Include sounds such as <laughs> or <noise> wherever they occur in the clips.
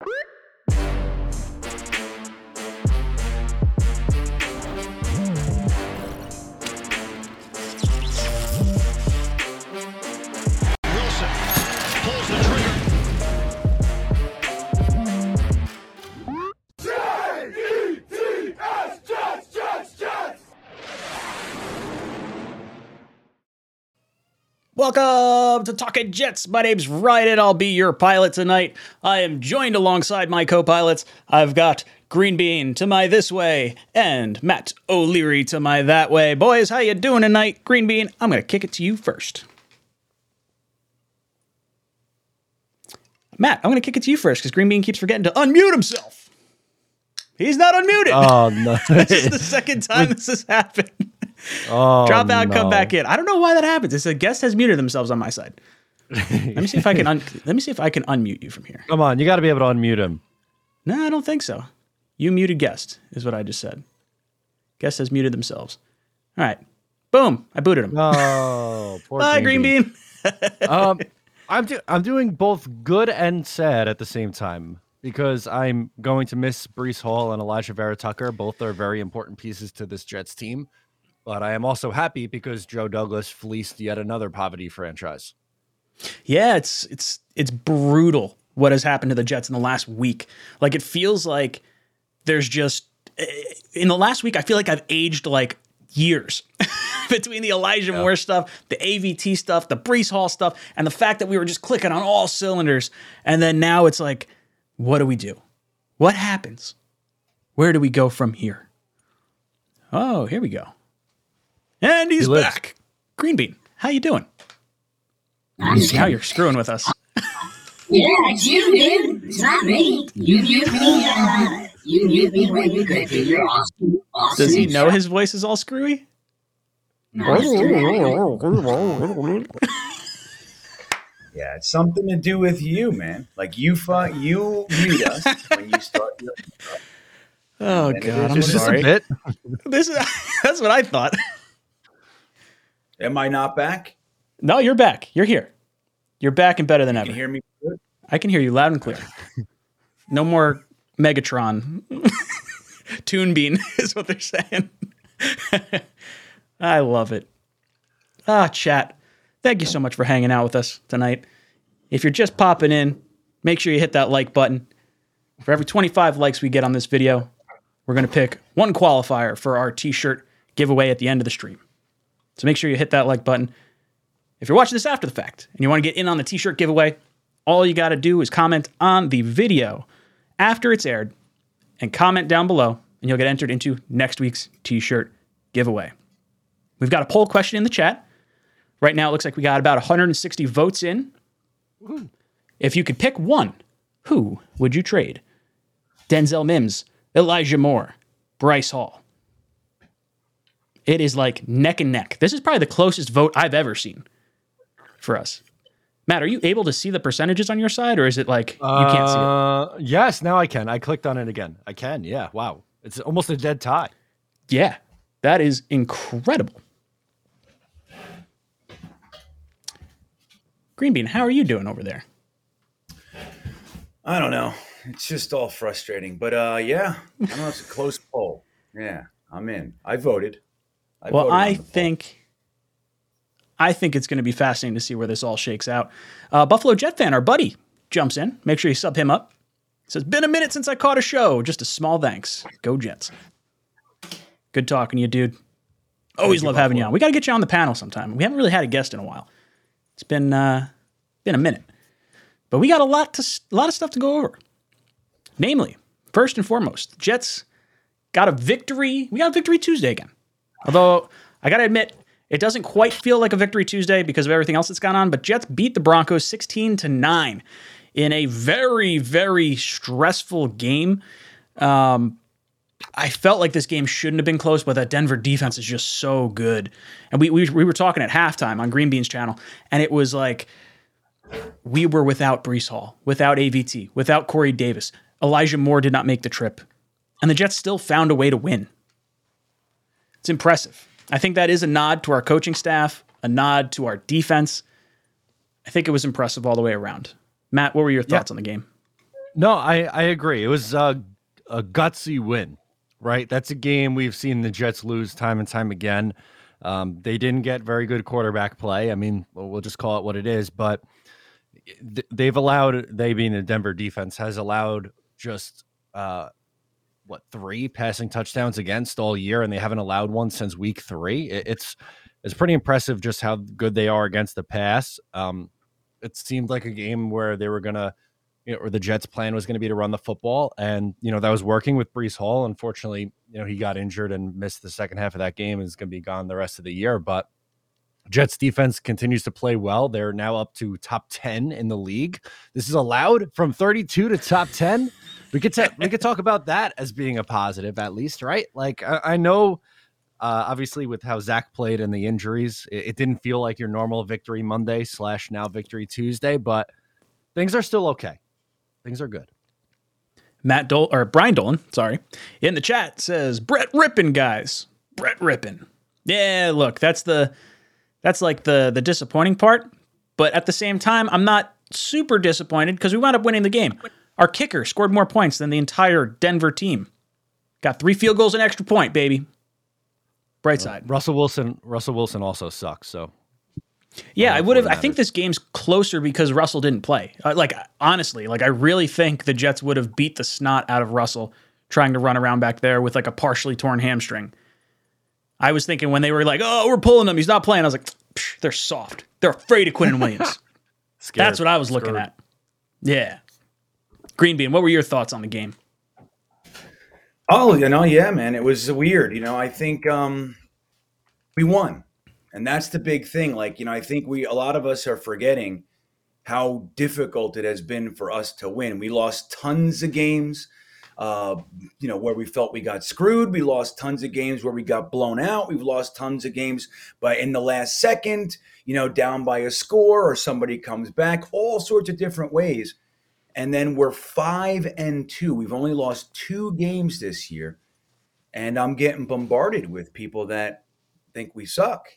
Wilson to Talking Jets. My name's Ryan. I'll be your pilot tonight. I am joined alongside my co-pilots. I've got Green Bean to my this way and Matt O'Leary to my that way. Boys, how you doing tonight? Green Bean, I'm gonna kick it to you first. Matt, I'm gonna kick it to you first because Green Bean keeps forgetting to unmute himself. He's not unmuted. Oh no! <laughs> this is the second <laughs> time this has happened. Oh, Drop out, no. come back in. I don't know why that happens. It's a guest has muted themselves on my side. let me see if I can. Un- <laughs> let me see if I can unmute you from here. Come on, you got to be able to unmute him. No, I don't think so. You muted guest is what I just said. Guest has muted themselves. All right, boom. I booted him. Oh, <laughs> poor Bye, Green Bean. <laughs> um, I'm do- I'm doing both good and sad at the same time because I'm going to miss Breece Hall and Alijah Vera-Tucker. Both are very important pieces to this Jets team. But I am also happy because Joe Douglas fleeced yet another poverty franchise. Yeah, it's it's it's brutal what has happened to the Jets in the last week. Like it feels like there's just eh, in the last week I feel like I've aged like years <laughs> between the Elijah Moore stuff, the AVT stuff, the Breece Hall stuff, and the fact that we were just clicking on all cylinders. And then now it's like, what do we do? What happens? Where do we go from here? Oh, here we go. And he's lives. back. Green Bean, how you doing? I'm just Now you're screwing with us. Yeah, it's you, dude. It's not me. You mute me. Uh, you mute me when you could. Dude. You're awesome. awesome Does he know stuff. his voice is all screwy? No, it's still- Yeah, it's something to do with you, man. Like you fuck, you mute us when you start. <laughs> Your, Oh And god, I'm what it is. sorry. bit? <laughs> This is <laughs> that's what I thought. Am I not back? No, you're back. You're here. You're back and better than You ever. can hear me. Good? I can hear you loud and clear. <laughs> No more Megatron. <laughs> Toon Bean <laughs> is what they're saying. I love it. Ah, chat. Thank you so much for hanging out with us tonight. If you're just popping in, make sure you hit that like button. For every 25 likes we get on this video, we're going to pick one qualifier for our t shirt giveaway at the end of the stream. So make sure you hit that like button. If you're watching this after the fact and you want to get in on the t shirt giveaway, all you got to do is comment on the video after it's aired and comment down below, and you'll get entered into next week's t shirt giveaway. We've got a poll question in the chat. Right now, it looks like we got about 160 votes in. If you could pick one, who would you trade? Denzel Mims, Elijah Moore, Bryce Hall. It is like neck and neck. This is probably the closest vote I've ever seen for us. Matt, are you able to see the percentages on your side, or is it like you can't see it? Uh, yes, now I can. I clicked on it again. I can. Yeah. Wow. It's almost a dead tie. Yeah, that is incredible. Green Bean, how are you doing over there? I don't know. It's just all frustrating. But uh, yeah, I don't know. It's a close poll. Yeah, I'm in. I voted. I Well, I think I think it's going to be fascinating to see where this all shakes out. Uh, Buffalo Jet fan, our buddy, jumps in. Make sure you sub him up. Says, "Been a minute since I caught a show. Just a small thanks. Go Jets. Good talking to you, dude. Always love having you on. We got to get you on the panel sometime. We haven't really had a guest in a while. It's been uh, been a minute, but we got a lot to a lot of stuff to go over. Namely, first and foremost, Jets got a victory. We got a victory Tuesday again. Although I got to admit, it doesn't quite feel like a victory Tuesday because of everything else that's gone on. But Jets beat the Broncos 16 to 9 in a very, very stressful game. Um, I felt like this game shouldn't have been close, but that Denver defense is just so good. And we, we, we were talking at halftime on Green Bean's channel, and it was like we were without Breece Hall, without AVT, without Corey Davis. Elijah Moore did not make the trip. And the Jets still found a way to win. It's impressive. I think that is a nod to our coaching staff, a nod to our defense. I think it was impressive all the way around. Matt, what were your thoughts on the game? No, I, I agree. It was a, a gutsy win, right? That's a game we've seen the Jets lose time and time again. Um, they didn't get very good quarterback play. I mean, we'll just call it what it is, but they've allowed, they being the Denver defense, has allowed just uh, what three passing touchdowns against all year, and they haven't allowed one since week three. It, it's it's pretty impressive just how good they are against the pass. Um, it seemed like a game where they were gonna you know, or the Jets' plan was to be to run the football, and you know that was working with Breece Hall. Unfortunately, you know he got injured and missed the second half of that game, and is to be gone the rest of the year. But Jets defense continues to play well. They're now up to top ten in the league. This is allowed from thirty-two to top ten. We could ta- we could talk about that as being a positive, at least, right? Like I, I know. Uh, obviously, with how Zach played and the injuries, it, it didn't feel like your normal victory Monday slash now victory Tuesday, but things are still okay things are good. Matt Dol or Brian Dolan, sorry, in the chat says Brett Rippin, guys. Brett Rippin. Yeah, look, that's the that's like the the disappointing part. But at the same time, I'm not super disappointed because we wound up winning the game. Our kicker scored more points than the entire Denver team. Got three field goals and extra point, baby. Bright side. Russell Wilson. Russell Wilson also sucks. So yeah, I would have. I think this game's closer because Russell didn't play. Uh, like honestly, like I really think the Jets would have beat the snot out of Russell trying to run around back there with like a partially torn hamstring. I was thinking when they were like, "Oh, we're pulling him. He's not playing." I was like, "They're soft. They're afraid of Quinnen Williams." <laughs> That's what I was looking at. Yeah. Green Bean, what were your thoughts on the game? Oh, you know, yeah, man, it was weird. You know, I think um, we won. And that's the big thing. Like, you know, I think we, a lot of us are forgetting how difficult it has been for us to win. We lost tons of games, uh, you know, where we felt we got screwed. We lost tons of games where we got blown out. We've lost tons of games but in the last second, you know, down by a score or somebody comes back, all sorts of different ways. And then we're five and two. We've only lost two games this year. And I'm getting bombarded with people that think we suck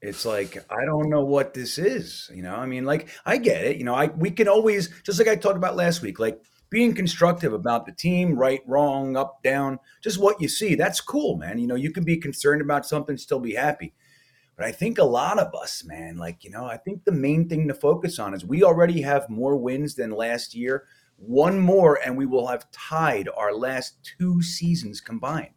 it's like I don't know what this is. You know, I mean, like I get it. You know, I we can always just like I talked about last week, like being constructive about the team, right, wrong, up, down, just what you see. That's cool, man. You know, you can be concerned about something, still be happy. But I think a lot of us, man, like, you know, I think the main thing to focus on is we already have more wins than last year. One more, and we will have tied our last two seasons combined.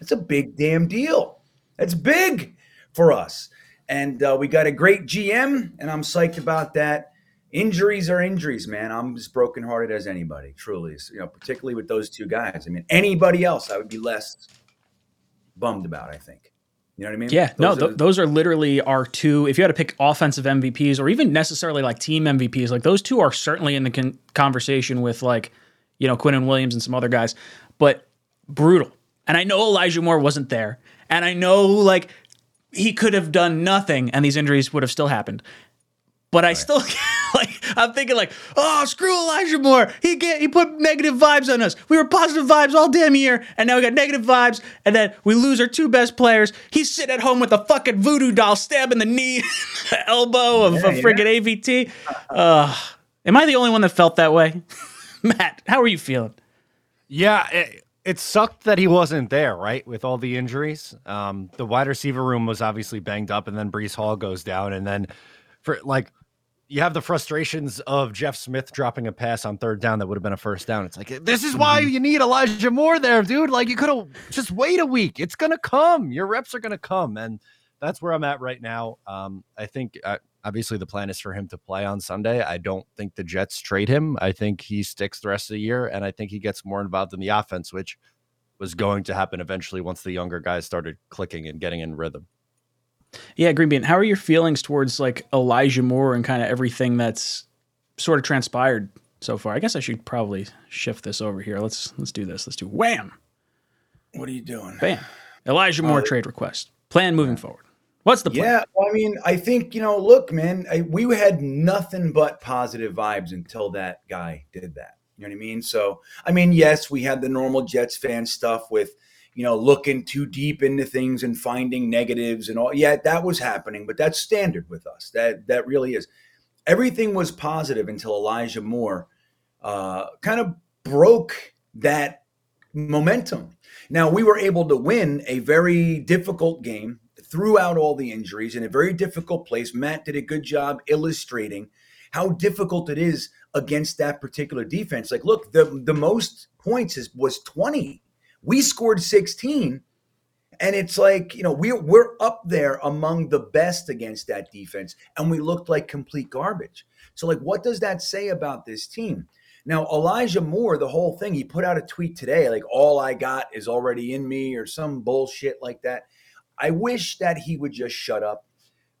That's a big damn deal. That's big for us. And uh, we got a great GM, and I'm psyched about that. Injuries are injuries, man. I'm as brokenhearted as anybody, truly. You know, particularly with those two guys. I mean, anybody else, I would be less bummed about. I think. You know what I mean? Yeah. Those no, th- are, those are literally our two. If you had to pick offensive MVPs or even necessarily like team MVPs, like those two are certainly in the con- conversation with like, you know, Quinnen Williams and some other guys. But brutal. And I know Elijah Moore wasn't there. And I know like he could have done nothing and these injuries would have still happened. But I right. still <laughs> like I'm thinking like, oh screw Elijah Moore. He get he put negative vibes on us. We were positive vibes all damn year, and now we got negative vibes, and then we lose our two best players. He's sitting at home with a fucking voodoo doll stabbing the knee, <laughs> the elbow of, yeah, of friggin' AVT. Uh, am I the only one that felt that way? <laughs> Matt, how are you feeling? Yeah, it, it sucked that he wasn't there, right? With all the injuries. Um, the wide receiver room was obviously banged up, and then Breece Hall goes down. And then for like you have the frustrations of Jeff Smith dropping a pass on third down that would have been a first down. It's like this is why mm-hmm. you need Elijah Moore there, dude. Like you could have just wait a week. It's gonna come. Your reps are gonna come, and that's where I'm at right now. Um, I think uh, obviously the plan is for him to play on Sunday. I don't think the Jets trade him. I think he sticks the rest of the year, and I think he gets more involved in the offense, which was going to happen eventually once the younger guys started clicking and getting in rhythm. Yeah, Green Bean, how are your feelings towards like Elijah Moore and kind of everything that's sort of transpired so far? I guess I should probably shift this over here. Let's let's do this. Let's do wham. What are you doing? Bam. Elijah Moore uh, trade request. Plan moving forward. What's the plan? Yeah, well, I mean, I think you know. Look, man, I, we had nothing but positive vibes until that guy did that. You know what I mean? So, I mean, yes, we had the normal Jets fan stuff with you know looking too deep into things and finding negatives and all. Yeah, that was happening, but that's standard with us. That that really is. Everything was positive until Elijah Moore uh, kind of broke that momentum. Now we were able to win a very difficult game throughout all the injuries in a very difficult place. Matt did a good job illustrating how difficult it is against that particular defense. Like, look, the the most points is was 20. We scored 16. And it's like, you know, we're we're up there among the best against that defense, and we looked like complete garbage. So, like, what does that say about this team? Now, Elijah Moore, the whole thing, he put out a tweet today, like, all I got is already in me, or some bullshit like that. I wish that he would just shut up.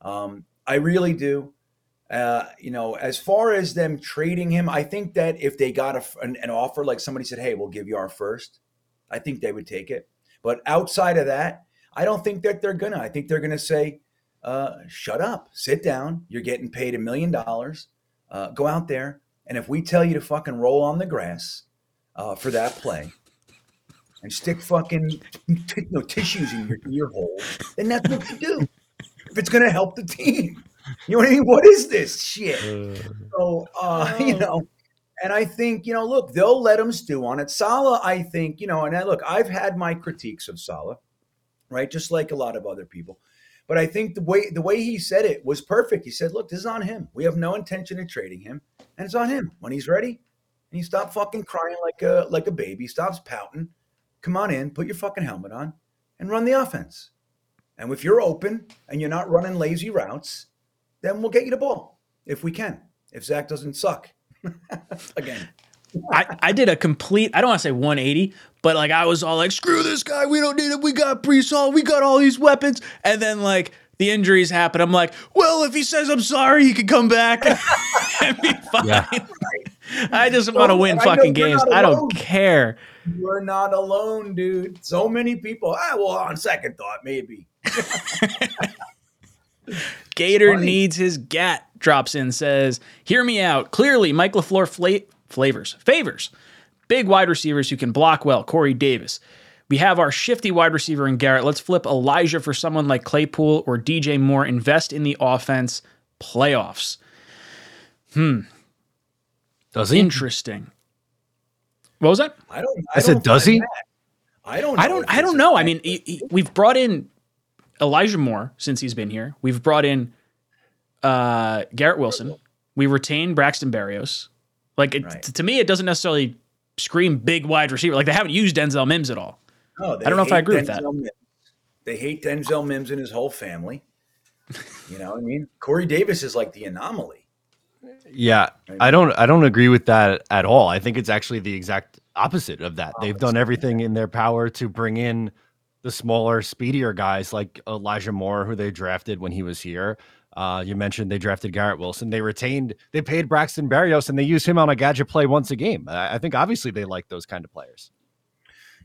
Um, I really do. Uh, you know, as far as them trading him, I think that if they got a, an, an offer, like somebody said, hey, we'll give you our first, I think they would take it. But outside of that, I don't think that they're gonna. I think they're gonna say, uh, "Shut up, sit down. You're getting paid a million dollars. Uh, go out there, and if we tell you to fucking roll on the grass uh, for that play, and stick fucking t- you know, tissues in your ear hole, then that's what you do. If it's gonna help the team, you know what I mean? What is this shit? So, uh, you know, and I think, you know, look, they'll let him stew on it. Saleh, I think, you know, and I, look, I've had my critiques of Saleh, right? Just like a lot of other people. But I think the way the way he said it was perfect. He said, "Look, this is on him. We have no intention of trading him, and it's on him when he's ready." And he stopped fucking crying like a like a baby. Stops pouting. Come on in, put your fucking helmet on, and run the offense. And if you're open and you're not running lazy routes, then we'll get you the ball if we can. If Zach doesn't suck <laughs> again. I, I did a complete, I don't want to say 180, but like I was all like, screw this guy. We don't need him. We got Breece Hall. We got all these weapons. And then like the injuries happen. I'm like, well, if he says I'm sorry, he can come back <laughs> and be <laughs> fine. Yeah. I just want to win fucking games. I don't care. You're not alone, dude. So many people. Ah, well, on second thought, maybe. Gator needs his gat. Drops in, says, "Hear me out. Clearly, Mike Lafleur fla- flavors favors big wide receivers who can block well. Corey Davis. We have our shifty wide receiver in Garrett. Let's flip Elijah for someone like Claypool or DJ Moore. Invest in the offense. Playoffs. Hmm. Does he? Interesting. What was that? I don't. I said, don't does he? that. I don't. I don't. I don't know. I mean, he- he- we've brought in Elijah Moore since he's been here. We've brought in uh, Garrett Wilson. We retain Braxton Berrios. Like it, Right. t- to me, it doesn't necessarily scream big wide receiver. Like they haven't used Denzel Mims at all. No, they I don't know if I hate agree with that. Denzel Mims. They hate Denzel Mims and his whole family. You know what I mean? Corey Davis is like the anomaly. Yeah, I don't. I don't agree with that at all. I think it's actually the exact opposite of that. They've done everything in their power to bring in the smaller, speedier guys like Elijah Moore, who they drafted when he was here. Uh, you mentioned they drafted Garrett Wilson. They retained, they paid Braxton Berrios, and they use him on a gadget play once a game. I, I think obviously they like those kind of players.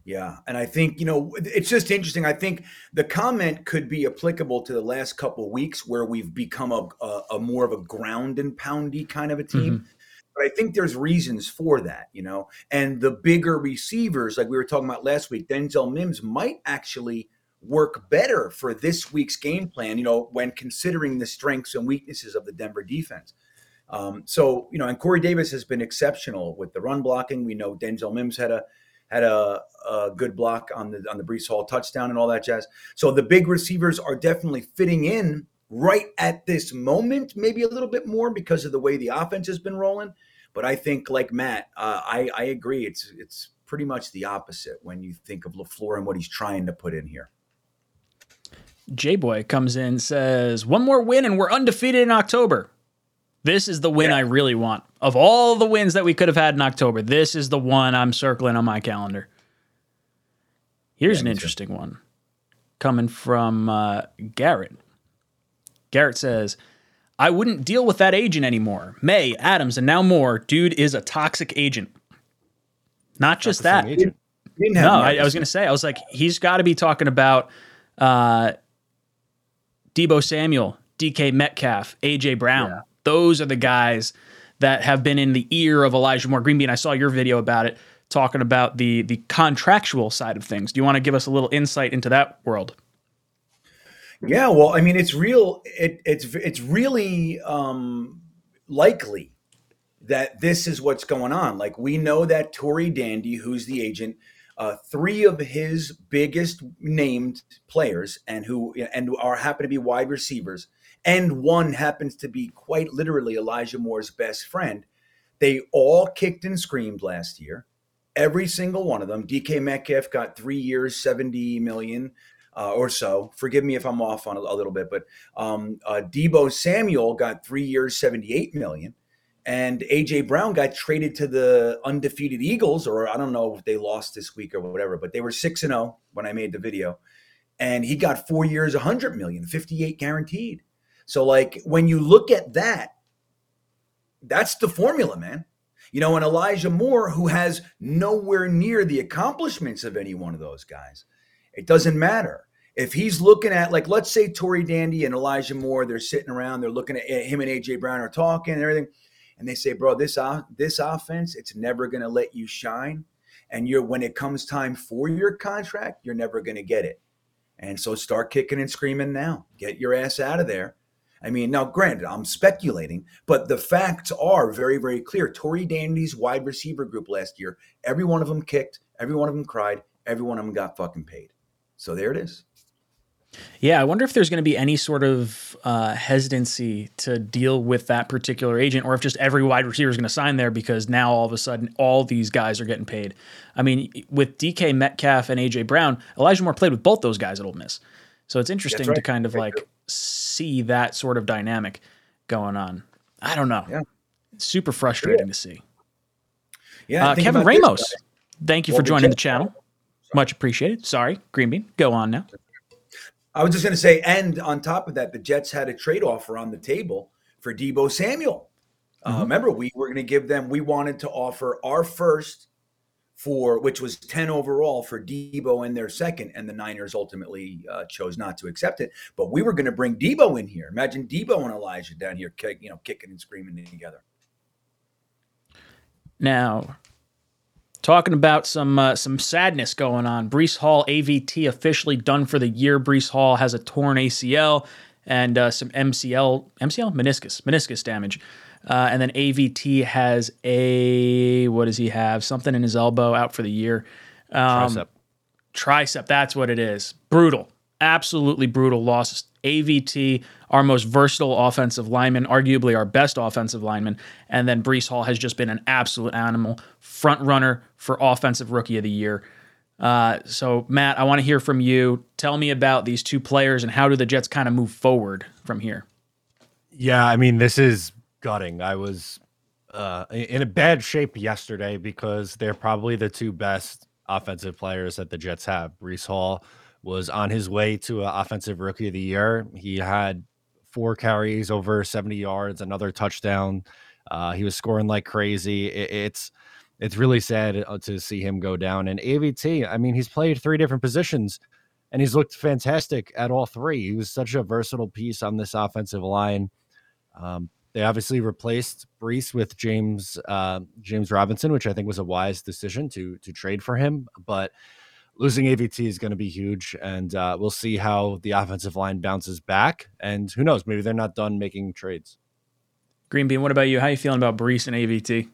Yeah, and I think you know it's just interesting. I think the comment could be applicable to the last couple of weeks where we've become a, a, a more of a ground and poundy kind of a team. But I think there's reasons for that, you know. And the bigger receivers, like we were talking about last week, Denzel Mims might actually work better for this week's game plan, you know, when considering the strengths and weaknesses of the Denver defense. Um, so, you know, and Corey Davis has been exceptional with the run blocking. We know Denzel Mims had a had a, a good block on the on the Breece Hall touchdown and all that jazz. So the big receivers are definitely fitting in right at this moment, maybe a little bit more because of the way the offense has been rolling. But I think, like Matt, uh, I I agree. It's it's pretty much the opposite when you think of Lafleur and what he's trying to put in here. J Boy comes in says one more win and we're undefeated in October. This is the win I really want. Of all the wins that we could have had in October, this is the one I'm circling on my calendar. Here's Yeah, an me too. interesting one coming from uh, Garrett. Garrett says, I wouldn't deal with that agent anymore. May, Adams, and now more. Dude is a toxic agent. Not just that. agent. He didn't have No, I, I was going to say, I was like, he's got to be talking about uh, Deebo Samuel, DK Metcalf, AJ Brown. Those are the guys that have been in the ear of Elijah Moore. Greenbean, I saw your video about it, talking about the the contractual side of things. Do you want to give us a little insight into that world? Yeah, well, I mean, it's real. It, it's it's really um, likely that this is what's going on. Like we know that Tory Dandy, who's the agent, uh, three of his biggest named players and who and are happen to be wide receivers, and one happens to be quite literally Elijah Moore's best friend. They all kicked and screamed last year. Every single one of them. DK Metcalf got three years, 70 million uh, or so. Forgive me if I'm off on a, a little bit, but um, uh, Deebo Samuel got three years, 78 million. And AJ Brown got traded to the undefeated Eagles, or I don't know if they lost this week or whatever, but they were 6 and 0 when I made the video. And he got four years, 100 million, 58 guaranteed. So, like, when you look at that, that's the formula, man. You know, and Elijah Moore, who has nowhere near the accomplishments of any one of those guys, it doesn't matter. If he's looking at, like, let's say Tory Dandy and Elijah Moore, they're sitting around, they're looking at him and AJ Brown are talking and everything, and they say, bro, this, this offense, it's never going to let you shine. And you're, when it comes time for your contract, you're never going to get it. And so start kicking and screaming now. Get your ass out of there I mean, now granted, I'm speculating, but the facts are very, very clear. Tory Dandy's wide receiver group last year, every one of them kicked, every one of them cried, every one of them got fucking paid. So there it is. Yeah, I wonder if there's going to be any sort of uh, hesitancy to deal with that particular agent, or if just every wide receiver is going to sign there because now all of a sudden all these guys are getting paid. I mean, with DK Metcalf and AJ Brown, Elijah Moore played with both those guys at Ole Miss, so it's interesting right. to kind of like see that sort of dynamic going on. I don't know. Yeah. Super frustrating yeah. to see. Yeah. Uh, Kevin Ramos, this, thank you well, for joining the, the channel. Sorry. Much appreciated. Sorry, Green Bean, Go on now. I was just going to say, and on top of that, the Jets had a trade offer on the table for Deebo Samuel. Uh, mm-hmm. remember, we were going to give them, we wanted to offer our first for which was 10 overall for Deebo in their second, and the Niners ultimately uh, chose not to accept it. But we were going to bring Deebo in here. Imagine Deebo and Elijah down here, kick, you know, kicking and screaming together. Now, talking about some uh, some sadness going on. Breece Hall AVT officially done for the year. Breece Hall has a torn ACL and uh, some MCL MCL meniscus meniscus damage. Uh, and then AVT has a what does he have? Something in his elbow out for the year. Um, tricep. Tricep. That's what it is. Brutal. Absolutely brutal loss. AVT, our most versatile offensive lineman, arguably our best offensive lineman, and then Breece Hall has just been an absolute animal, front runner for offensive rookie of the year. Uh, so Matt, I want to hear from you. Tell me about these two players and how do the Jets kind of move forward from here? Yeah, I mean, this is gutting. I was uh, in a bad shape yesterday because they're probably the two best offensive players that the Jets have. Breece Hall was on his way to an offensive rookie of the year. He had four carries over 70 yards, another touchdown. Uh, he was scoring like crazy. It, it's it's really sad uh, to see him go down. And AVT, I mean, he's played three different positions and he's looked fantastic at all three. He was such a versatile piece on this offensive line. Um, they obviously replaced Breece with James uh, James Robinson, which I think was a wise decision to to trade for him. But losing AVT is going to be huge, and uh, we'll see how the offensive line bounces back. And who knows, maybe they're not done making trades. Green Bean, what about you? How are you feeling about Breece and AVT?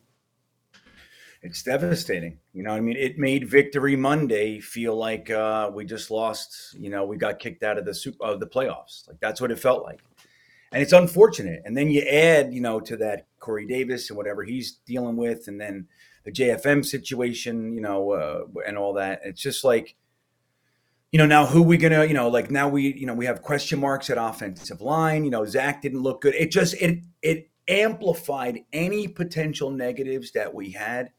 It's devastating. You know, I mean, it made Victory Monday feel like uh, we just lost. You know, we got kicked out of the super of the playoffs. Like that's what it felt like and it's unfortunate. And then you add, you know, to that Corey Davis and whatever he's dealing with, and then the JFM situation, you know, uh, and all that. It's just like, you know, now who we gonna, you know, like now we, you know, we have question marks at offensive line. You know, Zach didn't look good. It just it it amplified any potential negatives that we had.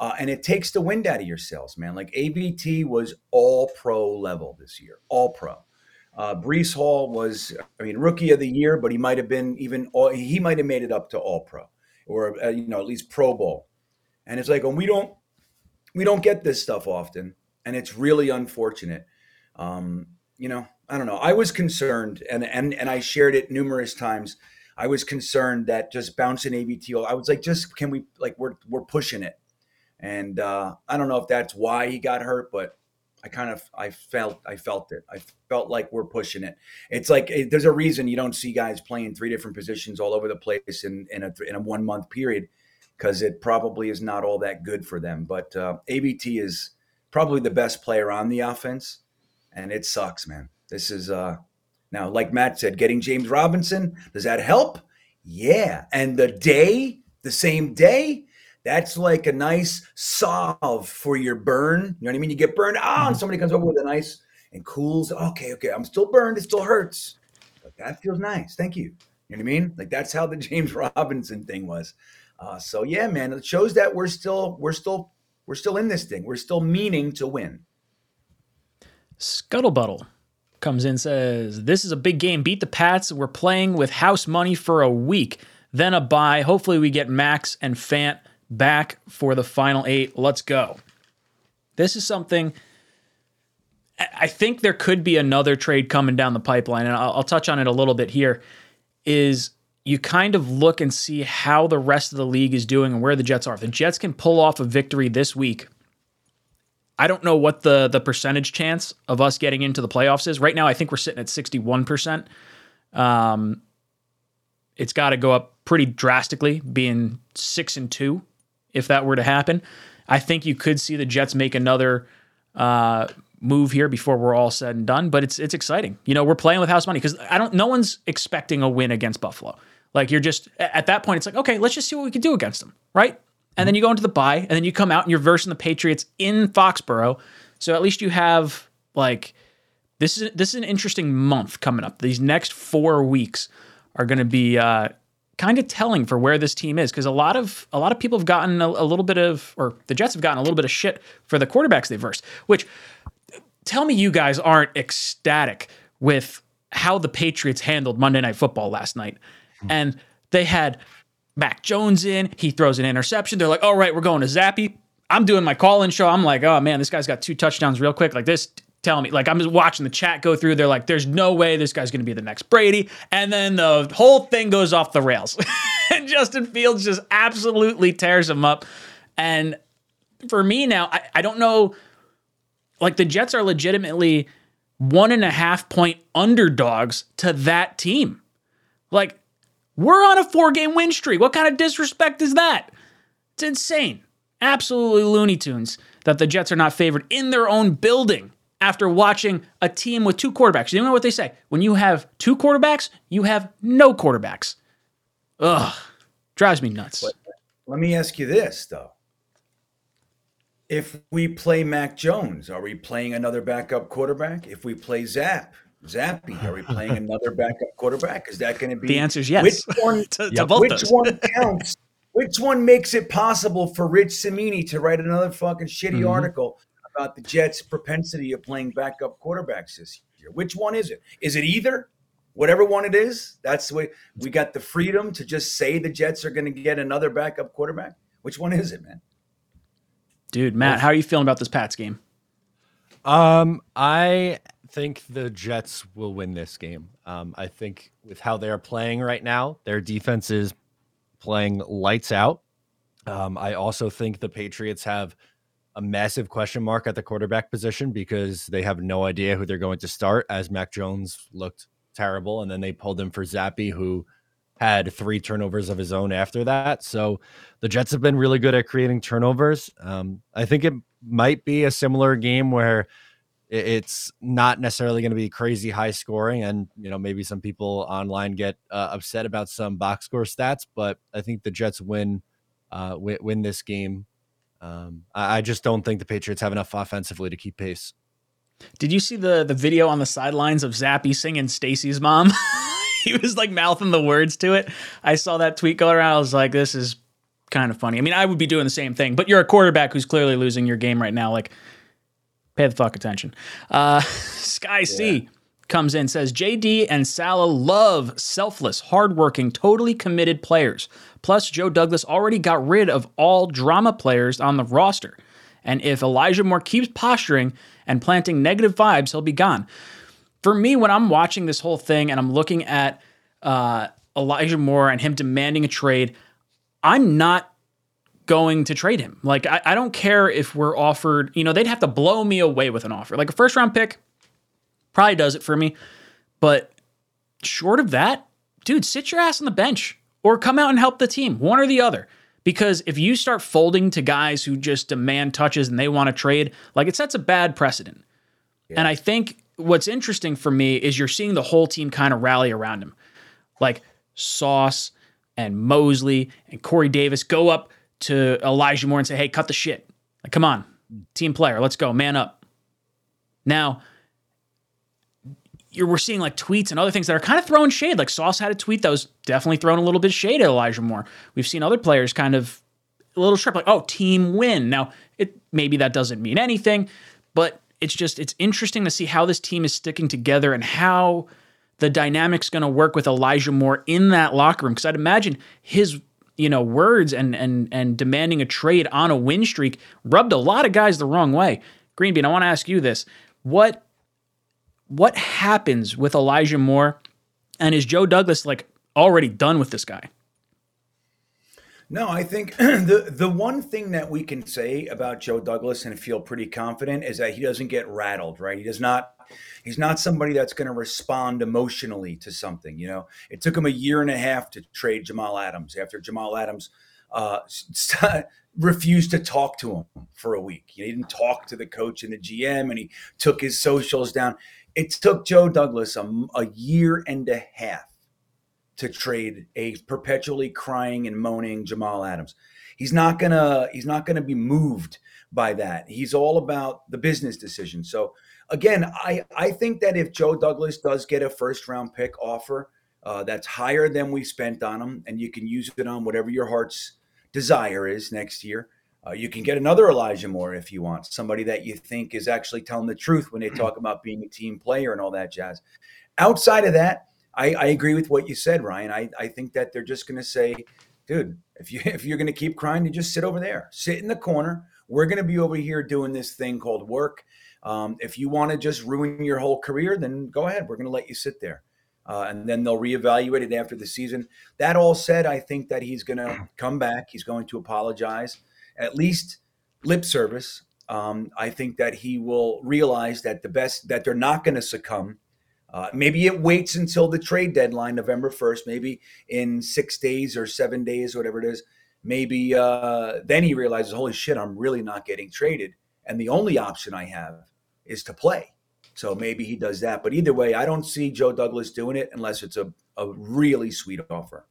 Uh, and it takes the wind out of your sails, man. Like AVT was all pro level this year, all pro. Uh, Breece Hall was, I mean, rookie of the year, but he might have been even, all, he might have made it up to All Pro or uh, you know at least Pro Bowl. And it's like, when we don't, we don't get this stuff often, and it's really unfortunate. Um, you know, I don't know. I was concerned, and and and I shared it numerous times. I was concerned that just bouncing AVT. I was like, just can we like we're we're pushing it, and uh, I don't know if that's why he got hurt, but I kind of I felt I felt it. I felt like we're pushing it. It's like it, there's a reason you don't see guys playing three different positions all over the place in in a in a one month period. Because it probably is not all that good for them. But uh, AVT is probably the best player on the offense, and it sucks, man. This is uh, now, like Matt said, getting James Robinson does that help? Yeah, and the day, the same day, that's like a nice solve for your burn. You know what I mean? You get burned, ah, and somebody comes over with a nice and cools. Okay, okay, I'm still burned. It still hurts, but that feels nice. Thank you. You know what I mean? Like that's how the <laughs> James Robinson thing was. Uh, so yeah, man, it shows that we're still we're still we're still in this thing. We're still meaning to win. Scuttlebuttle comes in says this is a big game. Beat the Pats. We're playing with house money for a week, then a buy. Hopefully we get Max and Fant back for the final eight. Let's go. This is something. I- think there could be another trade coming down the pipeline, and I'll, I'll touch on it a little bit here. Is you kind of look and see how the rest of the league is doing and where the Jets are. If the Jets can pull off a victory this week, I don't know what the the percentage chance of us getting into the playoffs is. Right now, I think we're sitting at sixty one percent. Um, it's got to go up pretty drastically, being six and two, if that were to happen. I think you could see the Jets make another uh, move here before we're all said and done. But it's it's exciting. You know, we're playing with house money because I don't. No one's expecting a win against Buffalo. Like you're just at that point, it's like okay, let's just see what we can do against them, right? And then you go into the bye, and then you come out and you're versing the Patriots in Foxborough. So at least you have like this is this is an interesting month coming up. These next four weeks are going to be uh, kind of telling for where this team is because a lot of a lot of people have gotten a, a little bit of, or the Jets have gotten a little bit of shit for the quarterbacks they've versed. Which tell me you guys aren't ecstatic with how the Patriots handled Monday Night Football last night, Mm-hmm. and they had Mac Jones in. He throws an interception. They're like, all right, we're going to Zappe. I'm doing my call in show. I'm like, oh man, this guy's got two touchdowns real quick. Like this, tell me, like I'm just watching the chat go through. They're like, there's no way this guy's going to be the next Brady. And then the whole thing goes off the rails. <laughs> and Justin Fields just absolutely tears him up. And for me now, I, I don't know. Like the Jets are legitimately one and a half point underdogs to that team. Like we're on a four game win streak. What kind of disrespect is that? It's insane. Absolutely Looney Tunes that the Jets are not favored in their own building after watching a team with two quarterbacks. You know what they say? When you have two quarterbacks, you have no quarterbacks. Ugh. Drives me nuts. Let me ask you this though. If we play Mac Jones, are we playing another backup quarterback? If we play Zap, Zappe, are we playing <laughs> another backup quarterback? Is that going to be The answer is yes. Which one? <laughs> to, to Yep. both which those. one counts? Which one makes it possible for Rich Cimini to write another fucking shitty Mm-hmm. article about the Jets' propensity of playing backup quarterbacks this year? Which one is it? Is it either? Whatever one it is, that's the way we got the freedom to just say the Jets are going to get another backup quarterback. Which one is it, man? Dude, Matt, how are you feeling about this Pats game? Um, I think the Jets will win this game. Um, I think with how they're playing right now, their defense is playing lights out. Um, I also think the Patriots have a massive question mark at the quarterback position because they have no idea who they're going to start. As Mac Jones looked terrible, and then they pulled him for Zappe, who had three turnovers of his own after that. So the Jets have been really good at creating turnovers. Um, I think it might be a similar game where it's not necessarily going to be crazy high scoring, and you know maybe some people online get uh, upset about some box score stats, but I think the Jets win uh, win, win this game. Um, I, I just don't think the Patriots have enough offensively to keep pace. Did you see the the video on the sidelines of Zappe singing Stacy's mom? <laughs> he was like mouthing the words to it. I saw that tweet go around. I was like, this is kind of funny. I mean, I would be doing the same thing, but you're a quarterback who's clearly losing your game right now. Like, pay the fuck attention. Uh, <laughs> Sky C comes in says JD and Saleh love selfless, hardworking, totally committed players. Plus, Joe Douglas already got rid of all drama players on the roster. And if Elijah Moore keeps posturing and planting negative vibes, he'll be gone. For me, when I'm watching this whole thing and I'm looking at uh, Elijah Moore and him demanding a trade, I'm not going to trade him. Like, I, I don't care if we're offered, you know, they'd have to blow me away with an offer. Like a first round pick probably does it for me. But short of that, dude, sit your ass on the bench or come out and help the team, one or the other. Because if you start folding to guys who just demand touches and they want to trade, like it sets a bad precedent. And I think what's interesting for me is you're seeing the whole team kind of rally around him. Like Sauce and Mosley and Corey Davis go up to Elijah Moore and say, hey, cut the shit. Like, come on, team player, let's go, man up. Now, we're seeing like tweets and other things that are kind of throwing shade. Like Sauce had a tweet that was definitely throwing a little bit of shade at Elijah Moore. We've seen other players kind of a little trip, like, oh, team win. Now, it maybe that doesn't mean anything, but it's just it's interesting to see how this team is sticking together and how the dynamic's going to work with Elijah Moore in that locker room. Because I'd imagine his you know words and and and demanding a trade on a win streak rubbed a lot of guys the wrong way. Greenbean, I want to ask you this: what what happens with Elijah Moore, and is Joe Douglas like already done with this guy? No, I think <clears throat> the the one thing that we can say about Joe Douglas and feel pretty confident is that he doesn't get rattled, right? He does not he's not somebody that's going to respond emotionally to something, you know. It took him a year and a half to trade Jamal Adams after Jamal Adams uh, <laughs> refused to talk to him for a week. He didn't talk to the coach and the GM and he took his socials down. It took Joe Douglas a, a year and a half to trade a perpetually crying and moaning Jamal Adams. He's not gonna he's not gonna be moved by that. He's all about the business decision. So again, I I think that if Joe Douglas does get a first round pick offer uh, that's higher than we spent on him, and you can use it on whatever your heart's desire is next year. Uh, you can get another Elijah Moore if you want, somebody that you think is actually telling the truth when they talk about being a team player and all that jazz. Outside of that, I, I agree with what you said, Ryan. I, I think that they're just going to say, dude, if you <laughs> if you're going to keep crying, you just sit over there, sit in the corner. We're going to be over here doing this thing called work. Um, if you want to just ruin your whole career, then go ahead. We're going to let you sit there. Uh, and then they'll reevaluate it after the season. That all said, I think that he's going to <clears throat> come back. He's going to apologize, at least lip service. Um, I think that he will realize that the best that they're not going to succumb uh, maybe it waits until the trade deadline, November 1st, maybe in six days or seven days, whatever it is. Maybe uh, then he realizes, holy shit, I'm really not getting traded. And the only option I have is to play. So maybe he does that. But either way, I don't see Joe Douglas doing it unless it's a, a really sweet offer.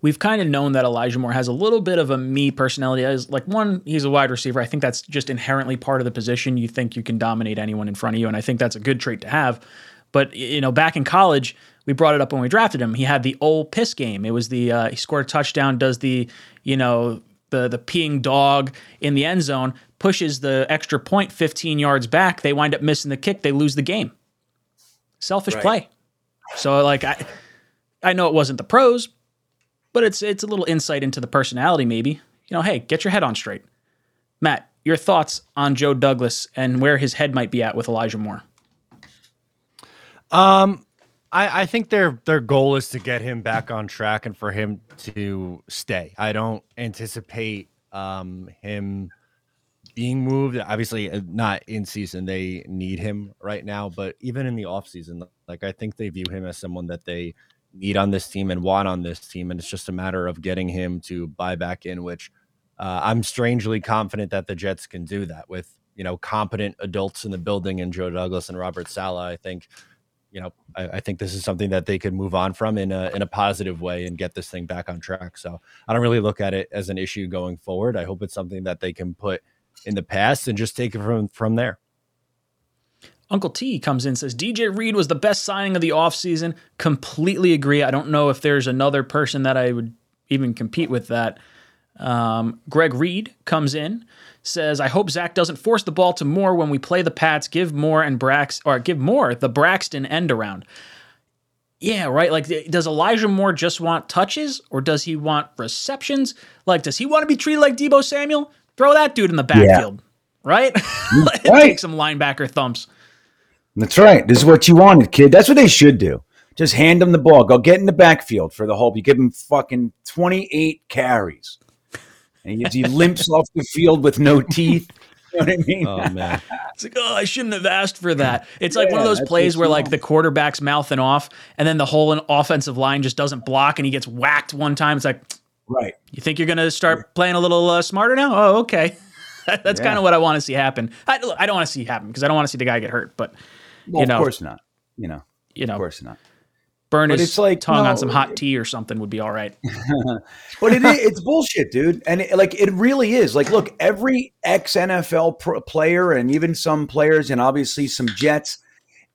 We've kind of known that Elijah Moore has a little bit of a me personality. As like one, he's a wide receiver. I think that's just inherently part of the position. You think you can dominate anyone in front of you, and I think that's a good trait to have. But you know, back in college, we brought it up when we drafted him. He had the old piss game. It was the uh, he scored a touchdown, does the you know the the peeing dog in the end zone, pushes the extra point 15 yards back. They wind up missing the kick. They lose the game. Selfish right. play. So like I I know it wasn't the pros, but it's it's a little insight into the personality. Maybe you know, hey, get your head on straight. Matt, your thoughts on Joe Douglas and where his head might be at with Elijah Moore. Um, I, I think their their goal is to get him back on track and for him to stay. I don't anticipate um him being moved. Obviously, uh, not in season. They need him right now, but even in the off season, like I think they view him as someone that they need on this team and want on this team, and it's just a matter of getting him to buy back in. Which uh, I'm strangely confident that the Jets can do that with you know competent adults in the building and Joe Douglas and Robert Saleh. I think you know, I, I, think this is something that they could move on from in a in a positive way and get this thing back on track. So I don't really look at it as an issue going forward. I hope it's something that they can put in the past and just take it from from there. Uncle T comes in says DJ Reed was the best signing of the offseason. Completely agree. I don't know if there's another person that I would even compete with that. Um, Greg Reed comes in says, I hope Zach doesn't force the ball to Moore when we play the Pats. Give Moore and Brax or give Moore the Braxton end around. Yeah, right. Like, does Elijah Moore just want touches or does he want receptions? Like, does he want to be treated like Deebo Samuel? Throw that dude in the backfield, yeah. right? <laughs> <laughs> right. Take some linebacker thumps. That's right. This is what you wanted, kid. That's what they should do. Just hand him the ball. Go get in the backfield for the whole. You give him fucking 28 carries and he, he limps off the field with no teeth. You know what I mean? Oh man, it's like oh, I shouldn't have asked for that. It's like yeah, one of those plays where like the quarterback's mouthing off, and then the whole offensive line just doesn't block, and he gets whacked one time. It's like Right. You think you're going to start playing a little uh, smarter now? Oh, okay. <laughs> That's Yeah. kind of what I want to see happen. I, look, I don't want to see happen because I don't want to see the guy get hurt. But Well, you know, of course not. You know, you know, of course not. Burn But his it's like, tongue no, on some hot tea or something would be all right. <laughs> But it it's bullshit, dude. And it, like it really is. Like, look, every ex NFL pro player and even some players and obviously some Jets,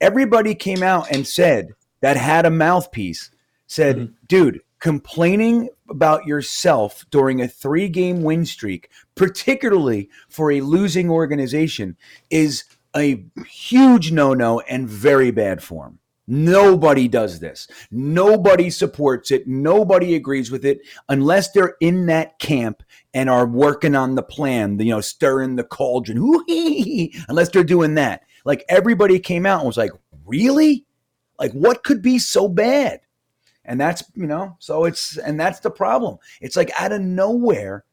everybody came out and said that had a mouthpiece said, mm-hmm. dude, complaining about yourself during a three game win streak, particularly for a losing organization, is a huge no no and very bad form. Nobody does this. Nobody supports it. Nobody agrees with it unless they're in that camp and are working on the plan, you know, stirring the cauldron. <laughs> Unless they're doing that. Like everybody came out and was like, really? Like what could be so bad? And that's, you know, so it's, and that's the problem. It's like out of nowhere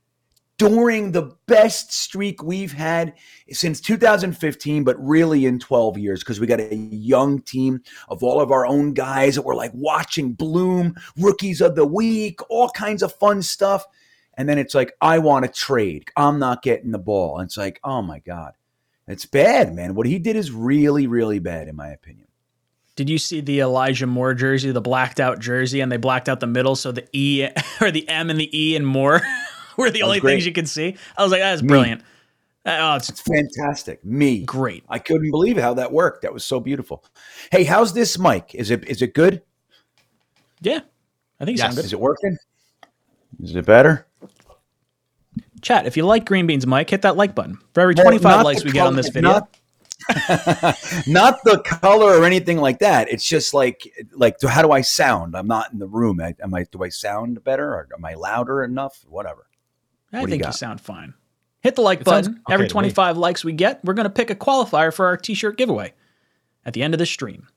during the best streak we've had since 2015, but really in 12 years, because we got a young team of all of our own guys that we're like watching bloom, rookies of the week, all kinds of fun stuff. And then it's like, I want to trade. I'm not getting the ball. And it's like, oh my God. It's bad, man. What he did is really, really bad, in my opinion. Did you see the Elijah Moore jersey, the blacked out jersey, and they blacked out the middle so the E <laughs> or the M and the E and Moore <laughs> <laughs> were the only great. things you could see? I was like, that's brilliant. Uh, oh, it's It's fantastic. Me. great. I couldn't believe how that worked. That was so beautiful. Hey, how's this mic? Is it is it good? Yeah, I think it Yes. good. Is it working? Is it better? Chat, if you like Green Beans Mike, hit that like button. For every 25 not likes we get on this video, Not, <laughs> not the color or anything like that. It's just like like how do I sound? I'm not in the room. I, am I? Do I sound better or am I louder enough? Whatever. I what do you think you, sound fine. Hit the like It sounds button. okay every 25 likes we get, we're going to pick a qualifier for our t shirt giveaway at the end of the stream.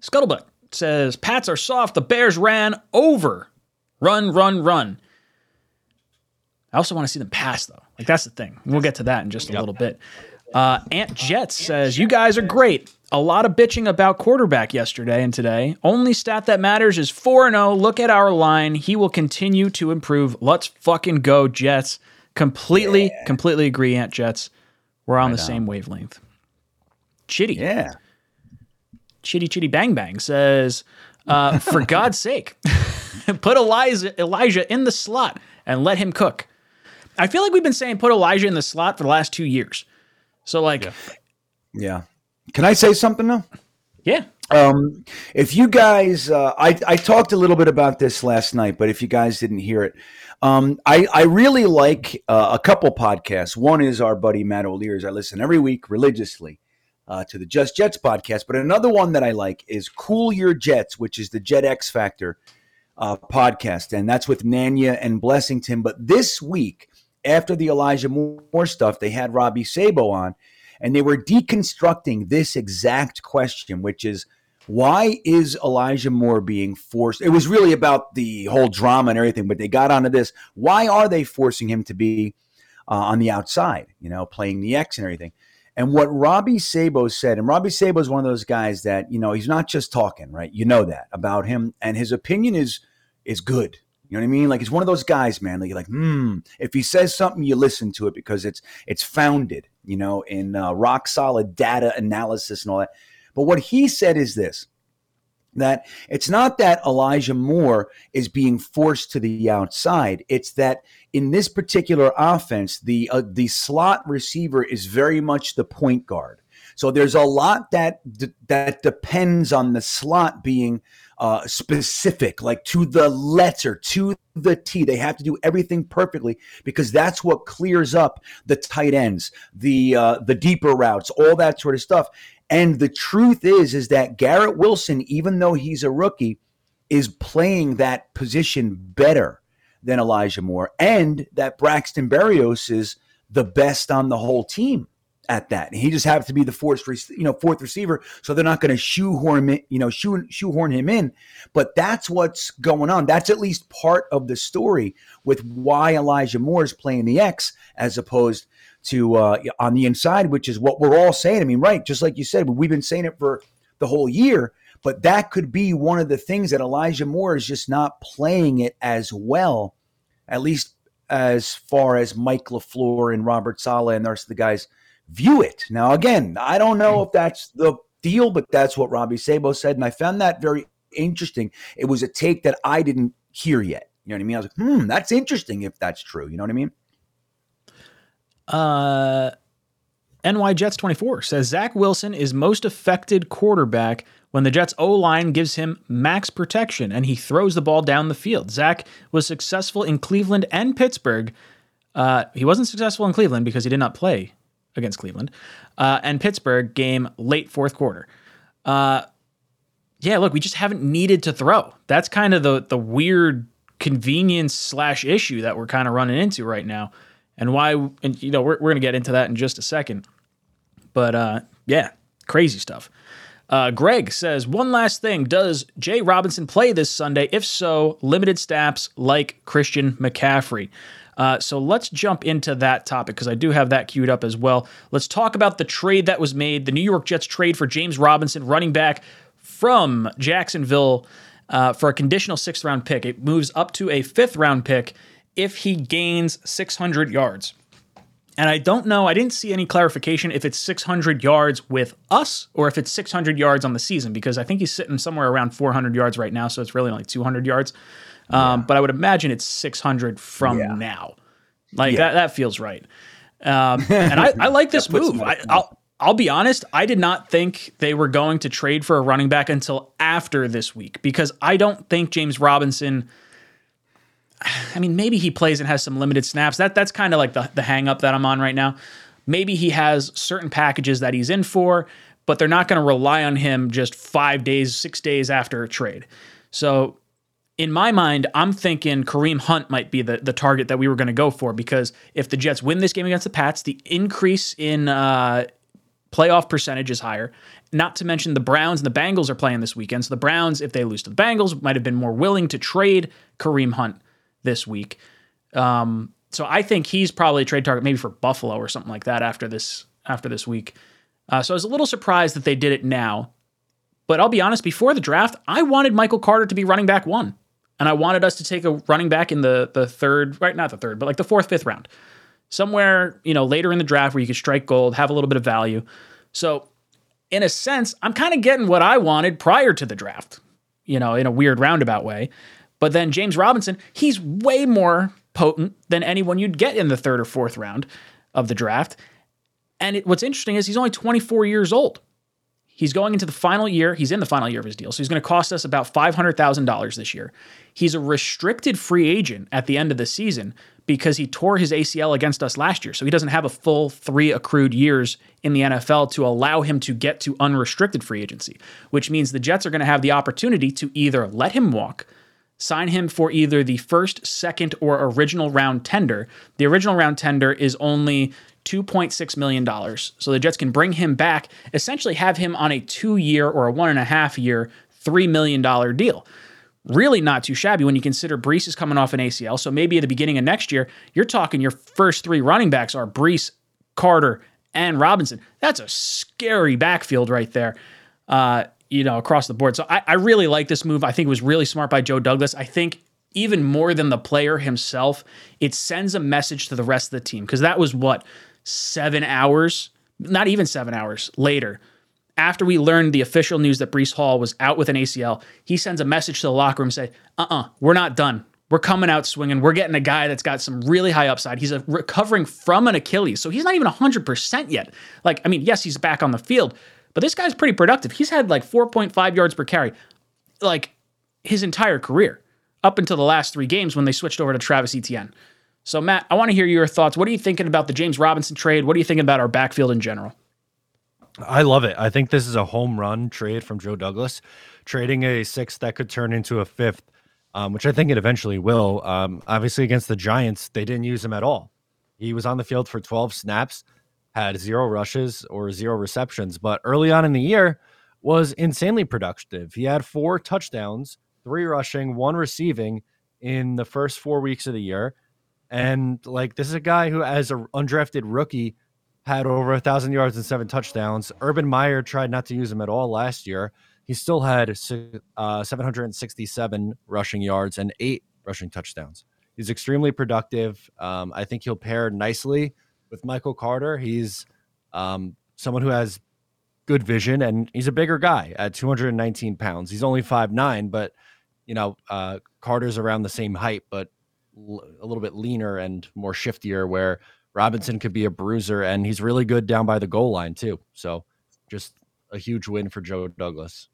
Scuttlebutt says Pats are soft. The Bears ran over. Run, run, run. I also want to see them pass, though. Like, that's the thing. We'll get to that in just a little bit. Uh, Ant Jets says, You guys are great. A lot of bitching about quarterback yesterday and today. Only stat that matters is 4 0. Look at our line. He will continue to improve. Let's fucking go, Jets. Completely, completely agree, Ant Jets. We're on the same wavelength. Chitty, Yeah. Chitty Chitty Bang Bang says, uh, For <laughs> God's sake, <laughs> put Elijah, Elijah in the slot and let him cook. I feel like we've been saying put Elijah in the slot for the last two years. So, like, yeah. Yeah. Can I say something though? yeah. Um, if you guys, uh, I, I talked a little bit about this last night, but if you guys didn't hear it, um, I, I really like uh, a couple podcasts. One is our buddy Matt O'Leary's. I listen every week religiously uh, to the Just Jets podcast. But another one that I like is Cool Your Jets, which is the Jet X Factor uh, podcast. And that's with Nanya and Blessington. But this week, after the Elijah Moore stuff, they had Robbie Sabo on and they were deconstructing this exact question, which is why is Elijah Moore being forced? It was really about the whole drama and everything, but they got onto this. Why are they forcing him to be uh, on the outside, you know, playing the X and everything? And what Robbie Sabo said, and Robbie Sabo is one of those guys that, you know, he's not just talking, right? You know that about him. And his opinion is is good. You know what I mean? Like he's one of those guys, man. Like you're like, hmm. If he says something, you listen to it because it's it's founded, you know, in uh, rock solid data analysis and all that. But what he said is this: that it's not that Elijah Moore is being forced to the outside. It's that in this particular offense, the uh, the slot receiver is very much the point guard. So there's a lot that that depends on the slot being uh, specific, like to the letter, to the T. They have to do everything perfectly because that's what clears up the tight ends, the uh, the deeper routes, all that sort of stuff. And the truth is, is that Garrett Wilson, even though he's a rookie, is playing that position better than Elijah Moore, and that Braxton Berrios is the best on the whole team at that. And he just happens to be the fourth, you know, fourth receiver, so they're not going to shoehorn him, in, you know, shoe, shoehorn him in. But that's what's going on. That's at least part of the story with why Elijah Moore is playing the X as opposed to uh, on the inside, which is what we're all saying. I mean, right? Just like you said, we've been saying it for the whole year. But that could be one of the things that Elijah Moore is just not playing it as well at least as far as Mike LaFleur and Robert Saleh and the rest of the guys view it. Now, again, I don't know if that's the deal, but that's what Robbie Sabo said. And I found that very interesting. It was a take that I didn't hear yet. You know what I mean? I was like, hmm, that's interesting if that's true. You know what I mean? Uh, NY Jets 24 says Zach Wilson is most affected quarterback when the Jets O line gives him max protection and he throws the ball down the field. Zach was successful in Cleveland and Pittsburgh. Uh, he wasn't successful in Cleveland because he did not play against Cleveland uh, and Pittsburgh game late fourth quarter. Uh, yeah, look, we just haven't needed to throw. That's kind of the the weird convenience slash issue that we're kind of running into right now, and why. And you know, we're we're gonna get into that in just a second. But uh, yeah, crazy stuff. Uh, Greg says one last thing: Does Jay Robinson play this Sunday? If so, limited snaps like Christian McCaffrey. Uh, so let's jump into that topic because I do have that queued up as well. Let's talk about the trade that was made, the New York Jets trade for James Robinson, running back from Jacksonville uh, for a conditional sixth round pick. It moves up to a fifth round pick if he gains 600 yards. And I don't know, I didn't see any clarification if it's 600 yards with us or if it's 600 yards on the season because I think he's sitting somewhere around 400 yards right now, so it's really only 200 yards. Um, But I would imagine it's 600 from Yeah. now. Like Yeah. that, that feels right. Um, and I, I like <laughs> this move. I, I'll, I'll be honest, I did not think they were going to trade for a running back until after this week because I don't think James Robinson. I mean, maybe he plays and has some limited snaps. That that's kind of like the the hang up that I'm on right now. Maybe he has certain packages that he's in for, but they're not going to rely on him just five days, six days after a trade. So in my mind, I'm thinking Kareem Hunt might be the, the target that we were going to go for because if the Jets win this game against the Pats, the increase in uh, playoff percentage is higher. Not to mention the Browns and the Bengals are playing this weekend. So the Browns, if they lose to the Bengals, might have been more willing to trade Kareem Hunt this week. Um, so I think he's probably a trade target, maybe for Buffalo or something like that after this after this week. Uh, so I was a little surprised that they did it now. But I'll be honest, before the draft, I wanted Michael Carter to be running back one. And I wanted us to take a running back in the the third, right? Not the third, but like the fourth, fifth round. Somewhere, you know, later in the draft where you could strike gold, have a little bit of value. So in a sense, I'm kind of getting what I wanted prior to the draft, you know, in a weird roundabout way. But then James Robinson, he's way more potent than anyone you'd get in the third or fourth round of the draft. And it, what's interesting is he's only 24 years old. He's going into the final year. He's in the final year of his deal. So he's going to cost us about $500,000 this year. He's a restricted free agent at the end of the season because he tore his ACL against us last year. So he doesn't have a full three accrued years in the NFL to allow him to get to unrestricted free agency, which means the Jets are going to have the opportunity to either let him walk, sign him for either the first, second, or original round tender. The original round tender is only $2.6 million. So the Jets can bring him back, essentially have him on a two year or a one and a half year, $3 million deal. Really not too shabby when you consider Breece is coming off an ACL. So maybe at the beginning of next year, you're talking your first three running backs are Breece, Carter, and Robinson. That's a scary backfield right there. Uh, you know, across the board. So I, I really like this move. I think it was really smart by Joe Douglas. I think even more than the player himself, it sends a message to the rest of the team because that was what seven hours, not even seven hours later. After we learned the official news that Breece Hall was out with an ACL, he sends a message to the locker room say, "Uh, uh-uh, uh, we are not done. We're coming out swinging. We're getting a guy that's got some really high upside. He's recovering from an Achilles, so he's not even 100% yet. Like, I mean, yes, he's back on the field, but this guy's pretty productive. He's had like 4.5 yards per carry, like his entire career, up until the last three games when they switched over to Travis Etienne. So, Matt, I want to hear your thoughts. What are you thinking about the James Robinson trade? What are you thinking about our backfield in general? I love it. I think this is a home run trade from Joe Douglas, trading a sixth that could turn into a fifth, um, which I think it eventually will. Um, obviously, against the Giants, they didn't use him at all. He was on the field for 12 snaps, had zero rushes or zero receptions, but early on in the year was insanely productive. He had four touchdowns, three rushing, one receiving in the first four weeks of the year. And like, this is a guy who, as an undrafted rookie, had over a thousand yards and seven touchdowns. Urban Meyer tried not to use him at all last year. He still had uh, 767 rushing yards and eight rushing touchdowns. He's extremely productive. Um, I think he'll pair nicely with Michael Carter. He's um, someone who has good vision, and he's a bigger guy at 219 pounds. He's only five nine, but you know uh, Carter's around the same height, but a little bit leaner and more shiftier. Where Robinson could be a bruiser, and he's really good down by the goal line too. So just a huge win for Joe Douglas.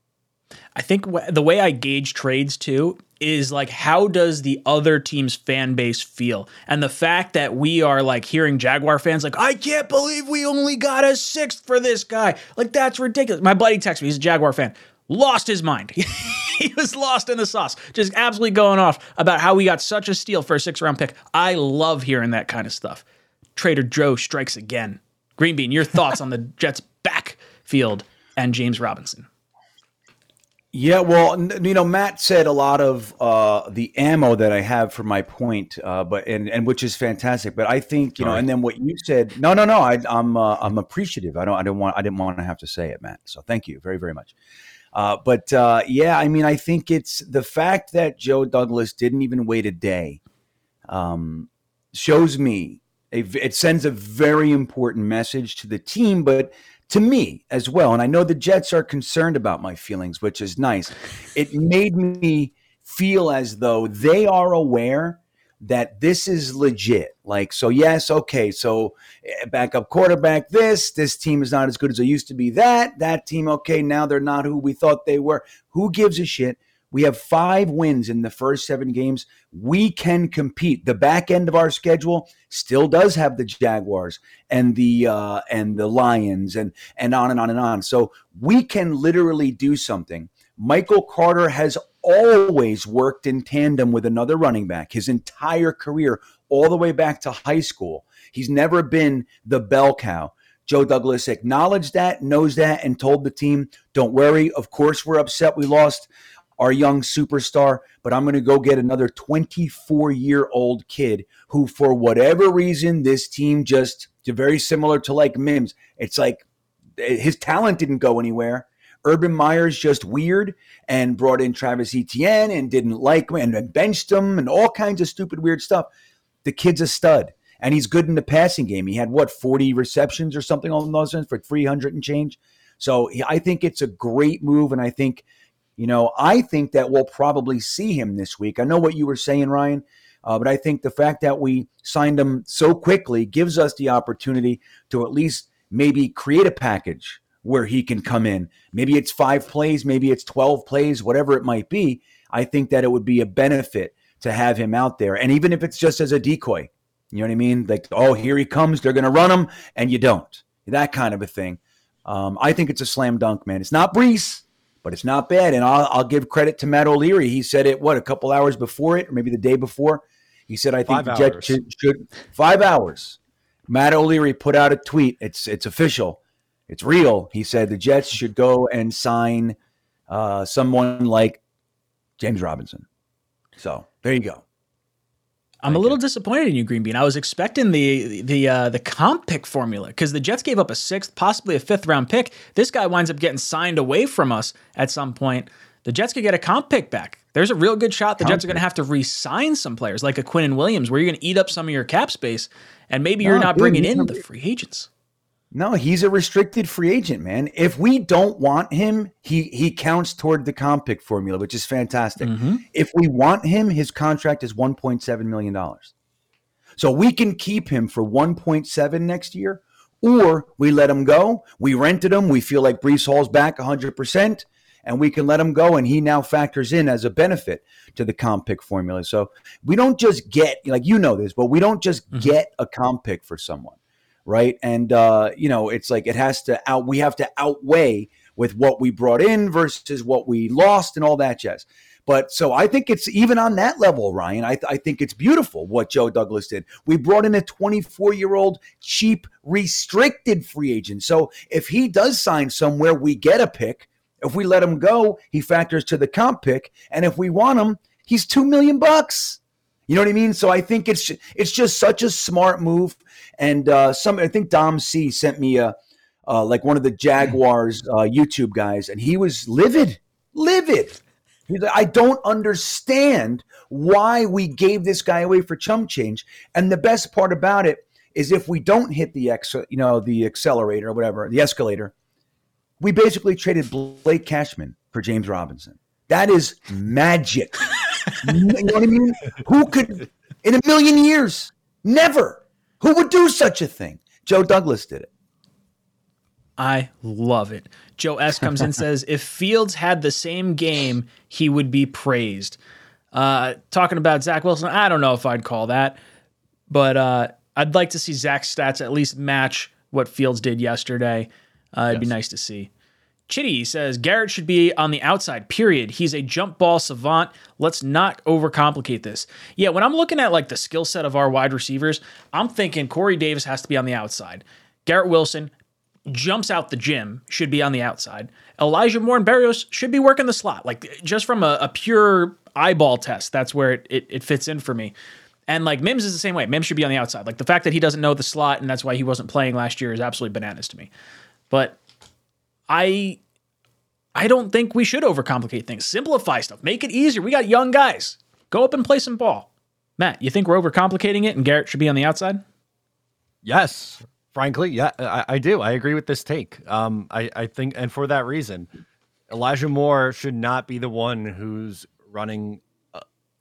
I think w- the way I gauge trades too is like how does the other team's fan base feel? And the fact that we are like hearing Jaguar fans like, I can't believe we only got a sixth for this guy. Like that's ridiculous. My buddy texted me, he's a Jaguar fan. Lost his mind. <laughs> he was lost in the sauce, just absolutely going off about how we got such a steal for a six round pick. I love hearing that kind of stuff. Trader Joe strikes again. Green Bean, your thoughts on the <laughs> Jets' backfield and James Robinson? Yeah, well, you know, Matt said a lot of uh, the ammo that I have for my point, uh, but and and which is fantastic. But I think you know, Sorry. and then what you said. No, no, no. I, I'm uh, I'm appreciative. I don't I didn't want I didn't want to have to say it, Matt. So thank you very very much. Uh, but uh, yeah, I mean, I think it's the fact that Joe Douglas didn't even wait a day um, shows me a, it sends a very important message to the team, but to me as well. And I know the Jets are concerned about my feelings, which is nice. It made me feel as though they are aware that this is legit. Like, so yes, okay, so eh, backup quarterback, this, this team is not as good as it used to be. That, that team, okay, now they're not who we thought they were. Who gives a shit? We have five wins in the first seven games. We can compete. The back end of our schedule still does have the Jaguars and the uh, and the Lions and and on and on and on. So we can literally do something. Michael Carter has always worked in tandem with another running back his entire career, all the way back to high school. He's never been the bell cow. Joe Douglas acknowledged that, knows that, and told the team, don't worry. Of course, we're upset we lost our young superstar, but I'm going to go get another 24 year old kid who, for whatever reason, this team just very similar to like Mims. It's like eh, his talent didn't go anywhere. Urban Meyer's just weird and brought in Travis Etienne and didn't like him and benched him and all kinds of stupid, weird stuff. The kid's a stud and he's good in the passing game. He had what, 40 receptions or something along those lines for 300 and change. So I think it's a great move. And I think, you know, I think that we'll probably see him this week. I know what you were saying, Ryan, uh, but I think the fact that we signed him so quickly gives us the opportunity to at least maybe create a package where he can come in. Maybe it's five plays, maybe it's 12 plays, whatever it might be. I think that it would be a benefit to have him out there. And even if it's just as a decoy, you know what I mean? Like, oh, here he comes, they're going to run him, and you don't. That kind of a thing. Um, I think it's a slam dunk, man. It's not Breece, but it's not bad. And I'll, I'll give credit to Matt O'Leary. He said it, what, a couple hours before it, or maybe the day before? He said, I think Five the Jets should, should five hours. Matt O'Leary put out a tweet. It's it's official. It's real. He said the Jets should go and sign uh, someone like James Robinson. So there you go. I'm a little disappointed in you, Green Bean. I was expecting the the uh, the comp pick formula because the Jets gave up a sixth, possibly a fifth round pick. This guy winds up getting signed away from us at some point. The Jets could get a comp pick back. There's a real good shot the Comp Jets are going to have to re-sign some players like a Quinnen Williams, where you're going to eat up some of your cap space, and maybe you're No, not dude, bringing in the free agents. No, he's a restricted free agent, man. If we don't want him, he he counts toward the comp pick formula, which is fantastic. Mhm. If we want him, his contract is 1.7 million dollars. So we can keep him for 1.7 next year, or we let him go. We rented him. We feel like Breece Hall's back 100%, and we can let him go. And he now factors in as a benefit to the comp pick formula. So we don't just get, like you know this, but we don't just Mhm. get a comp pick for someone, right? And, uh, you know, it's like it has to out, we have to outweigh with what we brought in versus what we lost and all that jazz. But so I think it's even on that level, Ryan. I, I think it's beautiful what Joe Douglas did. We brought in a 24 year old cheap restricted free agent. So if he does sign somewhere, we get a pick. If we let him go, he factors to the comp pick. And if we want him, he's two million bucks. You know what I mean? So I think it's it's just such a smart move. And uh, some I think Dom C sent me a uh, like one of the Jaguars uh, YouTube guys, and he was livid, livid He's like, I don't understand why we gave this guy away for chump change. And the best part about it is if we don't hit the ex, you know, the accelerator or whatever, the escalator, we basically traded Blake Cashman for James Robinson. That is magic. You know what I mean? Who could, in a million years, never, who would do such a thing? Joe Douglas did it. I love it. Joe S comes in and says, if Fields had the same game, he would be praised. Uh, talking about Zach Wilson, I don't know if I'd call that, but uh, I'd like to see Zach's stats at least match what Fields did yesterday. Uh, it'd be nice to see. Chitty says Garrett should be on the outside, period. He's a jump ball savant. Let's not overcomplicate this. Yeah, when I'm looking at like the skill set of our wide receivers, I'm thinking Corey Davis has to be on the outside. Garrett Wilson jumps out the gym, should be on the outside. Elijah Moore and Berrios should be working the slot. Like just from a, a pure eyeball test, that's where it, it, it fits in for me. And like Mims is the same way. Mims should be on the outside. Like the fact that he doesn't know the slot and that's why he wasn't playing last year is absolutely bananas to me. But I I don't think we should overcomplicate things. Simplify stuff. Make it easier. We got young guys. Go up and play some ball. Matt, you think we're overcomplicating it and Garrett should be on the outside? Yes, frankly, yeah, I, I do. I agree with this take. Um, I, I think, and for that reason, Elijah Moore should not be the one who's running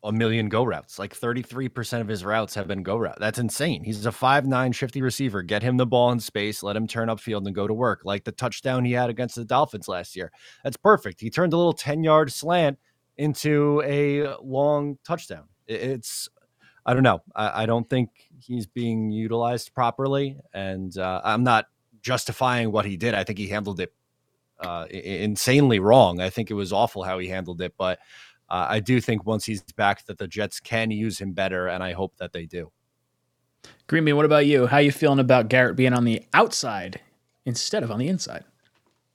a, million go routes. Like 33% of his routes have been go route. That's insane. He's a five nine shifty receiver. Get him the ball in space, let him turn upfield and go to work. Like the touchdown he had against the Dolphins last year. That's perfect. He turned a little 10 yard slant into a long touchdown. It's I don't know. I, I don't think he's being utilized properly, and uh, I'm not justifying what he did. I think he handled it uh, insanely wrong. I think it was awful how he handled it, but uh, I do think once he's back, that the Jets can use him better, and I hope that they do. Greenby, what about you? How you feeling about Garrett being on the outside instead of on the inside?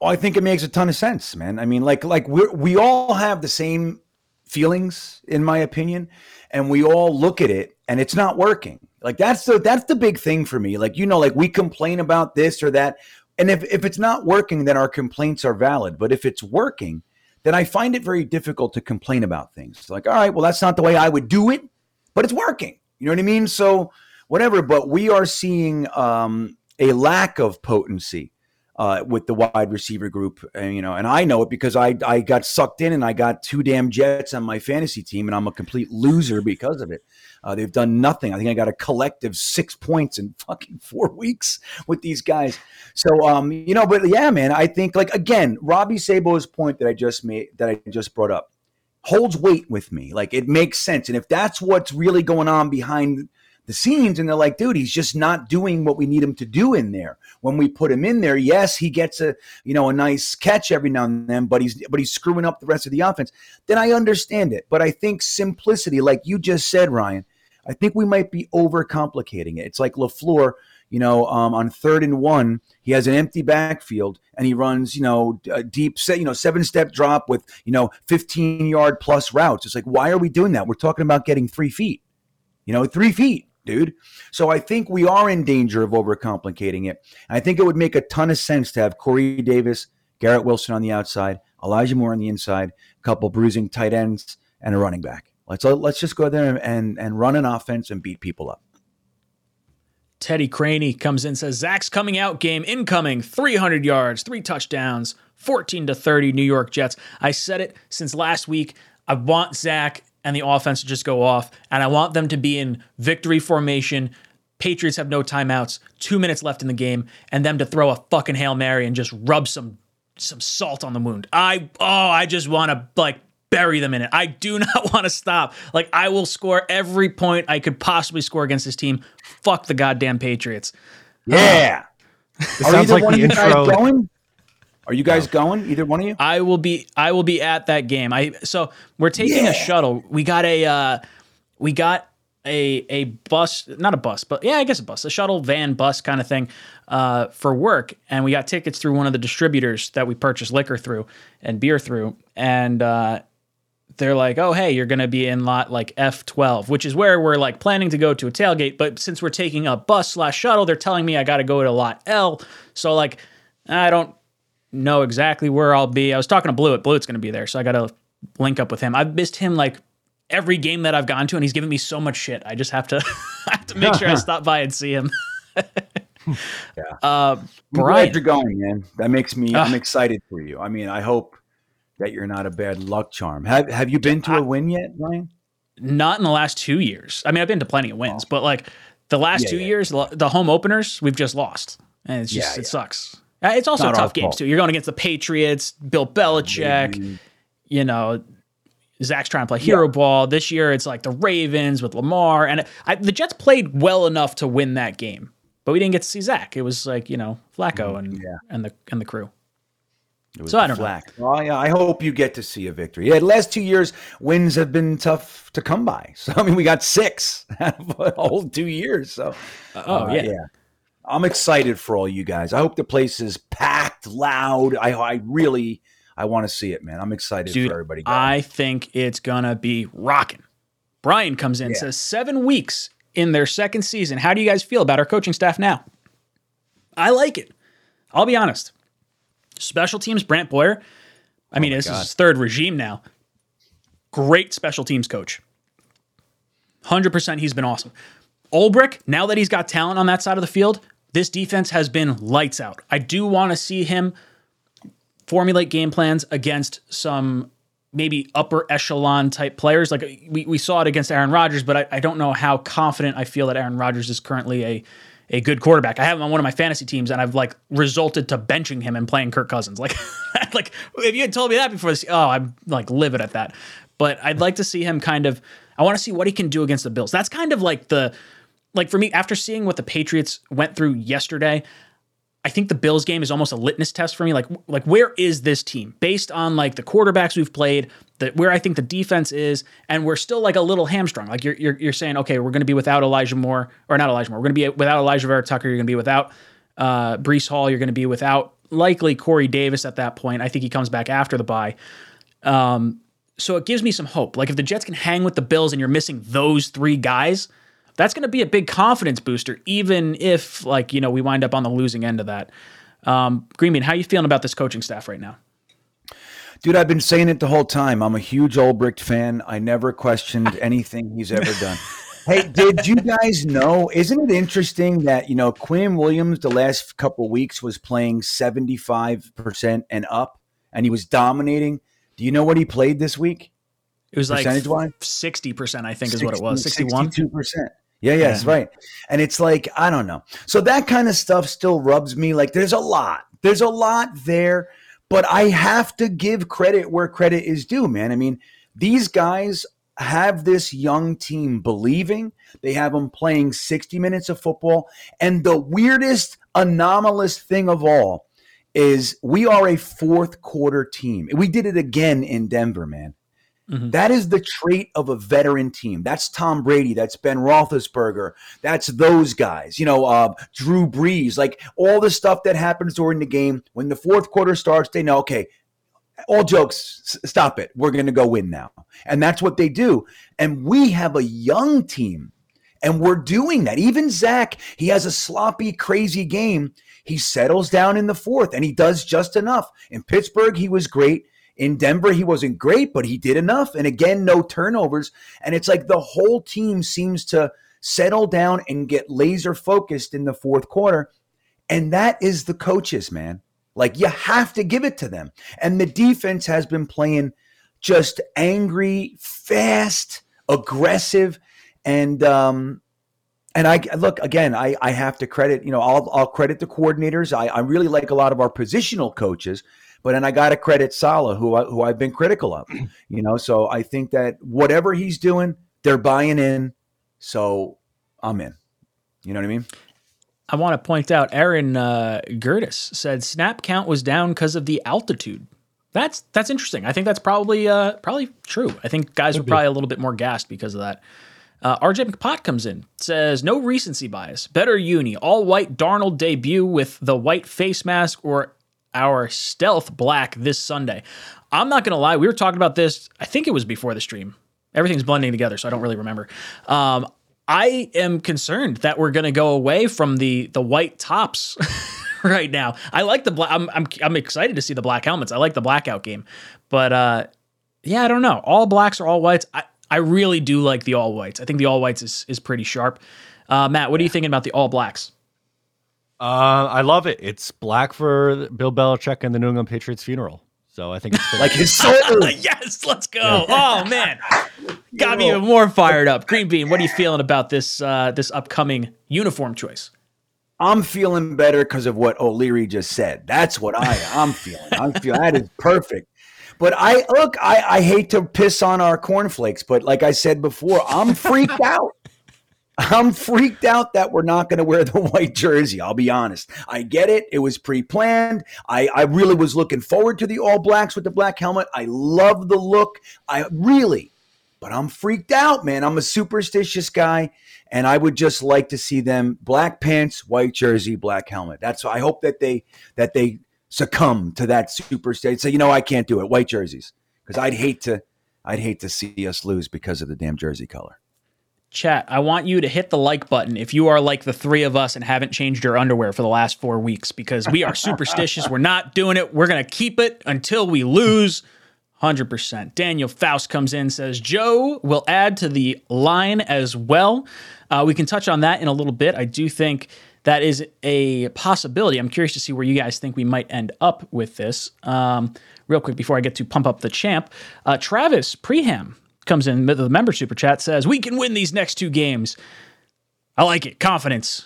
Well, I think it makes a ton of sense, man. I mean, like like we we all have the same feelings, in my opinion, and we all look at it, and it's not working. Like that's the that's the big thing for me. Like you know, like we complain about this or that, and if if it's not working, then our complaints are valid. But if it's working, then I find it very difficult to complain about things. Like, all right, well, that's not the way I would do it, but it's working. You know what I mean? So whatever. But we are seeing um, a lack of potency uh, with the wide receiver group, and, you know, and I know it because I I got sucked in and I got two damn Jets on my fantasy team, and I'm a complete loser because of it. Uh, they've done nothing. I think I got a collective six points in fucking four <laughs> weeks with these guys. So, um, you know, but yeah, man, I think like again, Robbie Sabo's point that I just made, that I just brought up, holds weight with me. Like it makes sense, and if that's what's really going on behind the scenes, and they're like, dude, he's just not doing what we need him to do in there. When we put him in there, yes, he gets a you know a nice catch every now and then, but he's but he's screwing up the rest of the offense. Then I understand it, but I think simplicity, like you just said, Ryan. I think we might be overcomplicating it. It's like LaFleur, you know, um, on third and one, he has an empty backfield and he runs, you know, a deep, se- you know, seven step drop with, you know, fifteen yard plus routes. It's like, why are we doing that? We're talking about getting three feet, you know, three feet, dude. So I think we are in danger of overcomplicating it. I think it would make a ton of sense to have Corey Davis, Garrett Wilson on the outside, Elijah Moore on the inside, a couple bruising tight ends, and a running back. Let's let's just go there and and run an offense and beat people up. Teddy Craney comes in says Zach's coming out game incoming 300 yards, three touchdowns, 14 to 30 New York Jets. I said it since last week. I want Zach and the offense to just go off, and I want them to be in victory formation. Patriots have no timeouts, two minutes left in the game, and them to throw a fucking Hail Mary and just rub some some salt on the wound. I oh, I just want to like bury them in it. I do <laughs> not want to stop. Like I will score every point I could possibly score against this team. Fuck the goddamn Patriots. Yeah. It sounds like the of you guys intro. going? Are you guys going? Either one of you? I will be I will be at that game. I so we're taking Yeah. a shuttle. We got a uh we got a a bus, not a bus, but yeah, I guess a bus, a shuttle van bus kind of thing uh for work and we got tickets through one of the distributors that we purchased liquor through and beer through and uh they're like, "Oh, hey, you're going to be in lot like F12, which is where we're like planning to go to a tailgate. But since we're taking a bus slash shuttle, they're telling me I got to go to lot L. So like, I don't know exactly where I'll be. I was talking to Blewett. Blewett's going to be there, so I got to link up with him. I've missed him like every game that I've gone to, and he's given me so much shit. I just have to <laughs> I have to make sure I <laughs> stop by and see him. <laughs> Yeah. Uh, Brian, glad you're going, man. That makes me. I'm Ah. excited for you. I mean, I hope that you're not a bad luck charm. Have Have you been to a win yet, Ryan? not in the last two years. I mean, I've been to plenty of wins, but like the last Yeah, two yeah. years, the home openers, we've just lost, and it's just Yeah, it sucks. Uh, It's also Not tough games fault. too. You're going against the Patriots, Bill Belichick. You know, Zach's trying to play hero ball. This year, it's like the Ravens with Lamar, and I, the Jets played well enough to win that game, but we didn't get to see Zach. It was like you know Flacco and Mm, yeah. and the and the crew. So I don't know. Well, yeah, I hope you get to see a victory. Yeah, the last two years, wins have been tough to come by. <laughs> So I mean, we got six <laughs> out of a whole two years. So Oh uh, yeah. I'm excited for all you guys. I hope the place is packed, loud. I, I really, I want to see it, man. I'm excited Dude, for everybody. Going. I think it's gonna be rocking. Brian comes in, Yeah. says seven weeks in their second season. How do you guys feel about our coaching staff now? I like it. I'll be honest. Special teams, Brant Boyer. I oh mean, this is his third regime now. Great special teams coach. 100% he's been awesome. Ulbrich, now that he's got talent on that side of the field, this defense has been lights out. I do want to see him formulate game plans against some maybe upper echelon type players. Like we, we saw it against Aaron Rodgers, but I, I don't know how confident I feel that Aaron Rodgers is currently a a good quarterback. I have him on one of my fantasy teams, and I've like resulted to benching him and playing Kirk Cousins. Like, <laughs> like if you had told me that before this, oh, I'm like livid at that. But I'd like to see him kind of. I want to see what he can do against the Bills. That's kind of like the like for me after seeing what the Patriots went through yesterday. I think the Bills game is almost a litmus test for me. Like, like where is this team based on like the quarterbacks we've played, the where I think the defense is, and we're still like a little hamstrung. Like you're you're, you're saying, okay, we're going to be without Elijah Moore or not Elijah Moore. We're going to be without Alijah Vera-Tucker. You're going to be without uh, Breece Hall. You're going to be without likely Corey Davis at that point. I think he comes back after the bye. Um, so it gives me some hope. Like if the Jets can hang with the Bills and you're missing those three guys, that's going to be a big confidence booster, even if like you know we wind up on the losing end of that. Um, Greenbean, how are you feeling about this coaching staff right now? Dude, I've been saying it the whole time. I'm a huge Ulbrich fan. I never questioned <laughs> anything he's ever done. hey, did you guys know? Isn't it interesting that you know Quinnen Williams the last couple weeks was playing 75 percent and up, and he was dominating. Do you know what he played this week? It was like sixty percent, I think, is what it was. Sixty-one. Sixty-two percent. Yeah, yeah, uh-huh. right. And it's like I don't know. So that kind of stuff still rubs me. Like there's a lot. There's a lot there, but I have to give credit where credit is due, man. I mean, these guys have this young team believing. They have them playing 60 minutes of football. And the weirdest, anomalous thing of all is we are a fourth quarter team. We did it again in Denver, man. Mhm. That is the trait of a veteran team. That's Tom Brady. That's Ben Roethlisberger. That's those guys. You know, uh, Drew Brees. Like all the stuff that happens during the game. When the fourth quarter starts, they know, okay, all jokes, stop it. We're going to go win now. And that's what they do. And we have a young team, and we're doing that. Even Zach, he has a sloppy, crazy game. He settles down in the fourth, and he does just enough. In Pittsburgh, he was great. In Denver, he wasn't great, but he did enough. And again, no turnovers. And it's like the whole team seems to settle down and get laser focused in the fourth quarter. And that is the coaches, man. Like you have to give it to them. And the defense has been playing just angry, fast, aggressive, and um and I look again. I I have to credit you know I'll I'll credit the coordinators. I I really like a lot of our positional coaches, but then I got to credit Saleh, who I, who I've been critical of. <clears throat> You know, so I think that whatever he's doing, they're buying in. So I'm in. You know what I mean? I want to point out Aaron uh, Gertis said snap count was down because of the altitude. That's that's interesting. I think that's probably uh, probably true. I think guys were probably a little bit more gassed because of that. Uh, RJ McPot comes in says no recency bias. Better uni all white Darnold debut with the white face mask or our stealth black this Sunday. I'm not gonna lie. We were talking about this. I think it was before the stream. Everything's blending together, so I don't really remember. Um, I am concerned that we're going to go away from the the white tops <laughs> right now. I like the black. I'm, I'm I'm excited to see the black helmets. I like the blackout game, but uh, yeah, I don't know. All blacks or all whites. I, I really do like the all whites. I think the all whites is is pretty sharp. Uh, Matt, what are you thinking about the all blacks? Uh, I love it. It's black for Bill Belichick and the New England Patriots funeral. So I think it's <laughs> Like his <laughs> soul. yes, let's go. Oh man, got me even more fired up. Green Bean, what are you feeling about this uh, this upcoming uniform choice? I'm feeling better because of what O'Leary just said. That's what I I'm feeling. I'm feeling that is perfect. But I look, I, I hate to piss on our cornflakes, but like I said before, I'm freaked out. I'm freaked out that we're not going to wear the <laughs> white jersey. I'll be honest. I get it. It was pre planned. I, I really was looking forward to the all blacks with the black helmet. I love the look. I really, but I'm freaked out, man. I'm a superstitious guy, and I would just like to see them black pants, white jersey, black helmet. That's I hope that they that they succumb to that superstition. Say, you know, I can't do it. White jerseys, because I'd hate to I'd hate to see us lose because of the damn jersey color. Chat, I want you to hit the like button if you are like the three of us and haven't changed your underwear for the last four weeks because we are superstitious. We're not doing it. We're going to keep it until we lose. 100%. Daniel Faust comes in, says Joe will add to the line as well. Uh, we can touch on that in a little bit. I do think that is a possibility. I'm curious to see where you guys think we might end up with this. Um, real quick before I get to pump up the champ, uh, Travis Preham comes in the member super chat says we can win these next two games. I like it. Confidence.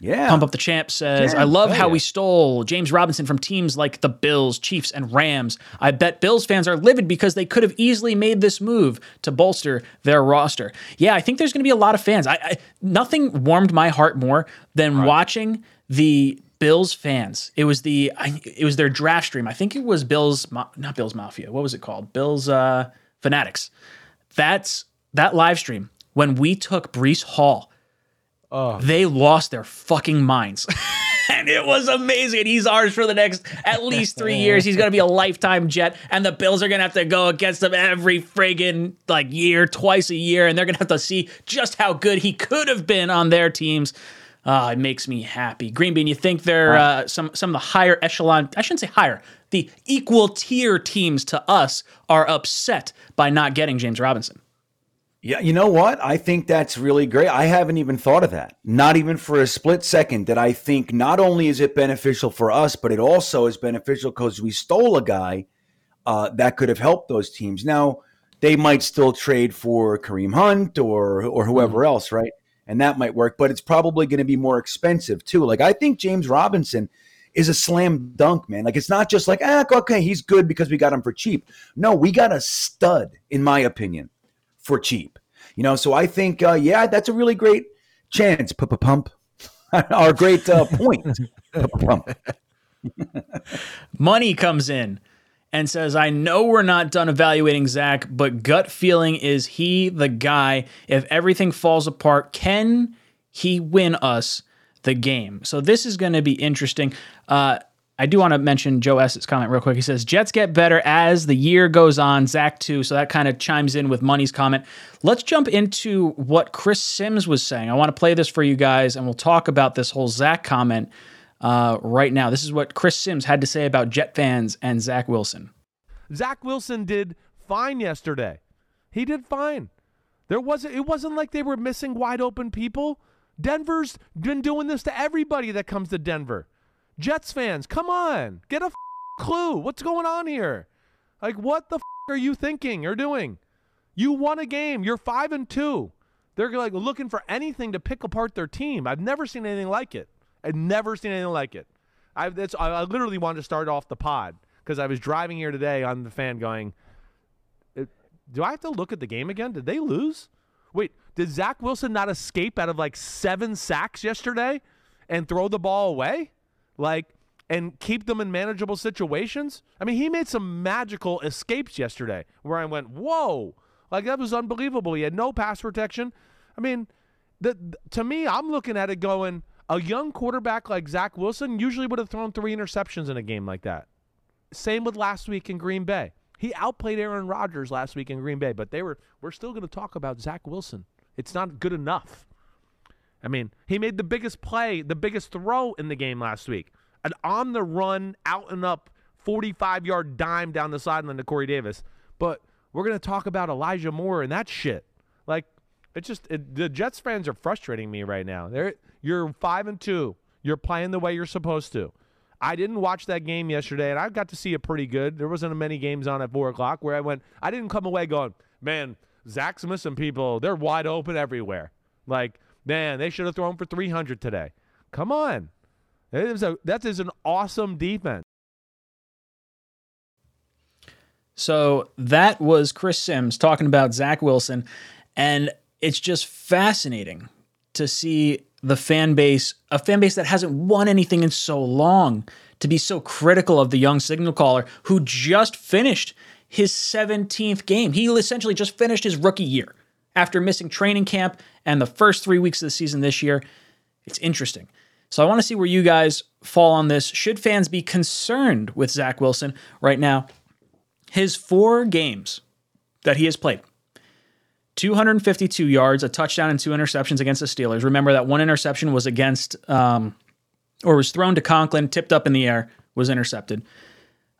Yeah. Pump Up the Champ says, I love hell how yeah. we stole James Robinson from teams like the Bills, Chiefs, and Rams. I bet Bills fans are livid because they could have easily made this move to bolster their roster. Yeah, I think there's going to be a lot of fans. I, I nothing warmed my heart more than watching the Bills fans. It was the I, it was their draft stream. I think it was Bills not Bills Mafia. What was it called? Bills uh, Fanatics. That's that live stream when we took Breece Hall they lost their fucking minds. <laughs> and it was amazing. And he's ours for the next at least three years. He's going to be a lifetime Jet. And the Bills are going to have to go against him every friggin' like year, twice a year. And they're going to have to see just how good he could have been on their teams. Uh, it makes me happy. Green Bean, you think they're uh, some some of the higher echelon? I shouldn't say higher. The equal tier teams to us are upset by not getting James Robinson. Yeah, you know what? I think that's really great. I haven't even thought of that. Not even for a split second that I think not only is it beneficial for us, but it also is beneficial because we stole a guy uh, that could have helped those teams. Now, they might still trade for Kareem Hunt or or whoever else, right? And that might work, but it's probably going to be more expensive too. Like I think James Robinson is a slam dunk, man. Like it's not just like, ah, okay, he's good because we got him for cheap. No, we got a stud, in my opinion for cheap. You know, so I think, uh, yeah, that's a really great chance. Pump, <laughs> our great uh, point. Pump. Money comes in and says, I know we're not done evaluating Zach, but gut feeling is he the guy. If everything falls apart, can he win us the game? So this is going to be interesting. Uh, I do want to mention Joe Essett's comment real quick. He says, Jets get better as the year goes on. Zach, too. So that kind of chimes in with Money's comment. Let's jump into what Chris Sims was saying. I want to play this for you guys, and we'll talk about this whole Zach comment uh, right now. This is what Chris Sims had to say about Jet fans and Zach Wilson. Zach Wilson did fine yesterday. He did fine. There wasn't it wasn't like they were missing wide open people. Denver's been doing this to everybody that comes to Denver. Jets fans, come on. Get a f- clue. What's going on here? Like what the f- are you thinking or doing? You won a game. You're 5 and 2. They're like looking for anything to pick apart their team. I've never seen anything like it. I've never seen anything like it. I that's I, I literally wanted to start off the pod because I was driving here today on the fan going, "Uh, do I have to look at the game again? Did they lose? Wait, did Zach Wilson not escape out of like seven sacks yesterday and throw the ball away? Like, and keep them in manageable situations? I mean, he made some magical escapes yesterday where I went, whoa, like that was unbelievable. He had no pass protection. I mean, the, to me, I'm looking at it going, a young quarterback like Zach Wilson usually would have thrown three interceptions in a game like that. Same with last week in Green Bay. He outplayed Aaron Rodgers last week in Green Bay, but they were we're still going to talk about Zach Wilson. It's not good enough. I mean, he made the biggest play, the biggest throw in the game last week. An on the run, out and up 45 yard dime down the sideline to Corey Davis. but we're gonna talk about Elijah Moore and that shit. Like, it just it, the Jets fans are frustrating me right now. They're you're five and two. You're playing the way you're supposed to. I didn't watch that game yesterday, and I got to see it pretty good. There wasn't many games on at four o'clock where I went. I didn't come away going, man, Zach's missing people. They're wide open everywhere. Like, man, they should have thrown for 300 today. Come on. That is, a, that is an awesome defense. So that was Chris Sims talking about Zach Wilson. And it's just fascinating to see the fan base, a fan base that hasn't won anything in so long, to be so critical of the young signal caller who just finished his 17th game. He essentially just finished his rookie year after missing training camp and the first three weeks of the season this year. It's interesting. So I want to see where you guys fall on this. Should fans be concerned with Zach Wilson right now? His four games that he has played 252 yards, a touchdown, and two interceptions against the Steelers. Remember that one interception was against, um, or was thrown to Conklin, tipped up in the air, was intercepted.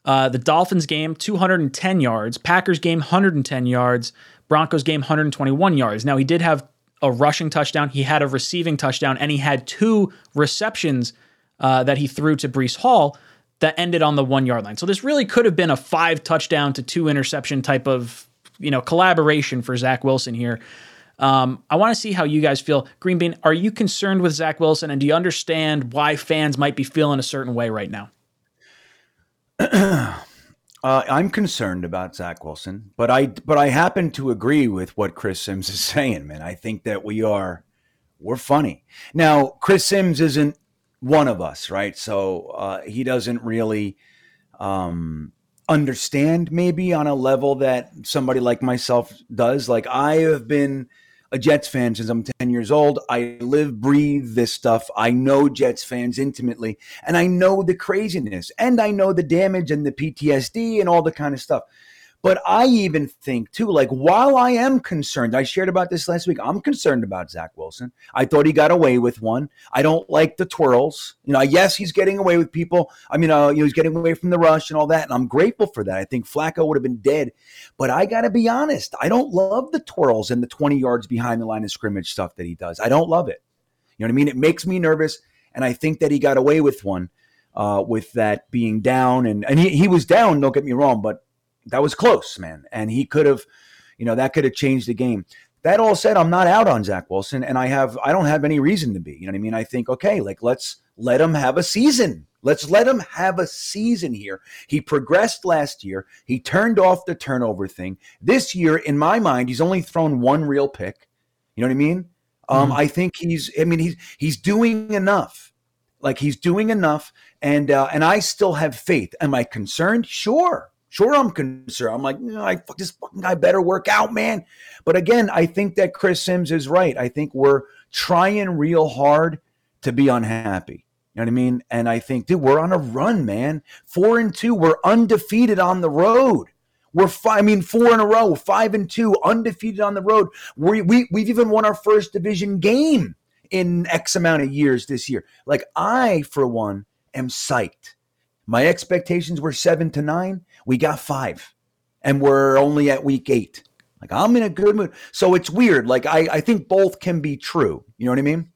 Uh, the Dolphins game, 210 yards. Packers game, 110 yards. Broncos game, 121 yards. Now, he did have a rushing touchdown, he had a receiving touchdown, and he had two receptions uh, that he threw to Breece Hall that ended on the one yard line. So this really could have been a five touchdown to two interception type of you know collaboration for Zach Wilson here. Um, I want to see how you guys feel. Green Bean, are you concerned with Zach Wilson, and do you understand why fans might be feeling a certain way right now? <clears throat> Uh, I'm concerned about Zach Wilson, but I but I happen to agree with what Chris Sims is <laughs> saying, man. I think that we are we're funny. Now, Chris Sims isn't one of us, right? So uh, he doesn't really um, understand maybe on a level that somebody like myself does. Like I have been a Jets fan since I'm 10 years old. I live, breathe this stuff. I know Jets fans intimately, and I know the craziness, and I know the damage and the PTSD and all the kind of stuff. But I even think too, like while I am concerned, I shared about this last week. I'm concerned about Zach Wilson. I thought he got away with one. I don't like the twirls. You know, yes, he's getting away with people. I mean, uh, you know, he's getting away from the rush and all that, and I'm grateful for that. I think Flacco would have been dead, but I got to be honest. I don't love the twirls and the 20 yards behind the line of scrimmage stuff that he does. I don't love it. You know what I mean? It makes me nervous, and I think that he got away with one. Uh, with that being down and and he, he was down, don't get me wrong, but that was close, man. And he could have, you know, that could have changed the game. That all said, I'm not out on Zach Wilson, and I have I don't have any reason to be. You know what I mean? I think okay, like let's let him have a season. Let's let him have a season here. He progressed last year. He turned off the turnover thing. This year, in my mind, he's only thrown one real pick. You know what I mean? Um, I think he's. I mean, he's he's doing enough. Like he's doing enough, and uh, and I still have faith. Am I concerned? Sure. Sure, I'm concerned. I'm like, no, I this fucking guy better work out, man. But again, I think that Chris Sims is right. I think we're trying real hard to be unhappy. You know what I mean? And I think, dude, we're on a run, man. Four and two, we're undefeated on the road. We're five, I mean, four in a row, five and two, undefeated on the road. We, we we've even won our first division game in X amount of years this year. Like I, for one, am psyched. My expectations were seven to nine. We got five, and we're only at week eight. Like I'm in a good mood. So it's weird. Like I, I think both can be true. You know what I mean?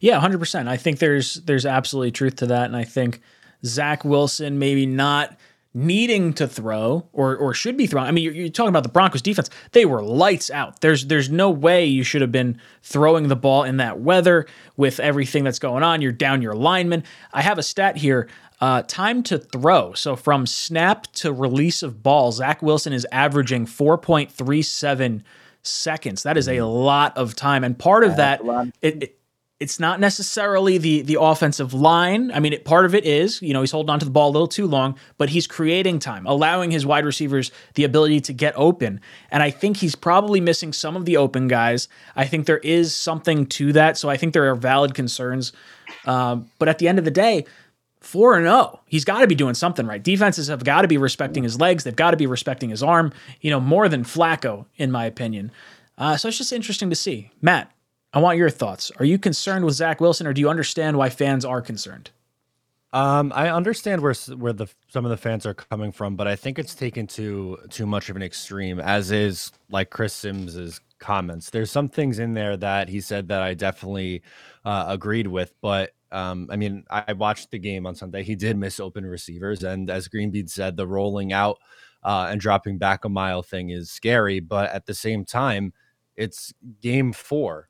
Yeah, hundred percent. I think there's there's absolutely truth to that, and I think Zach Wilson maybe not needing to throw or or should be throwing. I mean, you're, you're, talking about the Broncos defense; they were lights out. There's there's no way you should have been throwing the ball in that weather with everything that's going on. You're down your lineman. I have a stat here. Uh, time to throw. So from snap to release of ball, Zach Wilson is averaging 4.37 seconds. That is a lot of time, and part of that it, it it's not necessarily the the offensive line. I mean, it, part of it is, you know, he's holding on to the ball a little too long, but he's creating time, allowing his wide receivers the ability to get open. And I think he's probably missing some of the open guys. I think there is something to that. So I think there are valid concerns. Um, but at the end of the day, 4 and 0. He's got to be doing something right. Defenses have got to be respecting his legs. They've got to be respecting his arm, you know, more than Flacco, in my opinion. Uh, so it's just interesting to see. Matt, I want your thoughts. Are you concerned with Zach Wilson or do you understand why fans are concerned? Um, I understand where where the some of the fans are coming from, but I think it's taken to too much of an extreme. As is like Chris Sims's comments. There's some things in there that he said that I definitely uh, agreed with, but um, I mean, I watched the game on Sunday. He did miss open receivers, and as Green Bean said, the rolling out uh, and dropping back a mile thing is scary. But at the same time, it's game four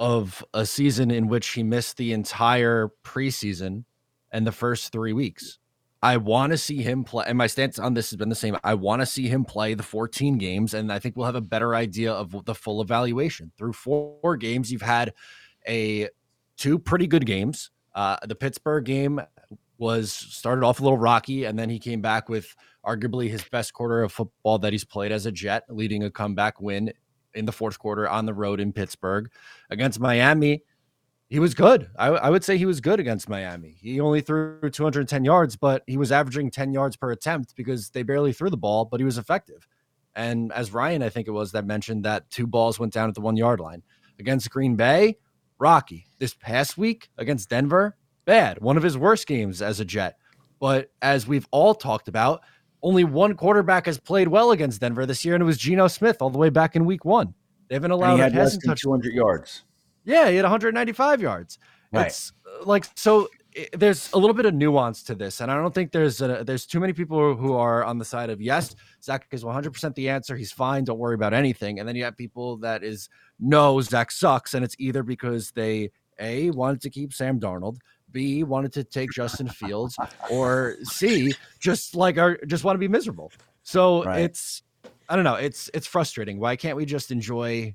of a season in which he missed the entire preseason and the first three weeks. I want to see him play, and my stance on this has been the same. I want to see him play the 14 games, and I think we'll have a better idea of the full evaluation. Through four games, you've had a two pretty good games. Uh, the Pittsburgh game was started off a little rocky, and then he came back with arguably his best quarter of football that he's played as a Jet, leading a comeback win in the fourth quarter on the road in Pittsburgh against Miami. He was good. I, I would say he was good against Miami. He only threw 210 yards, but he was averaging 10 yards per attempt because they barely threw the ball, but he was effective. And as Ryan, I think it was that mentioned that two balls went down at the one yard line against Green Bay. Rocky this past week against Denver, bad. One of his worst games as a Jet. But as we've all talked about, only one quarterback has played well against Denver this year, and it was Geno Smith all the way back in week one. They haven't And allowed he a had less than 200 yards. Yeah, he had 195 yards. Right. It's uh, like so. i there's a little bit of nuance to this, and I don't think there's a, there's too many people who are on the side of yes, Zach is 100 percent the answer. He's fine. Don't worry about anything. And then you have people that is no, Zach sucks, and it's either because they a wanted to keep Sam Darnold, b wanted to take Justin Fields, or c just like are just want to be miserable. So Right. it's I don't know. It's it's frustrating. Why can't we just enjoy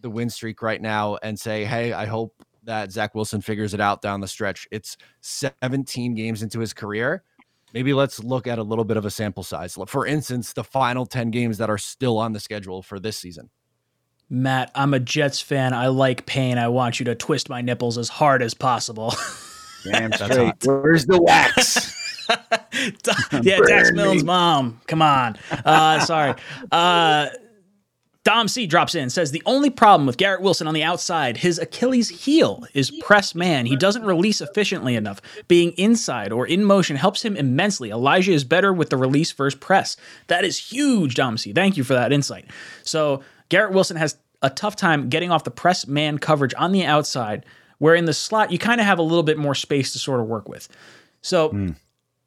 the win streak right now and say, hey, I hope that Zach Wilson figures it out down the stretch. It's 17 games into his career. Maybe let's look at a little bit of a sample size. For instance, the final 10 games that are still on the schedule for this season. Matt, I'm a Jets fan. I like pain. I want you to twist my nipples as hard as possible. Damn straight. Where's the wax? <laughs> yeah, Dax Burn Milne's mom. Come on. Uh, sorry. Uh, Dom C drops in says the only problem with Garrett Wilson on the outside, his Achilles heel is press man. He doesn't release efficiently enough. Being inside or in motion helps him immensely. Elijah is better with the release first press. That is huge, Dom C. Thank you for that insight. So Garrett Wilson has a tough time getting off the press man coverage on the outside, where in the slot you kind of have a little bit more space to sort of work with. So hmm.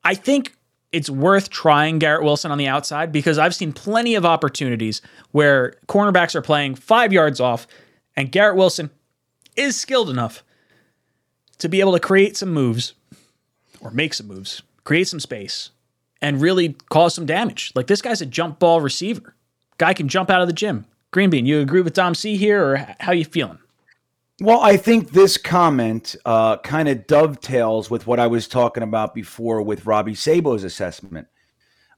I think it's worth trying Garrett Wilson on the outside because I've seen plenty of opportunities where cornerbacks are playing five yards off, and Garrett Wilson is skilled enough to be able to create some moves or make some moves, create some space, and really cause some damage. Like this guy's a jump ball receiver. Guy can jump out of the gym. Green Bean, you agree with Dom C here, or how you feeling? Well, I think this comment uh, kind of dovetails with what I was talking about before with Robby Sabo's assessment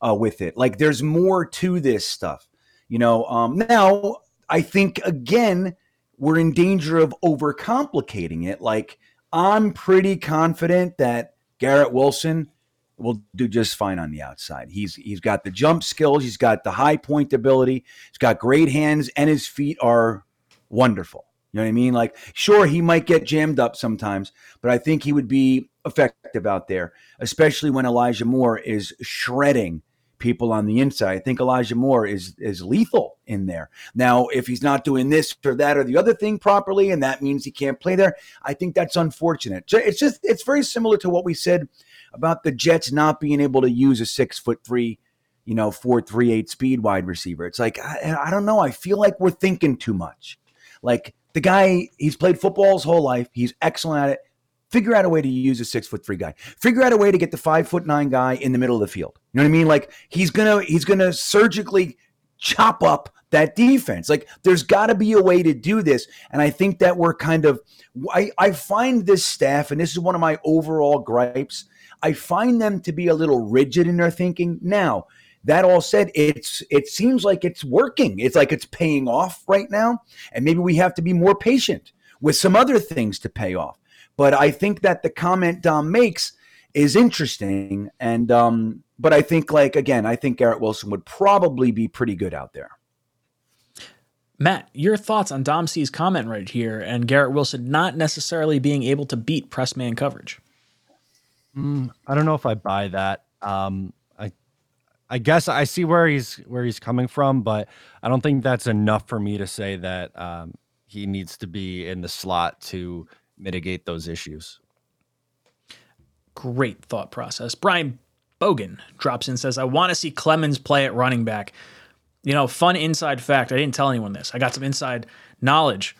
uh, with it. Like, there's more to this stuff, you know. Um, now, I think again we're in danger of overcomplicating it. Like, I'm pretty confident that Garrett Wilson will do just fine on the outside. He's he's got the jump skills, he's got the high point ability, he's got great hands, and his feet are wonderful. You know what I mean? Like, sure, he might get jammed up sometimes, but I think he would be effective out there, especially when Elijah Moore is shredding people on the inside. I think Elijah Moore is is lethal in there. Now, if he's not doing this or that or the other thing properly, and that means he can't play there, I think that's unfortunate. It's just it's very similar to what we said about the Jets not being able to use a six foot three, you know, four three eight speed wide receiver. It's like I, I don't know. I feel like we're thinking too much. Like the guy, he's played football his whole life. He's excellent at it. Figure out a way to use a six foot three guy. Figure out a way to get the five foot nine guy in the middle of the field. You know what I mean? Like he's gonna he's gonna surgically chop up that defense. Like there's got to be a way to do this. And I think that we're kind of I, I find this staff, and this is one of my overall gripes. I find them to be a little rigid in their thinking. Now, that all said, it's it seems like it's working. It's like it's paying off right now, and maybe we have to be more patient with some other things to pay off. But I think that the comment Dom makes is interesting, and um, but I think like again, I think Garrett Wilson would probably be pretty good out there. Matt, your thoughts on Dom C's comment right here and Garrett Wilson not necessarily being able to beat press man coverage? Mm, I don't know if I buy that. Um, I, I guess I see where he's where he's coming from, but I don't think that's enough for me to say that um, he needs to be in the slot to mitigate those issues. Great thought process. Brian Bogan drops in and says, I want to see Clemens play at running back. You know, fun inside fact. I didn't tell anyone this. I got some inside knowledge.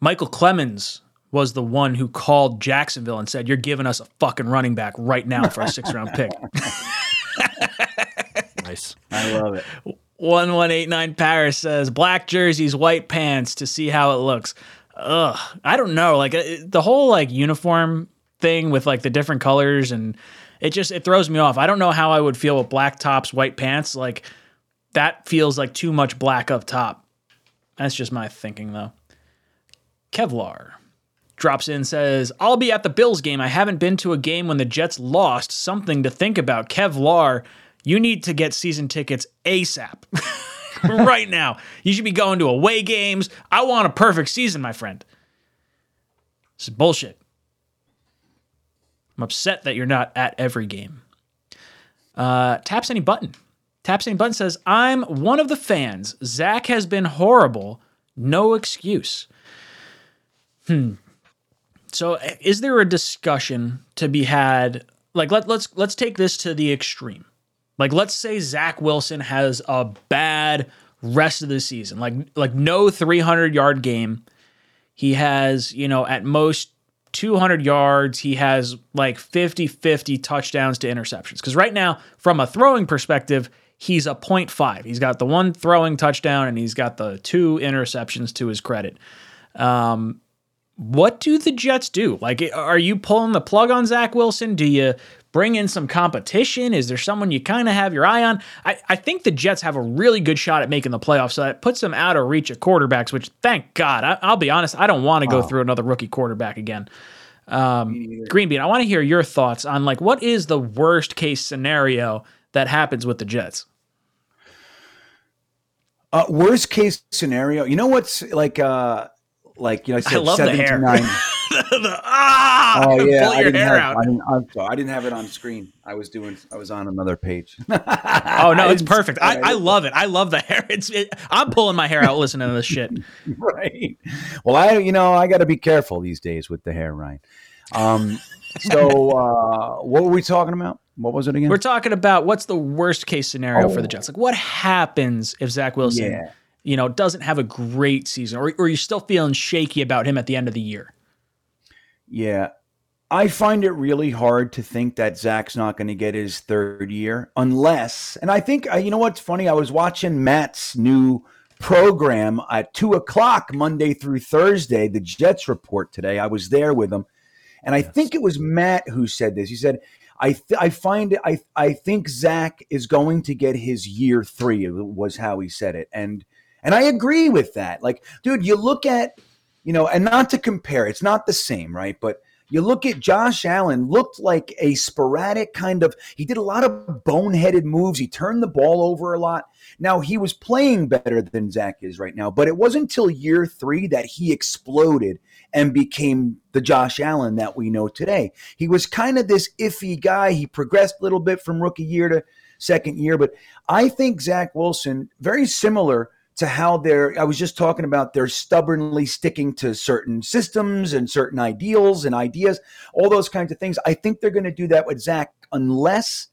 Michael Clemens was the one who called Jacksonville and said, You're giving us a fucking running back right now for a six round pick. <laughs> Nice. I love it. 1189 Paris says, Black jerseys, white pants to see how it looks. Ugh. I don't know. Like uh, the whole like uniform thing with like the different colors and it just it throws me off. I don't know how I would feel with black tops, white pants. Like that feels like too much black up top. That's just my thinking though. Kevlar drops in says, I'll be at the Bills game. I haven't been to a game when the Jets lost. Something to think about. Kevlar, you need to get season tickets ASAP. <laughs> right now. You should be going to away games. I want a perfect season, my friend. This is bullshit. I'm upset that you're not at every game. Uh, taps any button. Taps any button says, I'm one of the fans. Zach has been horrible. No excuse. Hmm. So is there a discussion to be had? Like let, let's let's take this to the extreme. Like let's say Zach Wilson has a bad rest of the season. Like like no 300 yard game. He has, you know, at most 200 yards. He has like 50 50 touchdowns to interceptions. Because right now, from a throwing perspective, he's a 0.5. He's got the one throwing touchdown and he's got the two interceptions to his credit. Um, what do the Jets do? Like, are you pulling the plug on Zach Wilson? Do you bring in some competition? Is there someone you kind of have your eye on? I, I think the Jets have a really good shot at making the playoffs, so that puts them out of reach of quarterbacks, which thank God. I, will be honest, I don't want to go through another rookie quarterback again. Um, Green Bean, I want to hear your thoughts on like what is the worst case scenario that happens with the Jets? Uh, worst case scenario, you know what's like? uh like you know, I said I love seven <laughs> the hair. to nine. the, ah, Oh yeah, pull I your didn't, hair have, out. I, didn't, I'm I didn't have it on screen. I was doing. I was on another page. <laughs> Oh no, it's perfect. I. I love it. I love the hair. <laughs> It's it, I'm pulling my hair out listening to this shit. right. Well, I you know I got to be careful these days with the hair, Ryan. Um, so uh, what were we talking about? What was it again? We're talking about what's the worst case scenario for the Oh. Jets. Like what happens if Zach Wilson, Yeah. You know, doesn't have a great season, or or you're still feeling shaky about him at the end of the year. Yeah. I find it really hard to think that Zach's not going to get his third year unless, and I think, uh, you know what's funny? I was watching Matt's new program at two o'clock Monday through Thursday, the Jets report today. I was there with him. And I think it was Matt who said this. He said, I, th- I find it, I, I think Zach is going to get his year three, was how he said it. And, and I agree with that. Like, dude, you look at, you know, and not to compare, it's not the same, right? But you look at Josh Allen, looked like a sporadic kind of, he did a lot of boneheaded moves. He turned the ball over a lot. Now, he was playing better than Zach is right now, but it wasn't until year three that he exploded and became the Josh Allen that we know today. He was kind of this iffy guy. He progressed a little bit from rookie year to second year, but I think Zach Wilson, very similar to how they're, I was just talking about they're stubbornly sticking to certain systems and certain ideals and ideas, all those kinds of things. I think they're going to do that with Zach unless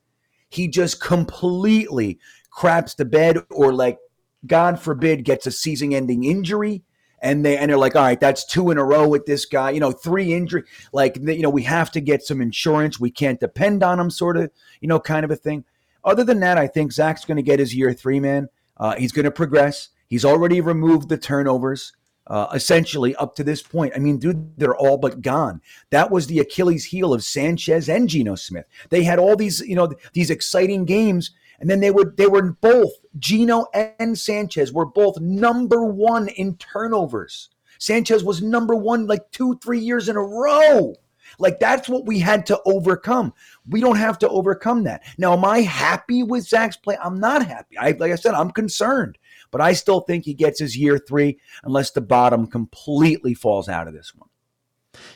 he just completely craps the bed or like, God forbid, gets a season ending injury. And they and they're like, all right, that's two in a row with this guy. You know, three injury. Like, you know, we have to get some insurance. We can't depend on him, sort of, you know, kind of a thing. Other than that, I think Zach's going to get his year three, man. Uh, he's going to progress. He's already removed the turnovers, uh, essentially up to this point. I mean, dude, they're all but gone. That was the Achilles heel of Sanchez and Geno Smith. They had all these, you know, these exciting games, and then they would they were both Geno and Sanchez were both number one in turnovers. Sanchez was number one like two, three years in a row. Like that's what we had to overcome. We don't have to overcome that. Now, am I happy with Zach's play? I'm not happy. I like I said, I'm concerned, but I still think he gets his year three unless the bottom completely falls out of this one.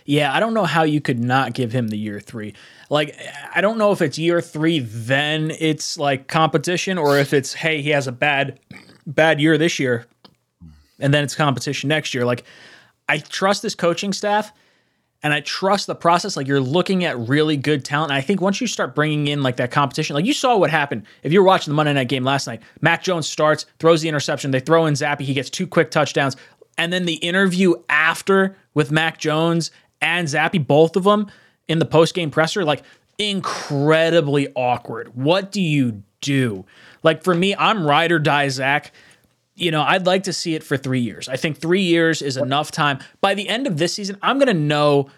Yeah, I don't know how you could not give him the year three. Like, I don't know if it's year three, then it's like competition, or if it's hey, he has a bad, bad year this year, and then it's competition next year. Like, I trust this coaching staff, and I trust the process. Like, you're looking at really good talent. And I think once you start bringing in like that competition, like you saw what happened. If you were watching the Monday night game last night, Mac Jones starts, throws the interception, they throw in Zappe, he gets two quick touchdowns, and then the interview after with Mac Jones and Zappe, both of them in the post game presser, like incredibly awkward. What do you do? Like for me, I'm ride or die Zach. You know, I'd like to see it for three years. I think three years is enough time. By the end of this season, I'm going to know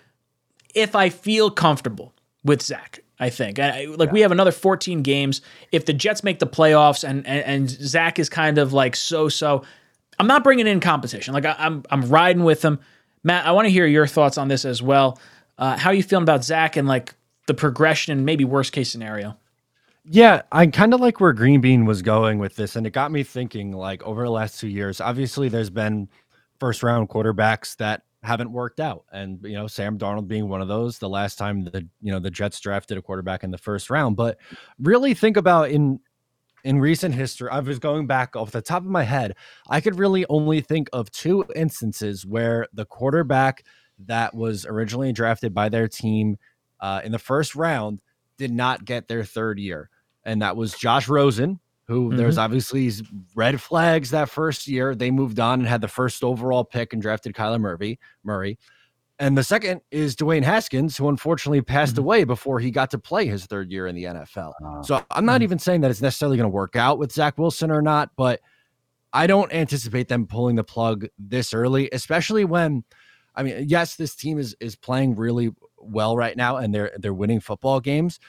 if I feel comfortable with Zach. I think. I, like we have another 14 games. If the Jets make the playoffs and and, and Zach is kind of like so so, I'm not bringing in competition. Like I, I'm I'm riding with him. Matt, I want to hear your thoughts on this as well. Uh, how you feeling about Zach and like the progression and maybe worst case scenario? Yeah, I kind of like where Green Bean was going with this, and it got me thinking. Like over the last two years, obviously there's been first round quarterbacks that haven't worked out, and you know Sam Darnold being one of those. The last time the you know the Jets drafted a quarterback in the first round, but really think about in in recent history, I was going back off the top of my head. I could really only think of two instances where the quarterback that was originally drafted by their team uh, in the first round did not get their third year. And that was Josh Rosen, who there's mm-hmm. obviously red flags that first year. They moved on and had the first overall pick and drafted Kyler Murray. Murray. And the second is Dwayne Haskins, who unfortunately passed mm-hmm. away before he got to play his third year in the NFL. Ah. So I'm not mm-hmm. even saying that it's necessarily going to work out with Zach Wilson or not, but I don't anticipate them pulling the plug this early, especially when I mean, yes, this team is is playing really well right now and they're they're winning football games,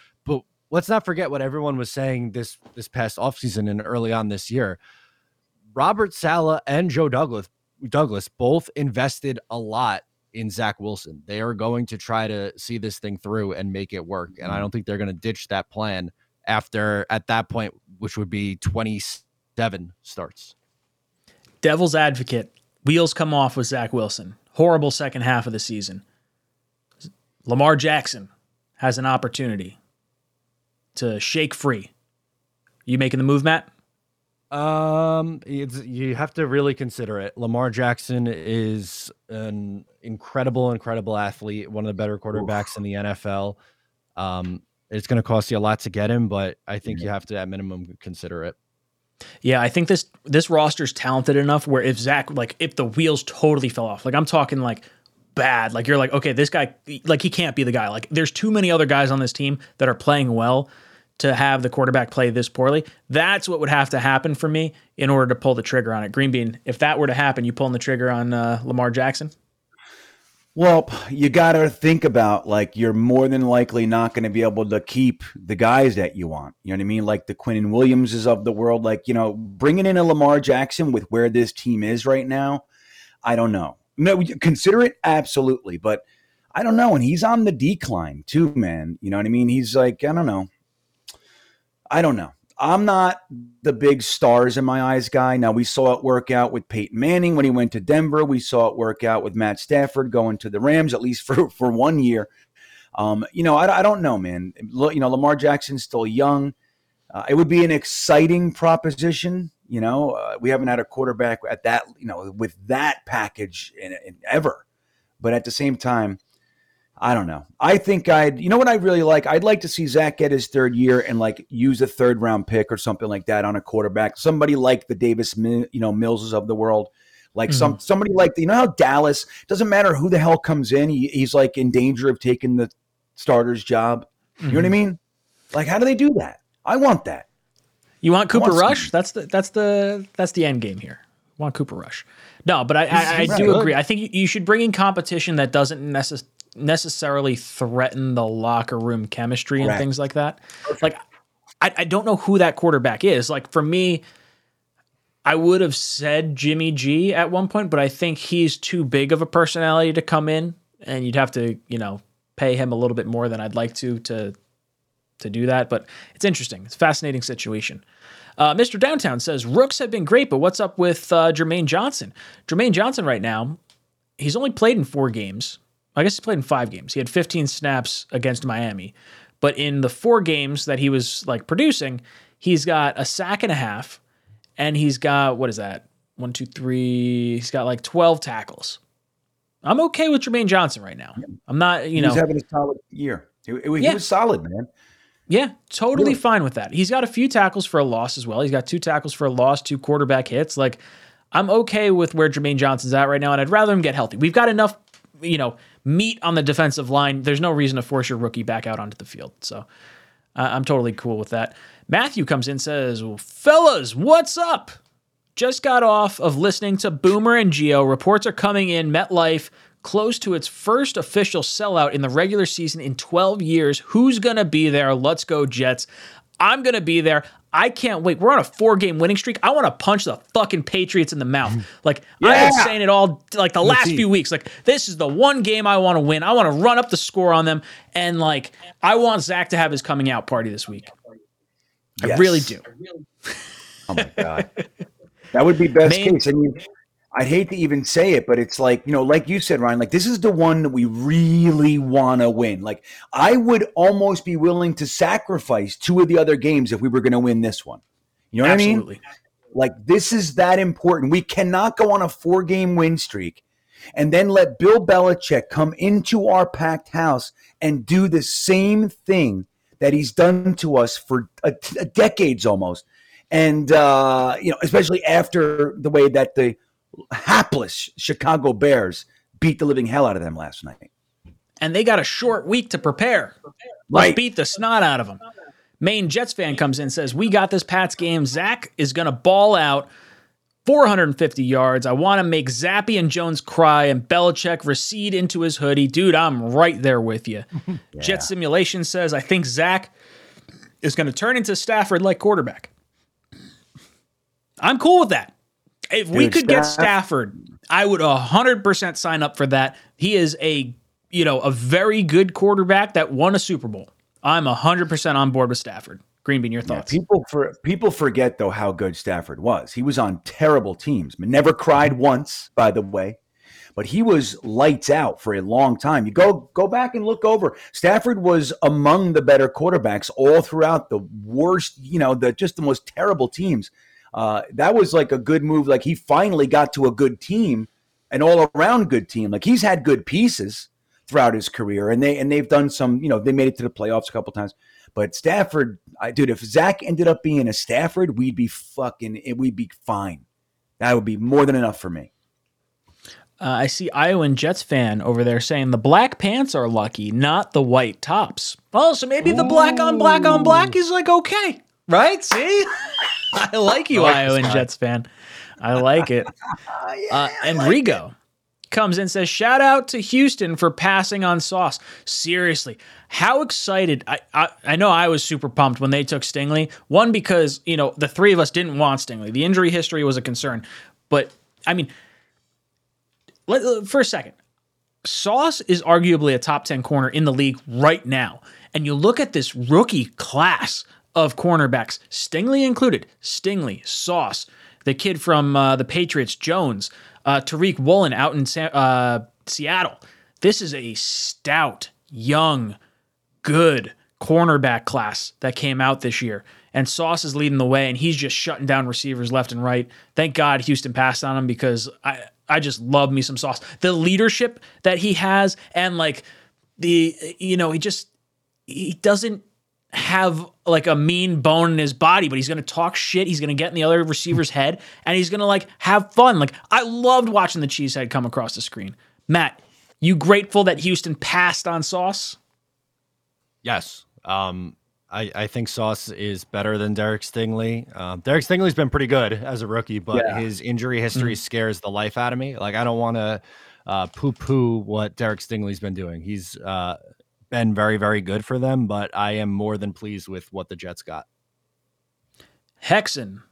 let's not forget what everyone was saying this this past offseason and early on this year. Robert Saleh and Joe Douglas Douglas both invested a lot in Zach Wilson. They are going to try to see this thing through and make it work. And I mm-hmm. don't think they're going to ditch that plan after at that point, which would be 27 starts. Devil's advocate, wheels come off with Zach Wilson. Horrible second half of the season. Lamar Jackson has an opportunity to shake free. You making the move, Matt? Um, it's, you have to really consider it. Lamar Jackson is an incredible, incredible athlete, one of the better quarterbacks in the NFL. Um, it's going to cost you a lot to get him, but I think you have to, at minimum, consider it. Yeah, I think this this roster's talented enough where if Zach like if the wheels totally fell off, like I'm talking like bad, like you're like okay, this guy like he can't be the guy. Like there's too many other guys on this team that are playing well to have the quarterback play this poorly. That's what would have to happen for me in order to pull the trigger on it. Green Bean, if that were to happen, you pulling the trigger on uh, Lamar Jackson? Well, you got to think about like you're more than likely not going to be able to keep the guys that you want. You know what I mean? Like the Quinnen Williamses of the world. Like you know, bringing in a Lamar Jackson with where this team is right now, I don't know. No, consider it absolutely, but I don't know. And he's on the decline too, man. You know what I mean? He's like I don't know. I don't know. I'm not the big stars in my eyes guy. Now we saw it work out with Peyton Manning when he went to Denver. We saw it work out with Matt Stafford going to the Rams at least <laughs> for for one year. Um, you know, I, I don't know, man. You know, Lamar Jackson's still young. Uh, it would be an exciting proposition. You know, uh, we haven't had a quarterback at that, you know, with that package in, in ever. But at the same time, I don't know. I think I'd, you know what I really like? I'd like to see Zach get his third year and like use a third round pick or something like that on a quarterback. Somebody like the Davis, you know, Millses of the world. Like some mm-hmm. somebody like you know how Dallas doesn't matter who the hell comes in, he, he's like in danger of taking the starter's job. You know what I mm-hmm. mean? Like how do they do that? I want that. You want Cooper want Rush? That's the that's the that's the end game here. Want Cooper Rush? No, but I I, I do agree. I think you, you should bring in competition that doesn't necess- necessarily threaten the locker room chemistry and things like that. Like I, I don't know who that quarterback is. Like for me, I would have said Jimmy G at one point, but I think he's too big of a personality to come in, and you'd have to you know pay him a little bit more than I'd like to to to do that. But it's interesting. It's a fascinating situation. Uh, Mr. Downtown says Rooks have been great, but what's up with uh, Jermaine Johnson? Jermaine Johnson right now, he's only played in four games. I guess he played in five games. He had 15 snaps against Miami, but in the four games that he was like producing, he's got a sack and a half, and he's got what is that? One, two, three. He's got like 12 tackles. I'm okay with Jermaine Johnson right now. I'm not, you know, was having a solid year. He, he- he was solid, man. yeah, totally Really? fine with that. He's got a few tackles for a loss as well. He's got two tackles for a loss, two quarterback hits. Like, I'm okay with where Jermaine Johnson's at right now, and I'd rather him get healthy. We've got enough, you know, meat on the defensive line. There's no reason to force your rookie back out onto the field. So uh, I'm totally cool with that. Matthew comes in says, well, Fellas, what's up? Just got off of listening to Boomer and Gio. Reports are coming in MetLife close to its first official sellout in the regular season in 12 years. Who's going to be there? Let's go, Jets. I'm going to be there. I can't wait. We're on a four game winning streak. I want to punch the fucking Patriots in the mouth. <laughs> Like, I've been saying it all like the last few weeks. Like, this is the one game I want to win. I want to run up the score on them. And, like, I want Zach to have his coming out party this week. I really do. <laughs> Oh my god, that would be best Main- case. I mean, I'd hate to even say it, but it's like you know, like you said, Ryan. Like this is the one that we really want to win. Like I would almost be willing to sacrifice two of the other games if we were going to win this one. You know what I mean? Absolutely. Like this is that important. We cannot go on a four game win streak and then let Bill Belichick come into our packed house and do the same thing that he's done to us for a, a decades almost. And uh, you know, especially after the way that the hapless Chicago Bears beat the living hell out of them last night. and they got a short week to prepare. Let's Right. beat the snot out of them. Main Jets fan comes in and says, "We got this Pats game. Zach is going to ball out 450 yards. I want to make Zappe and Jones cry and Belichick recede into his hoodie. Dude, I'm right there with you." <laughs> Jet Simulation says, "I think Zach is going to turn into Stafford like quarterback." I'm cool with that. If we Dude, could get Stafford, I would 100% sign up for that. He is a, you know, a very good quarterback that won a Super Bowl. I'm 100% on board with Stafford. Greenbean, your Yeah, thoughts? people for people forget though how good Stafford was. He was on terrible teams. Never cried once, by the way. But he was lights out for a long time. You go go back and look over. Stafford was among the better quarterbacks all throughout the worst, you know, the just the most terrible teams. Uh, that was like a good move. Like he finally got to a good team, an all around good team. Like he's had good pieces throughout his career, and they and they've done some. You know, they made it to the playoffs a couple times. But Stafford, I, dude, if Zach ended up being a Stafford, we'd be fucking, we'd be fine. That would be more than enough for me. Uh, I see Iowan Jets fan over there saying the black pants are lucky, not the white tops. Oh, so maybe the black on black on black is like okay, right? See, <laughs> I like you, Iowan Jets fan. I like it. <laughs> uh, and Rigo comes in and says, "Shout out to Houston for passing on Sauce." Seriously, how excited! I, I I know I was super pumped when they took Stingley. One because you know the three of us didn't want Stingley. The injury history was a concern, but I mean let, for a second, Sauce is arguably a top 10 corner in the league right now. And you look at this rookie class of cornerbacks, Stingley included, Stingley, Sauce, the kid from uh, the Patriots, Jones, uh, Tariq Woolen out in uh, Seattle. This is a stout, young, good cornerback class that came out this year. And Sauce is leading the way, and he's just shutting down receivers left and right. Thank God Houston passed on him because I I just love me some Sauce. The leadership that he has, and like the you know he just he doesn't have like a mean bone in his body, but he's gonna talk shit. He's gonna get in the other receiver's head, and he's gonna like have fun. Like I loved watching the cheesehead come across the screen. Matt, you grateful that Houston passed on Sauce? Yes. Um, I, I think Sauce is better than Derek Stingley. Um, Derek Stingley's been pretty good as a rookie, but Yeah. his injury history scares the life out of me. Like I don't want to uh, poo-poo what Derek Stingley's been doing. He's uh, been very, very good for them, but I am more than pleased with what the Jets got. Hexen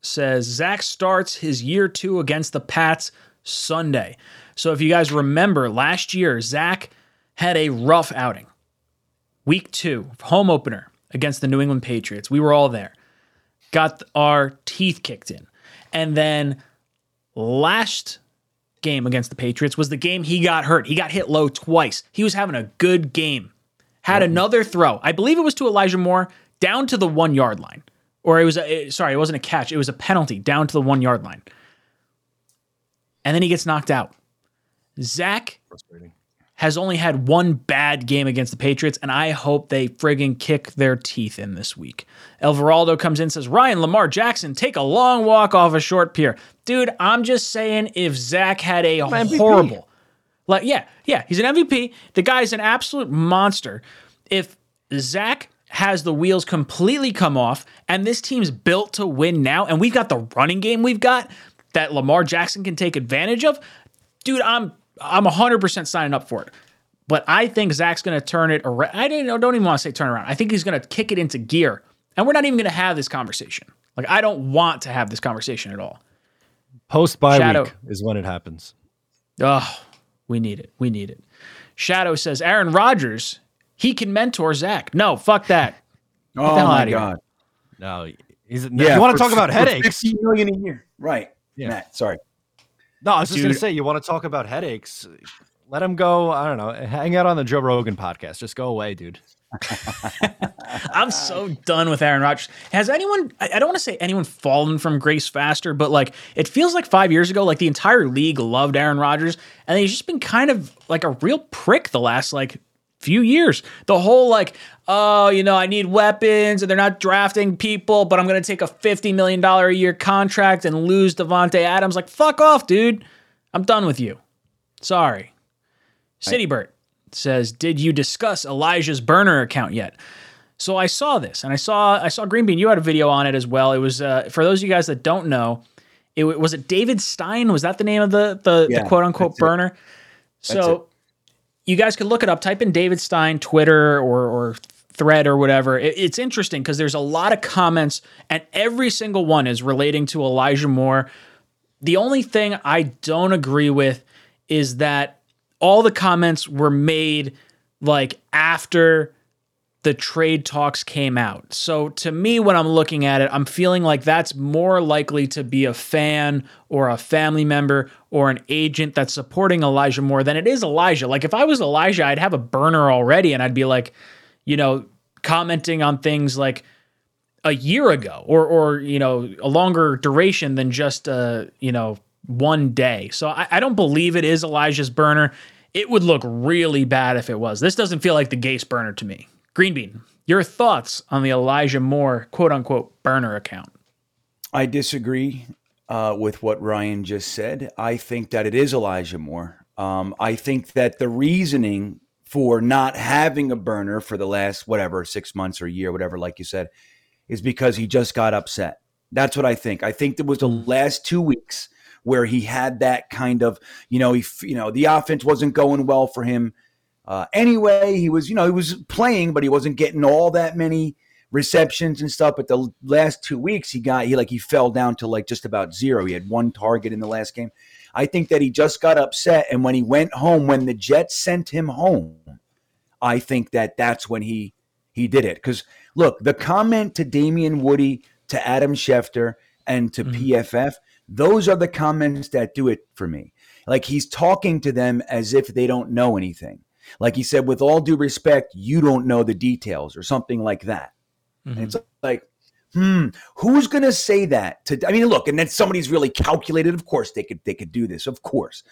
says Zach starts his year two against the Pats Sunday. So if you guys remember last year, Zach had a rough outing. Week two, home opener against the New England Patriots. We were all there. Got our teeth kicked in. And then last game against the Patriots was the game he got hurt. He got hit low twice. He was having a good game. Had another throw. I believe it was to Elijah Moore down to the one yard line. Or it was a, it- sorry, it wasn't a catch. It was a penalty down to the one yard line. And then he gets knocked out. Zach has only had one bad game against the Patriots, and I hope they friggin' kick their teeth in this week. El Veraldo comes in and says, Ryan Lamar Jackson, take a long walk off a short pier. Dude, I'm just saying if Zach had a horrible like, yeah, yeah, he's an MVP. The guy's an absolute monster. If Zach has the wheels completely come off and this team's built to win now, and we've got the running game we've got that Lamar Jackson can take advantage of, dude, I'm I'm 100% signing up for it. But I think Zach's going to turn it around. I didn't don't even want to say turn around. I think he's going to kick it into gear. And we're not even going to have this conversation. Like, I don't want to have this conversation at all. Post bye Shadow. week is when it happens. Oh, we need it. We need it. Shadow says Aaron Rodgers, he can mentor Zach. No, fuck that. Oh the hell my outta here. god. No, he's, Yeah, you want to talk about for headaches? 50 million a year. Right. Yeah. Matt, sorry. No, I was just gonna say you want to talk about headaches. Let him go. I don't know. Hang out on the Joe Rogan podcast. Just go away, dude. <laughs> I'm so done with Aaron Rodgers. Has anyone, I I don't want to say anyone fallen from grace faster, but like it feels like five years ago, like the entire league loved Aaron Rodgers, and he's just been kind of like a real prick the last like few years. The whole like, oh, you know, I need weapons and they're not drafting people, but I'm going to take a $50 million a year contract and lose Davante Adams. Like, fuck off, dude. I'm done with you. Sorry. Citybert says, "Did you discuss Elijah's burner account yet?" So I saw this, and I saw I saw Green Bean. You had a video on it as well. It was uh, for those of you guys that don't know. It was it David Stein. Was that the name of the the, Yeah, the quote unquote that's it. burner? So you guys could look it up. Type in David Stein Twitter or or thread or whatever. It- it's interesting because there's a lot of comments, and every single one is relating to Elijah Moore. The only thing I don't agree with is that all the comments were made like after the trade talks came out. So to me, when I'm looking at it, I'm feeling like that's more likely to be a fan or a family member or an agent that's supporting Elijah more than it is Elijah. Like if I was Elijah, I'd have a burner already and I'd be like, you know, commenting on things like a year ago or or you know a longer duration than just uh you know one day so I, I don't believe it is elijah's burner it would look really bad if it was this doesn't feel like the gase burner to me green bean your thoughts on the elijah moore quote unquote burner account I disagree uh, with what Ryan just said. I think that it is Elijah Moore. Um, I think that the reasoning for not having a burner for the last whatever six months or a year, whatever, like you said, is because he just got upset. That's what I think. I think there was the last two weeks where he had that kind of, you know, he, you know, the offense wasn't going well for him. Uh, anyway, he was, you know, he was playing, but he wasn't getting all that many receptions and stuff. But the last two weeks, he got he like he fell down to like just about zero. He had one target in the last game. I think that he just got upset, and when he went home, when the Jets sent him home, I think that that's when he he did it. Because look, the comment to Damien Woody, to Adam Schefter, and to PFF, those are the comments that do it for me. Like he's talking to them as if they don't know anything. Like he said, with all due respect, you don't know the details, or something like that. And it's like, hmm, who's going to say that? To I mean, look, and then somebody's really calculated. Of course, they could they could do this, of course.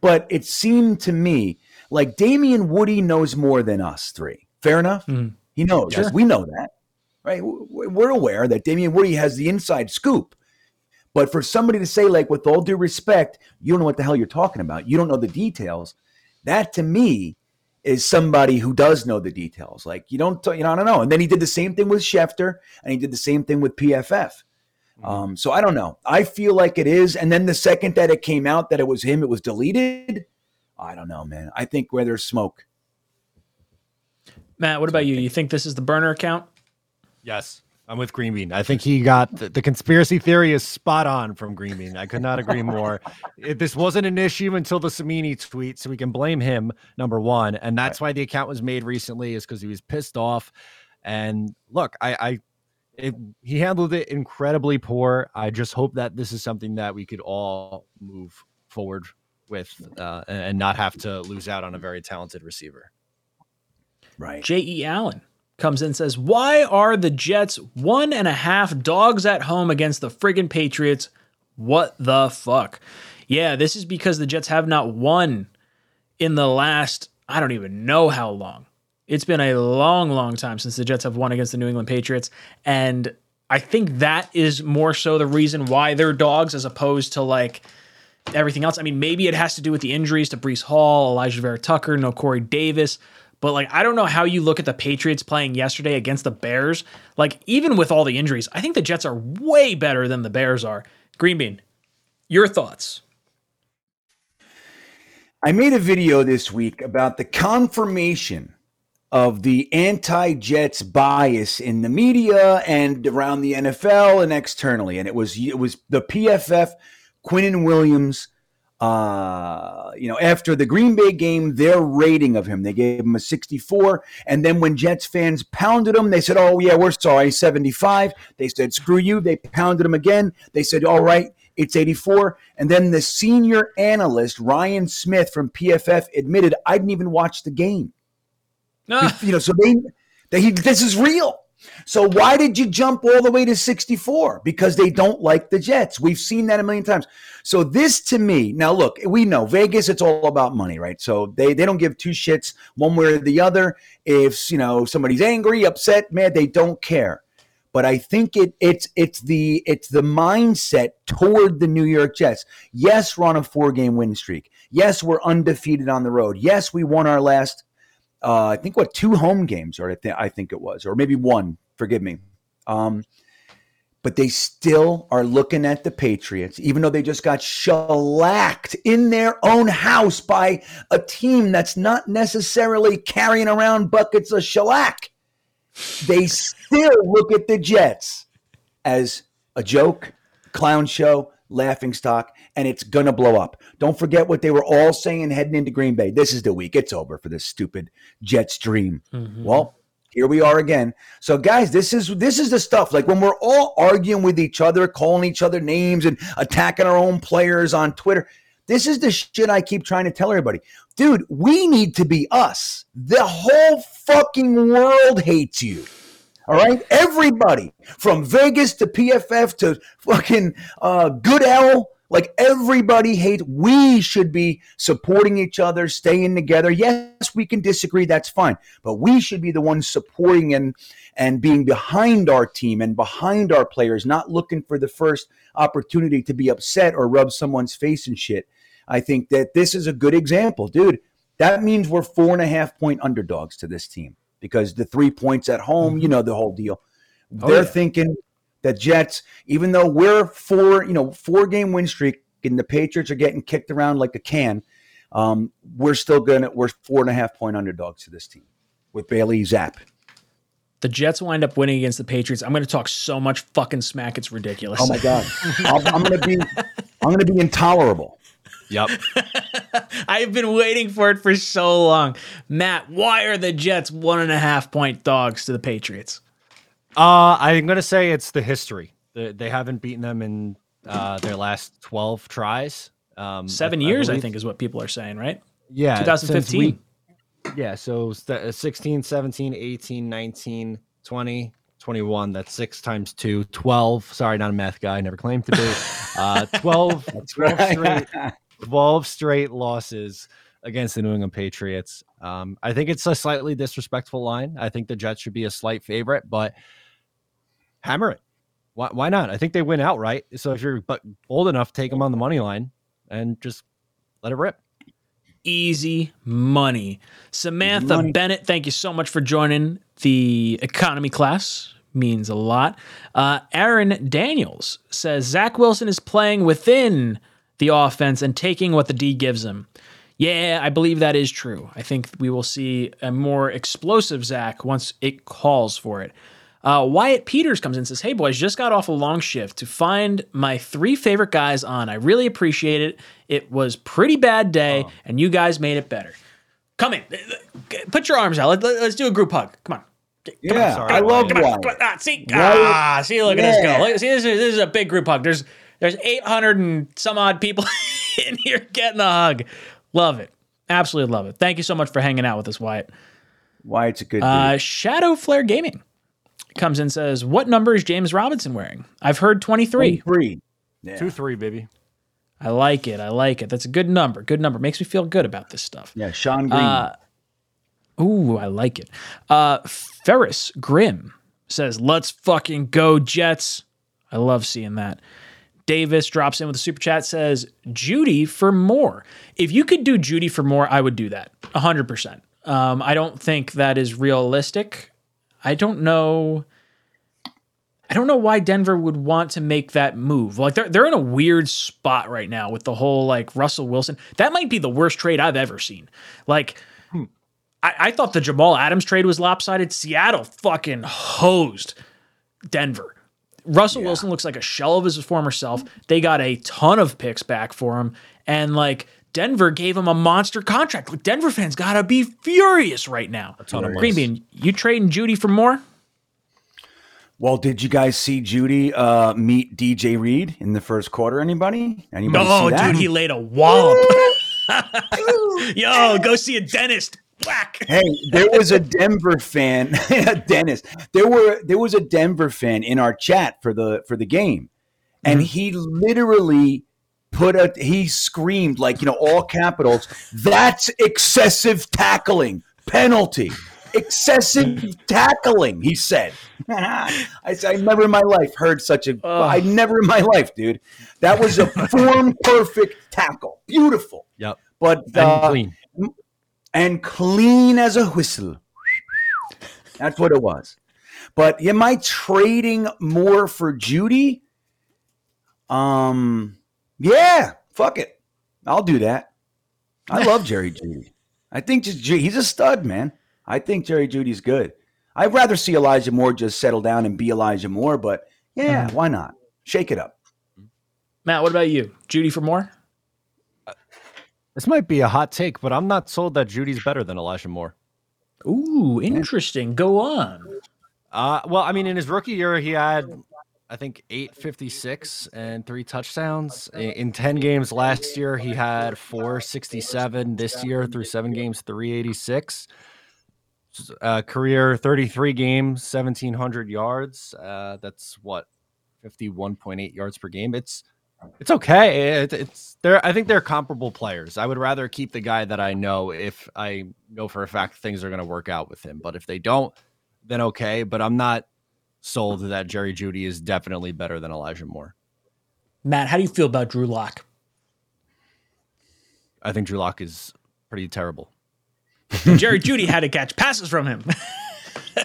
But it seemed to me like Damien Woody knows more than us three. Fair enough. Mhm. He knows. Sure. We know that, right? We're aware that Damien Woody has the inside scoop. But for somebody to say, like, with all due respect, you don't know what the hell you're talking about. You don't know the details. That to me is somebody who does know the details. Like you don't, you know, I don't know. And then he did the same thing with Schefter, and he did the same thing with PFF. Um, so I don't know. I feel like it is. And then the second that it came out that it was him, it was deleted. I don't know, man. I think where there's smoke. matt what about you you think this is the burner account Yes, I'm with Green Bean. I think he got the, the conspiracy theory is spot on from Green Bean. I could not agree more. It, this wasn't an issue until the Cimini tweet, so we can blame him. Number one, and that's why the account was made recently, is because he was pissed off. And look, I, I it, he handled it incredibly poor. I just hope that this is something that we could all move forward with uh, and and not have to lose out on a very talented receiver. Right. J.E. Allen comes in and says, Why are the Jets one and a half dogs at home against the friggin' Patriots? What the fuck? Yeah, this is because the Jets have not won in the last, I don't even know how long. It's been a long, long time since the Jets have won against the New England Patriots. And I think that is more so the reason why they're dogs as opposed to like everything else. I mean, maybe it has to do with the injuries to Breece Hall, Alijah Vera-Tucker, no Corey Davis. But like, I don't know how you look at the Patriots playing yesterday against the Bears. Like, even with all the injuries, I think the Jets are way better than the Bears are. Green Bean, your thoughts? I made a video this week about the confirmation of the anti-Jets bias in the media and around the NFL and externally, and it was it was the PFF Quinnen Williams. Uh, you know, after the Green Bay game, their rating of him, they gave him a 64. And then when Jets fans pounded him, they said, Oh, yeah, we're sorry, 75. They said, Screw you. They pounded him again. They said, All right, it's 84. And then the senior analyst, Ryan Smith from PFF, admitted, I didn't even watch the game. You know, so they, they he, this is real. So why did you jump all the way to 64? Because they don't like the Jets. We've seen that a million times. So this to me, now look, we know Vegas, it's all about money, right? So they, they don't give two shits one way or the other. If you know somebody's angry, upset, mad, they don't care. But I think it it's it's the it's the mindset toward the New York Jets. Yes, we're on a four game win streak. Yes, we're undefeated on the road. Yes, we won our last uh, I think what two home games, or I, th- I think it was, or maybe one. Forgive me. Um, but they still are looking at the Patriots, even though they just got shellacked in their own house by a team that's not necessarily carrying around buckets of shellac. They still look at the Jets as a joke, clown show, laughing stock, and it's gonna blow up. Don't forget what they were all saying heading into Green Bay. This is the week. It's over for this stupid Jets dream. Well, here we are again. So, guys, this is this is the stuff. Like when we're all arguing with each other, calling each other names, and attacking our own players on Twitter. This is the shit I keep trying to tell everybody. Dude, we need to be us. The whole fucking world hates you. All right, everybody from Vegas to PFF to fucking uh, Goodell, like everybody hates. We should be supporting each other, staying together. Yes, we can disagree. That's fine, but we should be the ones supporting and and being behind our team and behind our players, not looking for the first opportunity to be upset or rub someone's face and shit. I think that this is a good example, dude. That means we're four and a half point underdogs to this team because the three points at home, you mm-hmm. know, the whole deal. Oh, They're yeah. thinking that Jets, even though we're four, you know, four game win streak and the Patriots are getting kicked around like a can, um, we're still gonna we're four and a half point underdogs to this team with Bailey Zappe. The Jets wind up winning against the Patriots. I'm going to talk so much fucking smack. It's ridiculous. Oh my god, I'm, I'm gonna be I'm gonna be intolerable. Yep. <laughs> I've been waiting for it for so long. Matt, why are the Jets one and a half point dogs to the Patriots? Uh, I'm gonna say it's the history. They, they haven't beaten them in uh, their last 12 tries. Um, Seven years, I, believe. think, is what people are saying, right? Yeah, 2015. we- yeah, so st- uh, 16, 17, 18, 19, 20, 21. That's six times two. 12. Sorry, not a math guy. Never claimed to be. <laughs> Uh, 12, <laughs> 12 straight 12 straight losses against the New England Patriots. Um, I think it's a slightly disrespectful line. I think the Jets should be a slight favorite, but hammer it. Why, why not? I think they win outright. So if you're but bold enough, take them on the money line and just let it rip. Easy money. Samantha money. Bennett, thank you so much for joining the economy class. Means a lot. Uh, Aaron Daniels says Zach Wilson is playing within the offense and taking what the D gives him. Yeah, I believe that is true. I think we will see a more explosive Zach once it calls for it. Uh, Wyatt Peters comes in and says, Hey, boys, just got off a long shift to find my three favorite guys on. I really appreciate it. It was pretty bad day, and you guys made it better. Come in. Put your arms out. Let, let, us do a group hug. Come on. Yeah, sorry, I love Come on. Wyatt. Come on. Ah, see, ah, see, look at us Yeah. go. Look, see, this is, this is a big group hug. There's there's 800 and some odd people <laughs> in here getting the hug. Love it. Absolutely love it. Thank you so much for hanging out with us, Wyatt. Wyatt's a good Uh. Shadow Flare Gaming comes in and says, What number is James Robinson wearing? I've heard 23. Three. Yeah. Two three, baby. I like it. I like it. That's a good number. Good number. Makes me feel good about this stuff. Yeah, Sean Green. Uh, Ooh, I like it. Uh, Ferris Grimm says, "Let's fucking go Jets." I love seeing that. Davis drops in with a super chat says, "Jeudy for Moore." If you could do Jeudy for Moore, I would do that. hundred percent. Um, I don't think that is realistic. I don't know. I don't know why Denver would want to make that move. Like they're they're in a weird spot right now with the whole like Russell Wilson. That might be the worst trade I've ever seen. Like hmm. I, I thought the Jamal Adams trade was lopsided. Seattle fucking hosed Denver. Russell Wilson looks like a shell of his former self. They got a ton of picks back for him, and like Denver gave him a monster contract. Like Denver fans gotta be furious right now. A ton of Green money. Bean, you trading Jeudy for Moore? well, did you guys see Jeudy uh, meet DJ Reed in the first quarter? Anybody? Anybody No, see that? dude, he laid a wallop. <laughs> Yo, go see a dentist. Whack. Hey, there was a Denver fan, <laughs> Dennis. There were there was a Denver fan in our chat for the for the game, and he literally put a he screamed like you know all capitals. That's excessive tackling penalty. Excessive tackling, he said. <laughs> I said, I never in my life heard such a. I never in my life, dude. That was a form <laughs> perfect tackle, beautiful, Yep. but And uh, clean. and clean as a whistle. That's what it was. But am I trading Moore for Jeudy? Um, yeah, fuck it. I'll do that. I love <laughs> Jerry Jeudy. I think just Ju- he's a stud, man. I think Jerry Jeudy's good. I'd rather see Elijah Moore just settle down and be Elijah Moore, but yeah, why not? Shake it up. Matt, what about you? Jeudy for Moore? This might be a hot take, but I'm not sold that Jeudy's better than Elijah Moore. Ooh, interesting. Go on. Uh, well, I mean, in his rookie year, he had, I think, 856 and three touchdowns. In, in 10 games last year, he had 467. This year, through seven games, 386. Uh, career 33 games, 1,700 yards. Uh, that's what, 51.8 yards per game. It's it's okay. It, it's they're I think they're comparable players. I would rather keep the guy that I know if I know for a fact things are going to work out with him. But if they don't, then okay. But I'm not sold that Jerry Jeudy is definitely better than Elijah Moore. Matt, how do you feel about Drew Lock? I think Drew Lock is pretty terrible. <laughs> Jerry Jeudy had to catch passes from him. <laughs> I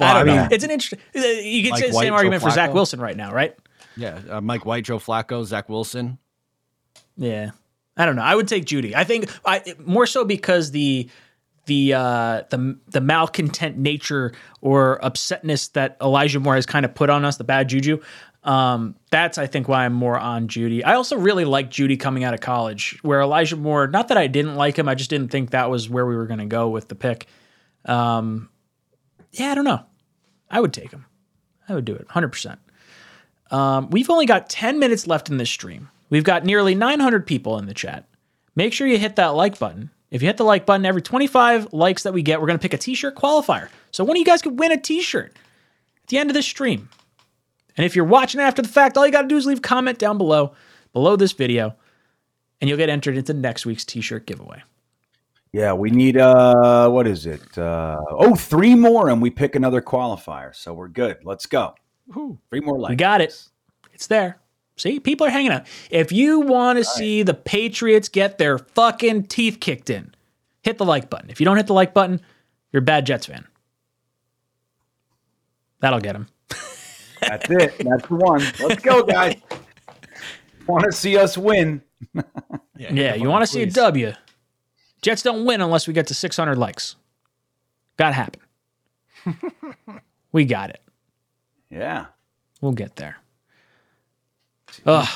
Well, don't I know. mean- It's an interesting. You could Mike say the White, same Joe argument for Zach Wilson right now, right? Yeah, uh, Mike White, Joe Flacco, Zach Wilson. Yeah, I don't know. I would take Jeudy. I think I more so because the the uh, the the malcontent nature or upsetness that Elijah Moore has kind of put on us, the bad juju. Um, that's I think why I'm more on Jeudy. I also really like Jeudy coming out of college, where Elijah Moore. Not that I didn't like him, I just didn't think that was where we were going to go with the pick. Um, yeah, I don't know. I would take him. I would do it 100%. Um, we've only got 10 minutes left in this stream. We've got nearly 900 people in the chat. Make sure you hit that like button. If you hit the like button, every 25 likes that we get, we're going to pick a t shirt qualifier. So one of you guys could win a t shirt at the end of this stream. And if you're watching after the fact, all you got to do is leave a comment down below, below this video, and you'll get entered into next week's t shirt giveaway. Yeah, we need uh what is it? Uh oh, three more and we pick another qualifier. So we're good. Let's go. Three more likes. We got it. It's there. See, people are hanging out. If you want to see the Patriots get their fucking teeth kicked in, hit the like button. If you don't hit the like button, you're a bad Jets fan. That'll get them. <laughs> That's it. That's the one. Let's go, guys. <laughs> Want to see us win? <laughs> Yeah, you want to see a W. Jets don't win unless we get to 600 likes. Gotta happen. we got it. Yeah. We'll get there. Ugh.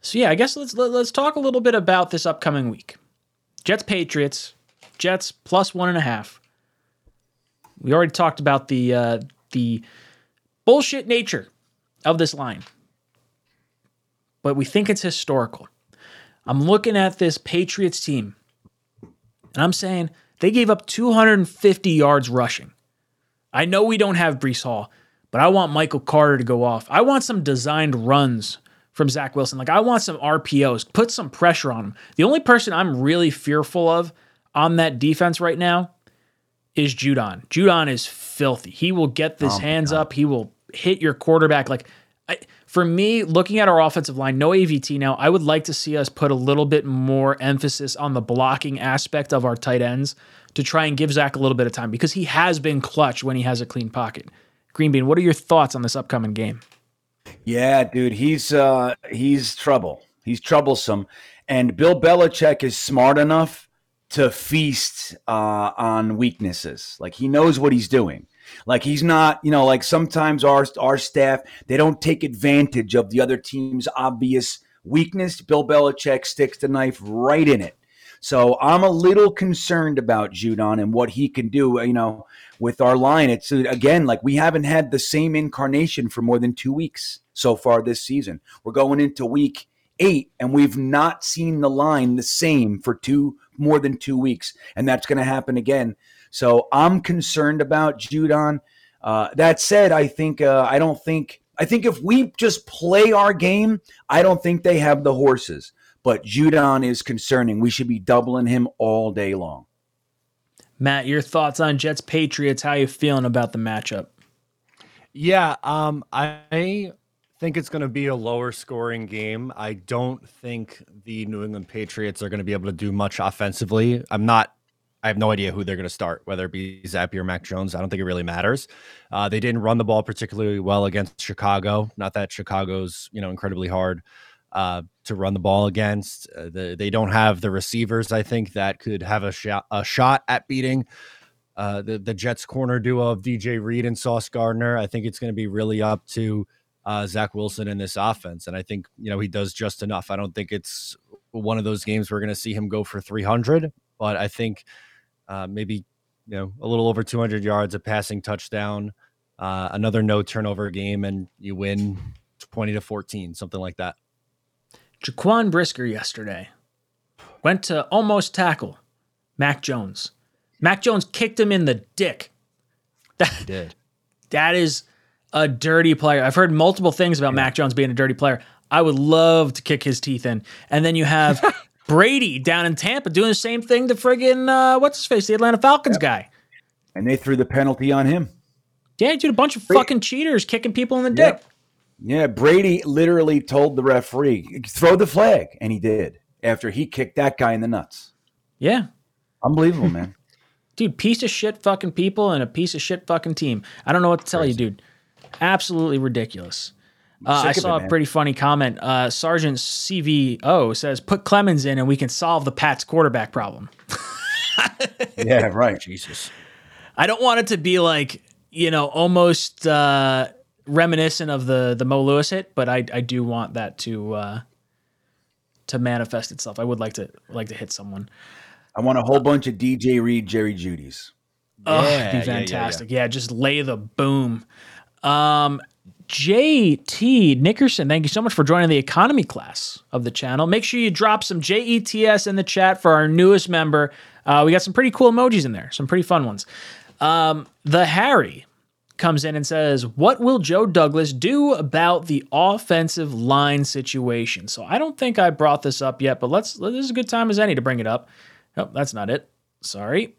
So yeah, I guess let's let, let's talk a little bit about this upcoming week. Jets Patriots. Jets plus one and a half. We already talked about the uh, the bullshit nature of this line. but we think it's historical. I'm looking at this Patriots team, and I'm saying they gave up 250 yards rushing. I know we don't have Breece Hall, but I want Michael Carter to go off. I want some designed runs from Zach Wilson. Like I want some RPOs, put some pressure on him. The only person I'm really fearful of on that defense right now is Judon. Judon is filthy. He will get his oh hands up. He will hit your quarterback. Like I, for me, looking at our offensive line, no AVT now. I would like to see us put a little bit more emphasis on the blocking aspect of our tight ends to try and give Zach a little bit of time because he has been clutch when he has a clean pocket. Green Bean, what are your thoughts on this upcoming game? Yeah, dude, he's uh he's trouble. He's troublesome. And Bill Belichick is smart enough to feast uh on weaknesses. Like he knows what he's doing. Like he's not, you know, like sometimes our our staff, they don't take advantage of the other team's obvious weakness. Bill Belichick sticks the knife right in it. So I'm a little concerned about Judon and what he can do, you know, with our line. It's uh, again like we haven't had the same incarnation for more than 2 weeks so far this season. We're going into week 8 and we've not seen the line the same for two more than 2 weeks and that's going to happen again. So I'm concerned about Judon. Uh, that said, I think uh, I don't think I think if we just play our game, I don't think they have the horses but Judon is concerning. We should be doubling him all day long. Matt, your thoughts on Jets Patriots? How you feeling about the matchup? Yeah, um, I think it's going to be a lower scoring game. I don't think the New England Patriots are going to be able to do much offensively. I'm not. I have no idea who they're going to start, whether it be Zappe or Mac Jones. I don't think it really matters. Uh, they didn't run the ball particularly well against Chicago. Not that Chicago's you know incredibly hard uh, to run the ball against. Uh, the, they don't have the receivers, I think, that could have a shot a shot at beating uh, the the Jets corner duo of DJ Reed and Sauce Gardner. I think it's going to be really up to uh, Zach Wilson in this offense, and I think you know he does just enough. I don't think it's one of those games we're going to see him go for 300, but I think uh, maybe you know a little over 200 yards, a passing touchdown, uh, another no turnover game, and you win 20 to 14, something like that. Jaquan Brisker yesterday went to almost tackle Mac Jones. Mac Jones kicked him in the dick. That, He did. <laughs> that is a dirty player. I've heard multiple things about Mac Jones being a dirty player. I would love to kick his teeth in. And then you have <laughs> Brady down in Tampa doing the same thing to friggin' uh, what's his face, the Atlanta Falcons guy. And they threw the penalty on him. Yeah, dude, a bunch of fucking cheaters kicking people in the dick. Yep. Yeah, Brady literally told the referee, throw the flag. And he did after he kicked that guy in the nuts. Yeah. Unbelievable, man. <laughs> Dude, piece of shit fucking people and a piece of shit fucking team. I don't know what to tell you, dude. Absolutely ridiculous. Uh, I saw it, a pretty funny comment. Uh, Sergeant CVO says, "Put Clemens in, and we can solve the Pats quarterback problem." <laughs> yeah, right. Jesus. I don't want it to be like you know almost uh, reminiscent of the the Mo Lewis hit, but I I do want that to uh, to manifest itself. I would like to like to hit someone. I want a whole bunch of DJ Reed, Jerry Jeudy's. Oh, Yeah, it'd yeah, be yeah, yeah. fantastic. Yeah, just lay the boom. Um, JT Nickerson, thank you so much for joining the economy class of the channel. Make sure you drop some JETS in the chat for our newest member. Uh, we got some pretty cool emojis in there, some pretty fun ones. Um, the Harry comes in and says, What will Joe Douglas do about the offensive line situation? So I don't think I brought this up yet, but let's, this is a good time as any to bring it up. Oh, that's not it. Sorry.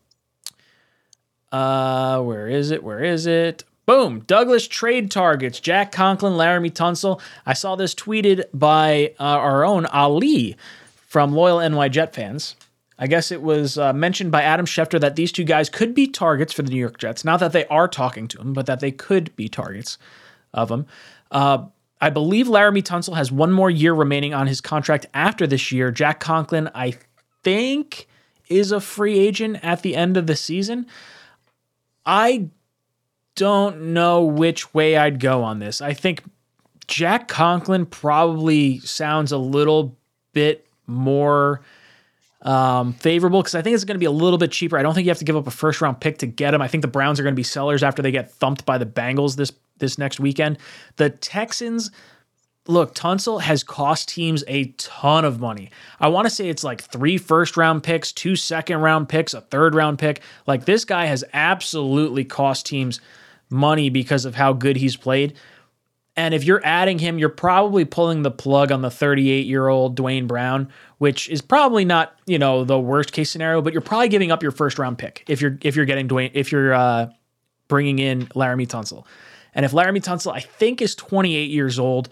Uh, where is it? Where is it? Boom. Douglas trade targets Jack Conklin, Laremy Tunsil. I saw this tweeted by uh, our own Ali from Loyal NY Jet fans. I guess it was uh, mentioned by Adam Schefter that these two guys could be targets for the New York Jets. Not that they are talking to him, but that they could be targets of him. Uh, I believe Laremy Tunsil has one more year remaining on his contract after this year. Jack Conklin, I think, is a free agent at the end of the season. I don't know which way I'd go on this. I think Jack Conklin probably sounds a little bit more um, favorable because I think it's going to be a little bit cheaper. I don't think you have to give up a first round pick to get him. I think the Browns are going to be sellers after they get thumped by the Bengals this this next weekend. The Texans, look, Tunsil has cost teams a ton of money. I want to say it's like three first round picks, two second round picks, a third round pick. Like this guy has absolutely cost teams money because of how good he's played. And if you're adding him, you're probably pulling the plug on the 38 year old Duane Brown, which is probably not you know the worst case scenario, but you're probably giving up your first round pick if you're if you're getting Duane if you're uh, bringing in Laremy Tunsil. And if Laremy Tunsil, I think, is 28 years old,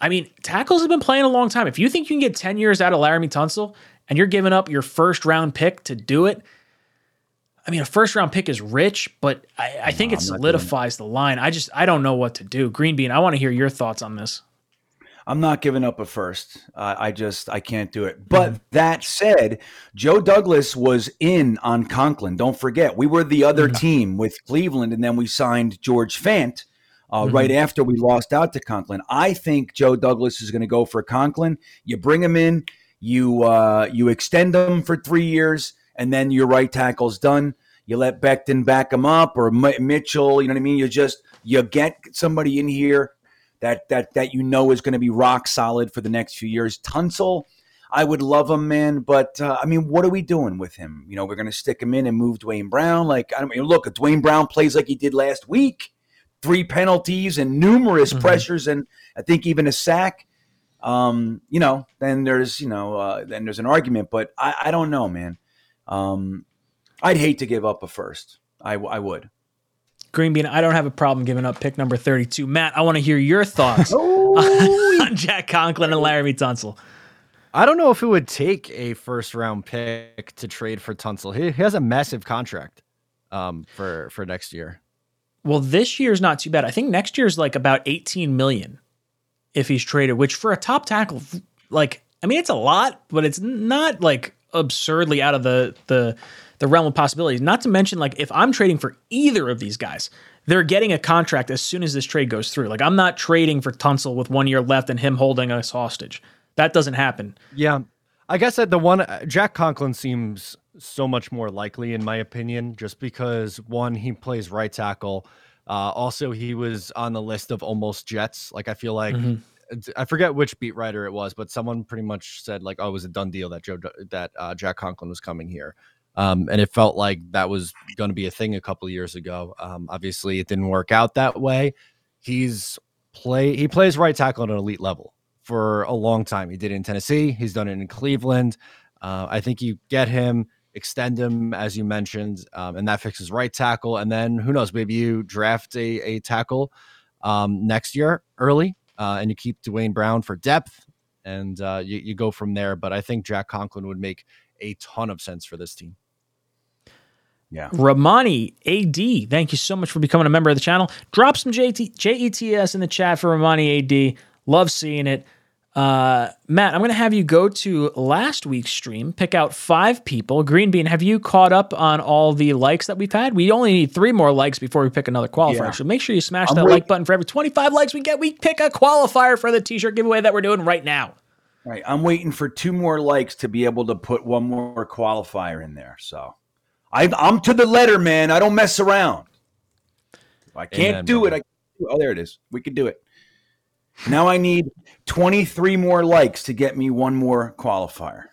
I mean, tackles have been playing a long time. If you think you can get 10 years out of Laremy Tunsil and you're giving up your first round pick to do it, I mean, a first round pick is rich, but I, I think it solidifies the line. I just, I don't know what to do. Green Bean, I want to hear your thoughts on this. I'm not giving up a first. Uh, I just I can't do it. But that said, Joe Douglas was in on Conklin. Don't forget, we were the other team with Cleveland, and then we signed George Fant uh, right after we lost out to Conklin. I think Joe Douglas is going to go for Conklin. You bring him in, you uh, you extend him for three years, and then your right tackle's done. You let Becton back him up or Mitchell. You know what I mean? You just you get somebody in here that that that you know is going to be rock solid for the next few years. Tunsil, I would love him, man, but uh, I mean, what are we doing with him? You know, we're going to stick him in and move Duane Brown. Like, I don't mean, look, if Duane Brown plays like he did last week, three penalties and numerous Mm-hmm. pressures, and I think even a sack. Um, you know, then there's you know, uh, then there's an argument, but I, I don't know, man. Um, I'd hate to give up a first. I, I would. Green Bean, I don't have a problem giving up pick number 32. Matt, I want to hear your thoughts <laughs> on Jack Conklin and Laremy Tunsil. I don't know if it would take a first round pick to trade for Tunsil. He, he has a massive contract um, for for next year. Well, this year's not too bad. I think next year's like about 18 million if he's traded, which for a top tackle, like I mean, it's a lot, but it's not like absurdly out of the the the realm of possibilities. Not to mention, like if I'm trading for either of these guys, they're getting a contract as soon as this trade goes through. Like I'm not trading for Tunsil with one year left and him holding us hostage. That doesn't happen. Yeah, I guess that the one uh, Jack Conklin seems so much more likely in my opinion, just because one he plays right tackle. Uh, also, he was on the list of almost Jets. Like I feel like I forget which beat writer it was, but someone pretty much said like, "Oh, it was a done deal that Joe that uh, Jack Conklin was coming here." Um, and it felt like that was going to be a thing a couple of years ago. Um, obviously, it didn't work out that way. He's play he plays right tackle at an elite level for a long time. He did it in Tennessee. He's done it in Cleveland. Uh, I think you get him, extend him as you mentioned, um, and that fixes right tackle. And then who knows? Maybe you draft a, a tackle um, next year early, uh, and you keep Duane Brown for depth, and uh, you, you go from there. But I think Jack Conklin would make a ton of sense for this team. Yeah. Ramani AD, thank you so much for becoming a member of the channel. Drop some JT, JETS in the chat for Ramani AD. Love seeing it. Uh, Matt, I'm going to have you go to last week's stream, pick out five people. Green Bean, have you caught up on all the likes that we've had? We only need three more likes before we pick another qualifier. Yeah. So make sure you smash I'm that wait- like button for every 25 likes we get. We pick a qualifier for the t shirt giveaway that we're doing right now. Right. I'm waiting for two more likes to be able to put one more qualifier in there. So I, I'm to the letter, man. I don't mess around. If I can't Amen, do brother. it. I oh, there it is. We can do it. Now I need 23 more likes to get me one more qualifier.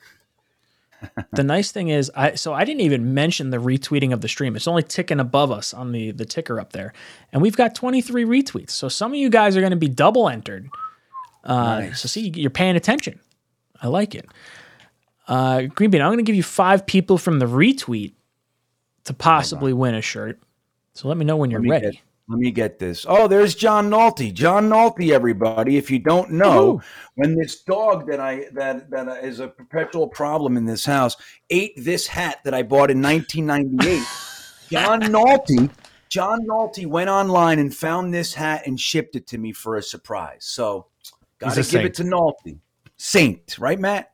<laughs> the nice thing is i so i didn't even mention the retweeting of the stream. It's only ticking above us on the the ticker up there. And we've got 23 retweets. So some of you guys are going to be double entered. Uh Nice. so see you're paying attention. I like it. Uh green bean i'm going to give you five people from the retweet to possibly win a shirt. So let me know when you're ready. Get, let me get this. Oh, there's John Nolte. John Nolte, everybody. If you don't know, when this dog that I that that is a perpetual problem in this house ate this hat that I bought in 1998, <laughs> John Nolte, John Nolte went online and found this hat and shipped it to me for a surprise. So, gotta give a it to Nolte. Saint, right, Matt?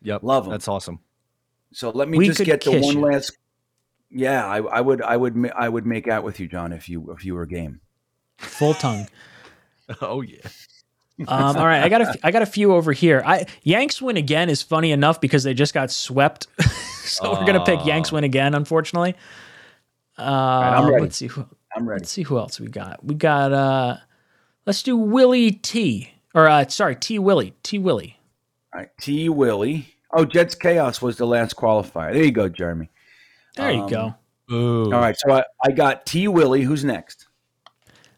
Yep, Love 'em. That's awesome. So let me We just get the one you. last. Yeah, I, I would, I would, I would make out with you, John, if you if you were game. full tongue <laughs> Oh yeah. Um, all right, I got a, f- I got a few over here. I Yanks win again is funny enough because they just got swept, <laughs> so we're gonna pick Yanks win again. Unfortunately, uh, I'm ready. let's see who I'm ready. let's see who else we got. We got uh, let's do Willie T. Or uh, sorry, T Willie. T Willie. All right, T Willie. Oh, Jets Chaos was the last qualifier. There you go, Jeremy. There you Um, go. Ooh. All right, so I, I got T Willie. Who's next?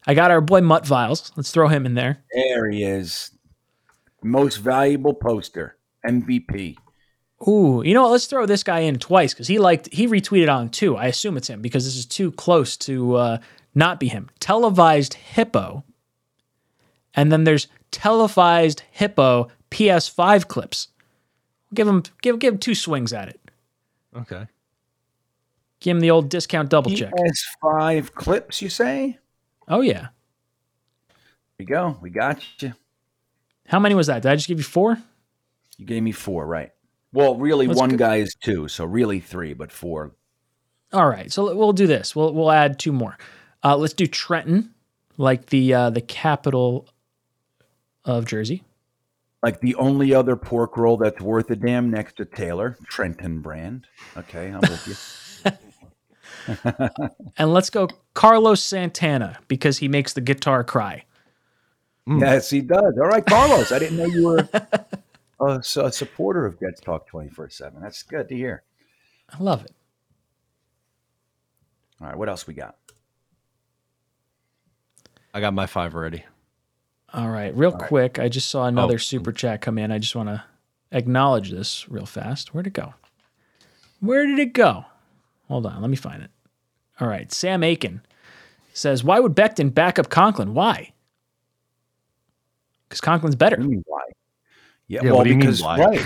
I got our boy Mutt Viles. Let's throw him in there. There he is. Most valuable poster, MVP. Ooh, you know what? Let's throw this guy in twice because he liked he retweeted on too. I assume it's him because this is too close to uh, not be him. Televised hippo, and then there's televised hippo PS5 clips. Give him give give him two swings at it. Okay. Give him the old discount double check. PS5 clips, you say? Oh yeah. There you go. We got you. How many was that? Did I just give you four? You gave me four, right? Well, really, Let's one go- guy is two, so really three, but four. All right, so we'll do this. We'll we'll add two more. Uh, let's do Trenton, like the uh, the capital of Jersey. Like the only other pork roll that's worth a damn next to Taylor, Trenton brand. Okay, I'm with you. <laughs> And let's go Carlos Santana because he makes the guitar cry. Hmm. Yes, he does. All right, Carlos. I didn't know you were a supporter of Jets Talk 24 7. That's good to hear. I love it. All right, what else we got? I got my five already. All right, real quick, I just saw another Oh. super chat come in. I just want to acknowledge this real fast. Where'd it go? Where did it go? Hold on, let me find it. All right, Sam Aiken says, "Why would Becton back up Conklin? Why? Because Conklin's better." What do you mean, why? Yeah, Yeah, well, what do you mean, because, why? right.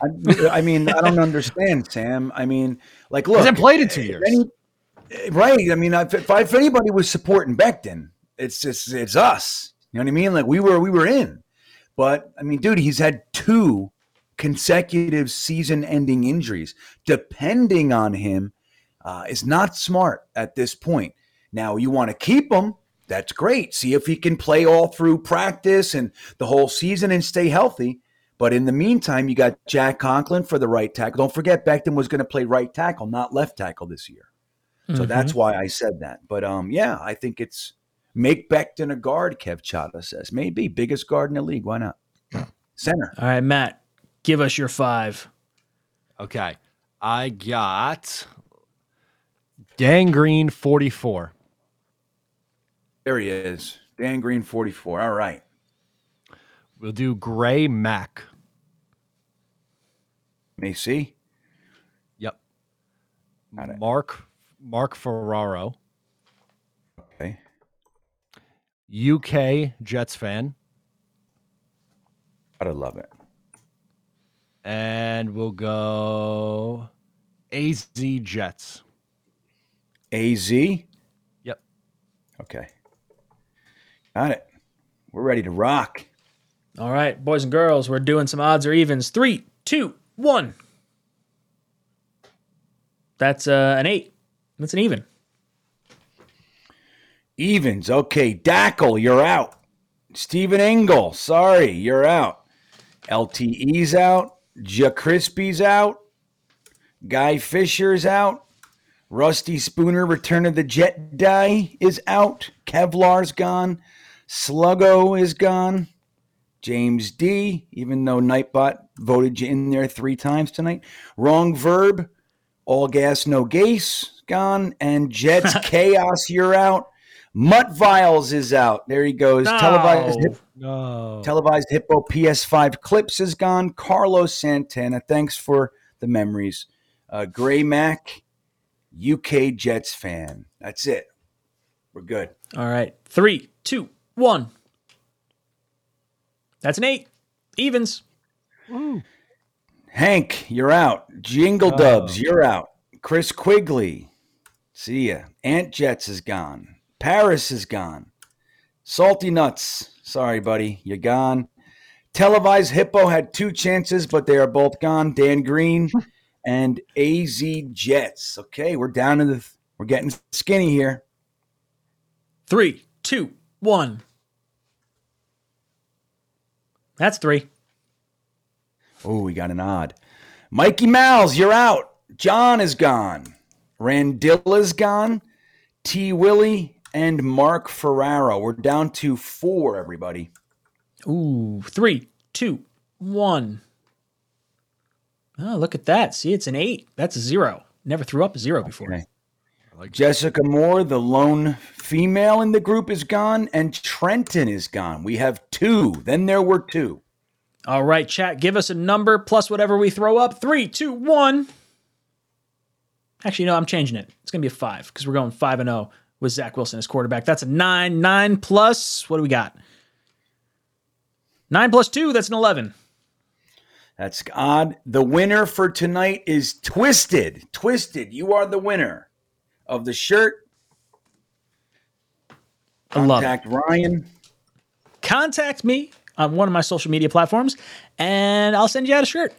I, I mean, I don't understand, Sam. I mean, like, look. Hasn't played in two if years. any- right. I mean, if, if, if anybody was supporting Becton, it's just, it's us. You know what I mean? Like, we were, we were in. But, I mean, dude, he's had two consecutive season ending injuries. Depending on him uh, is not smart at this point. Now, you want to keep him. That's great. See if he can play all through practice and the whole season and stay healthy. But in the meantime, you got Jack Conklin for the right tackle. Don't forget, Becton was going to play right tackle, not left tackle this year. So Mhm. that's why I said that. But um, yeah, I think it's make Becton a guard. Kev Chata says maybe biggest guard in the league. Why not? Center. All right, Matt, give us your five. Okay. I got Dan Green 44. There he is. Dan Green, forty-four. All right. We'll do Gray Mac. May see. Yep. Got it. Mark Mark Ferraro. Okay. UK Jets fan. Gotta love it. And we'll go AZ Jets. Az. Yep. Okay. Got it. We're ready to rock. All right, boys and girls, we're doing some odds or evens. Three, two, one. That's uh, an eight. That's an even. Evens. Okay. Dackle, you're out. Stephen Engel, sorry, you're out. LTE's out. Ja Crispy's out. Guy Fisher's out. Rusty Spooner, Return of the Jet Jedi, is out. Kevlar's gone. Sluggo is gone. James D, even though Nightbot voted you in there three times tonight. Wrong verb. All gas, no gas, gone. And Jets <laughs> Chaos, you're out. Mutt Viles is out. There he goes. Televised, hip, No. televised Hippo PS5 Clips is gone. Carlos Santana, thanks for the memories. Uh, Gray Mac, UK Jets fan. That's it. We're good. All right, three, two, one. That's an eight. Evens. Hank, you're out. Jingle oh. Dubs, you're out. Chris Quigley, see ya. Ant Jets is gone. Paris is gone. Salty Nuts, sorry, buddy, you're gone. Televised Hippo had two chances, but they are both gone. Dan Green <laughs> and AZ Jets. Okay, we're down to the. We're getting skinny here. Three, two, one. That's three. Oh, we got an odd. Mikey Mouse, you're out. John is gone. Randilla's gone. T. Willie and Mark Ferraro. We're down to four, everybody. Ooh, three, two, one. Oh, look at that. See, it's an eight. That's a zero. Never threw up a zero before. Okay. Jessica Moore, the lone female in the group, is gone, and Trenton is gone. We have two. Then there were two. All right, chat, give us a number plus whatever we throw up. Three, two, one. Actually, no, I'm changing it. It's going to be a five because we're going five and zero with Zach Wilson as quarterback. That's a nine. Nine plus, what do we got? Nine plus two, that's an 11. That's odd. The winner for tonight is Twisted. Twisted, you are the winner of the shirt. I love it. Ryan. contact me on one of my social media platforms and I'll send you out a shirt.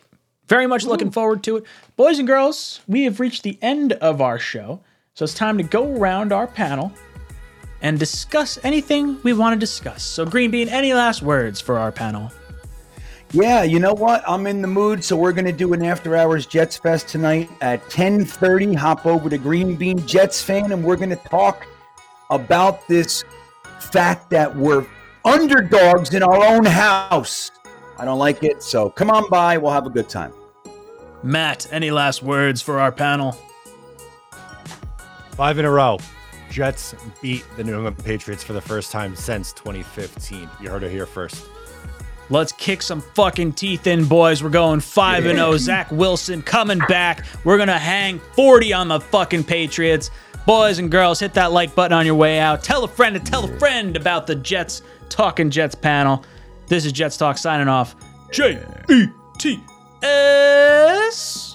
Very much looking forward to it. Boys and girls, we have reached the end of our show. So it's time to go around our panel and discuss anything we want to discuss. So, Green Bean, any last words for our panel? Yeah, you know what? I'm in the mood, so we're gonna do an after hours Jets Fest tonight at 10:30. Hop over to Green Bean Jets fan, and we're gonna talk about this fact that we're underdogs in our own house. I don't like it, so come on by. We'll have a good time. Matt, any last words for our panel? Five in a row. Jets beat the New England Patriots for the first time since 2015. You heard it here first. Let's kick some fucking teeth in, boys. We're going 5 and 0. Zach Wilson coming back. We're going to hang 40 on the fucking Patriots. Boys and girls, hit that like button on your way out. Tell a friend to tell a friend about the Jets Talking Jets panel. This is Jets Talk signing off. J E T S.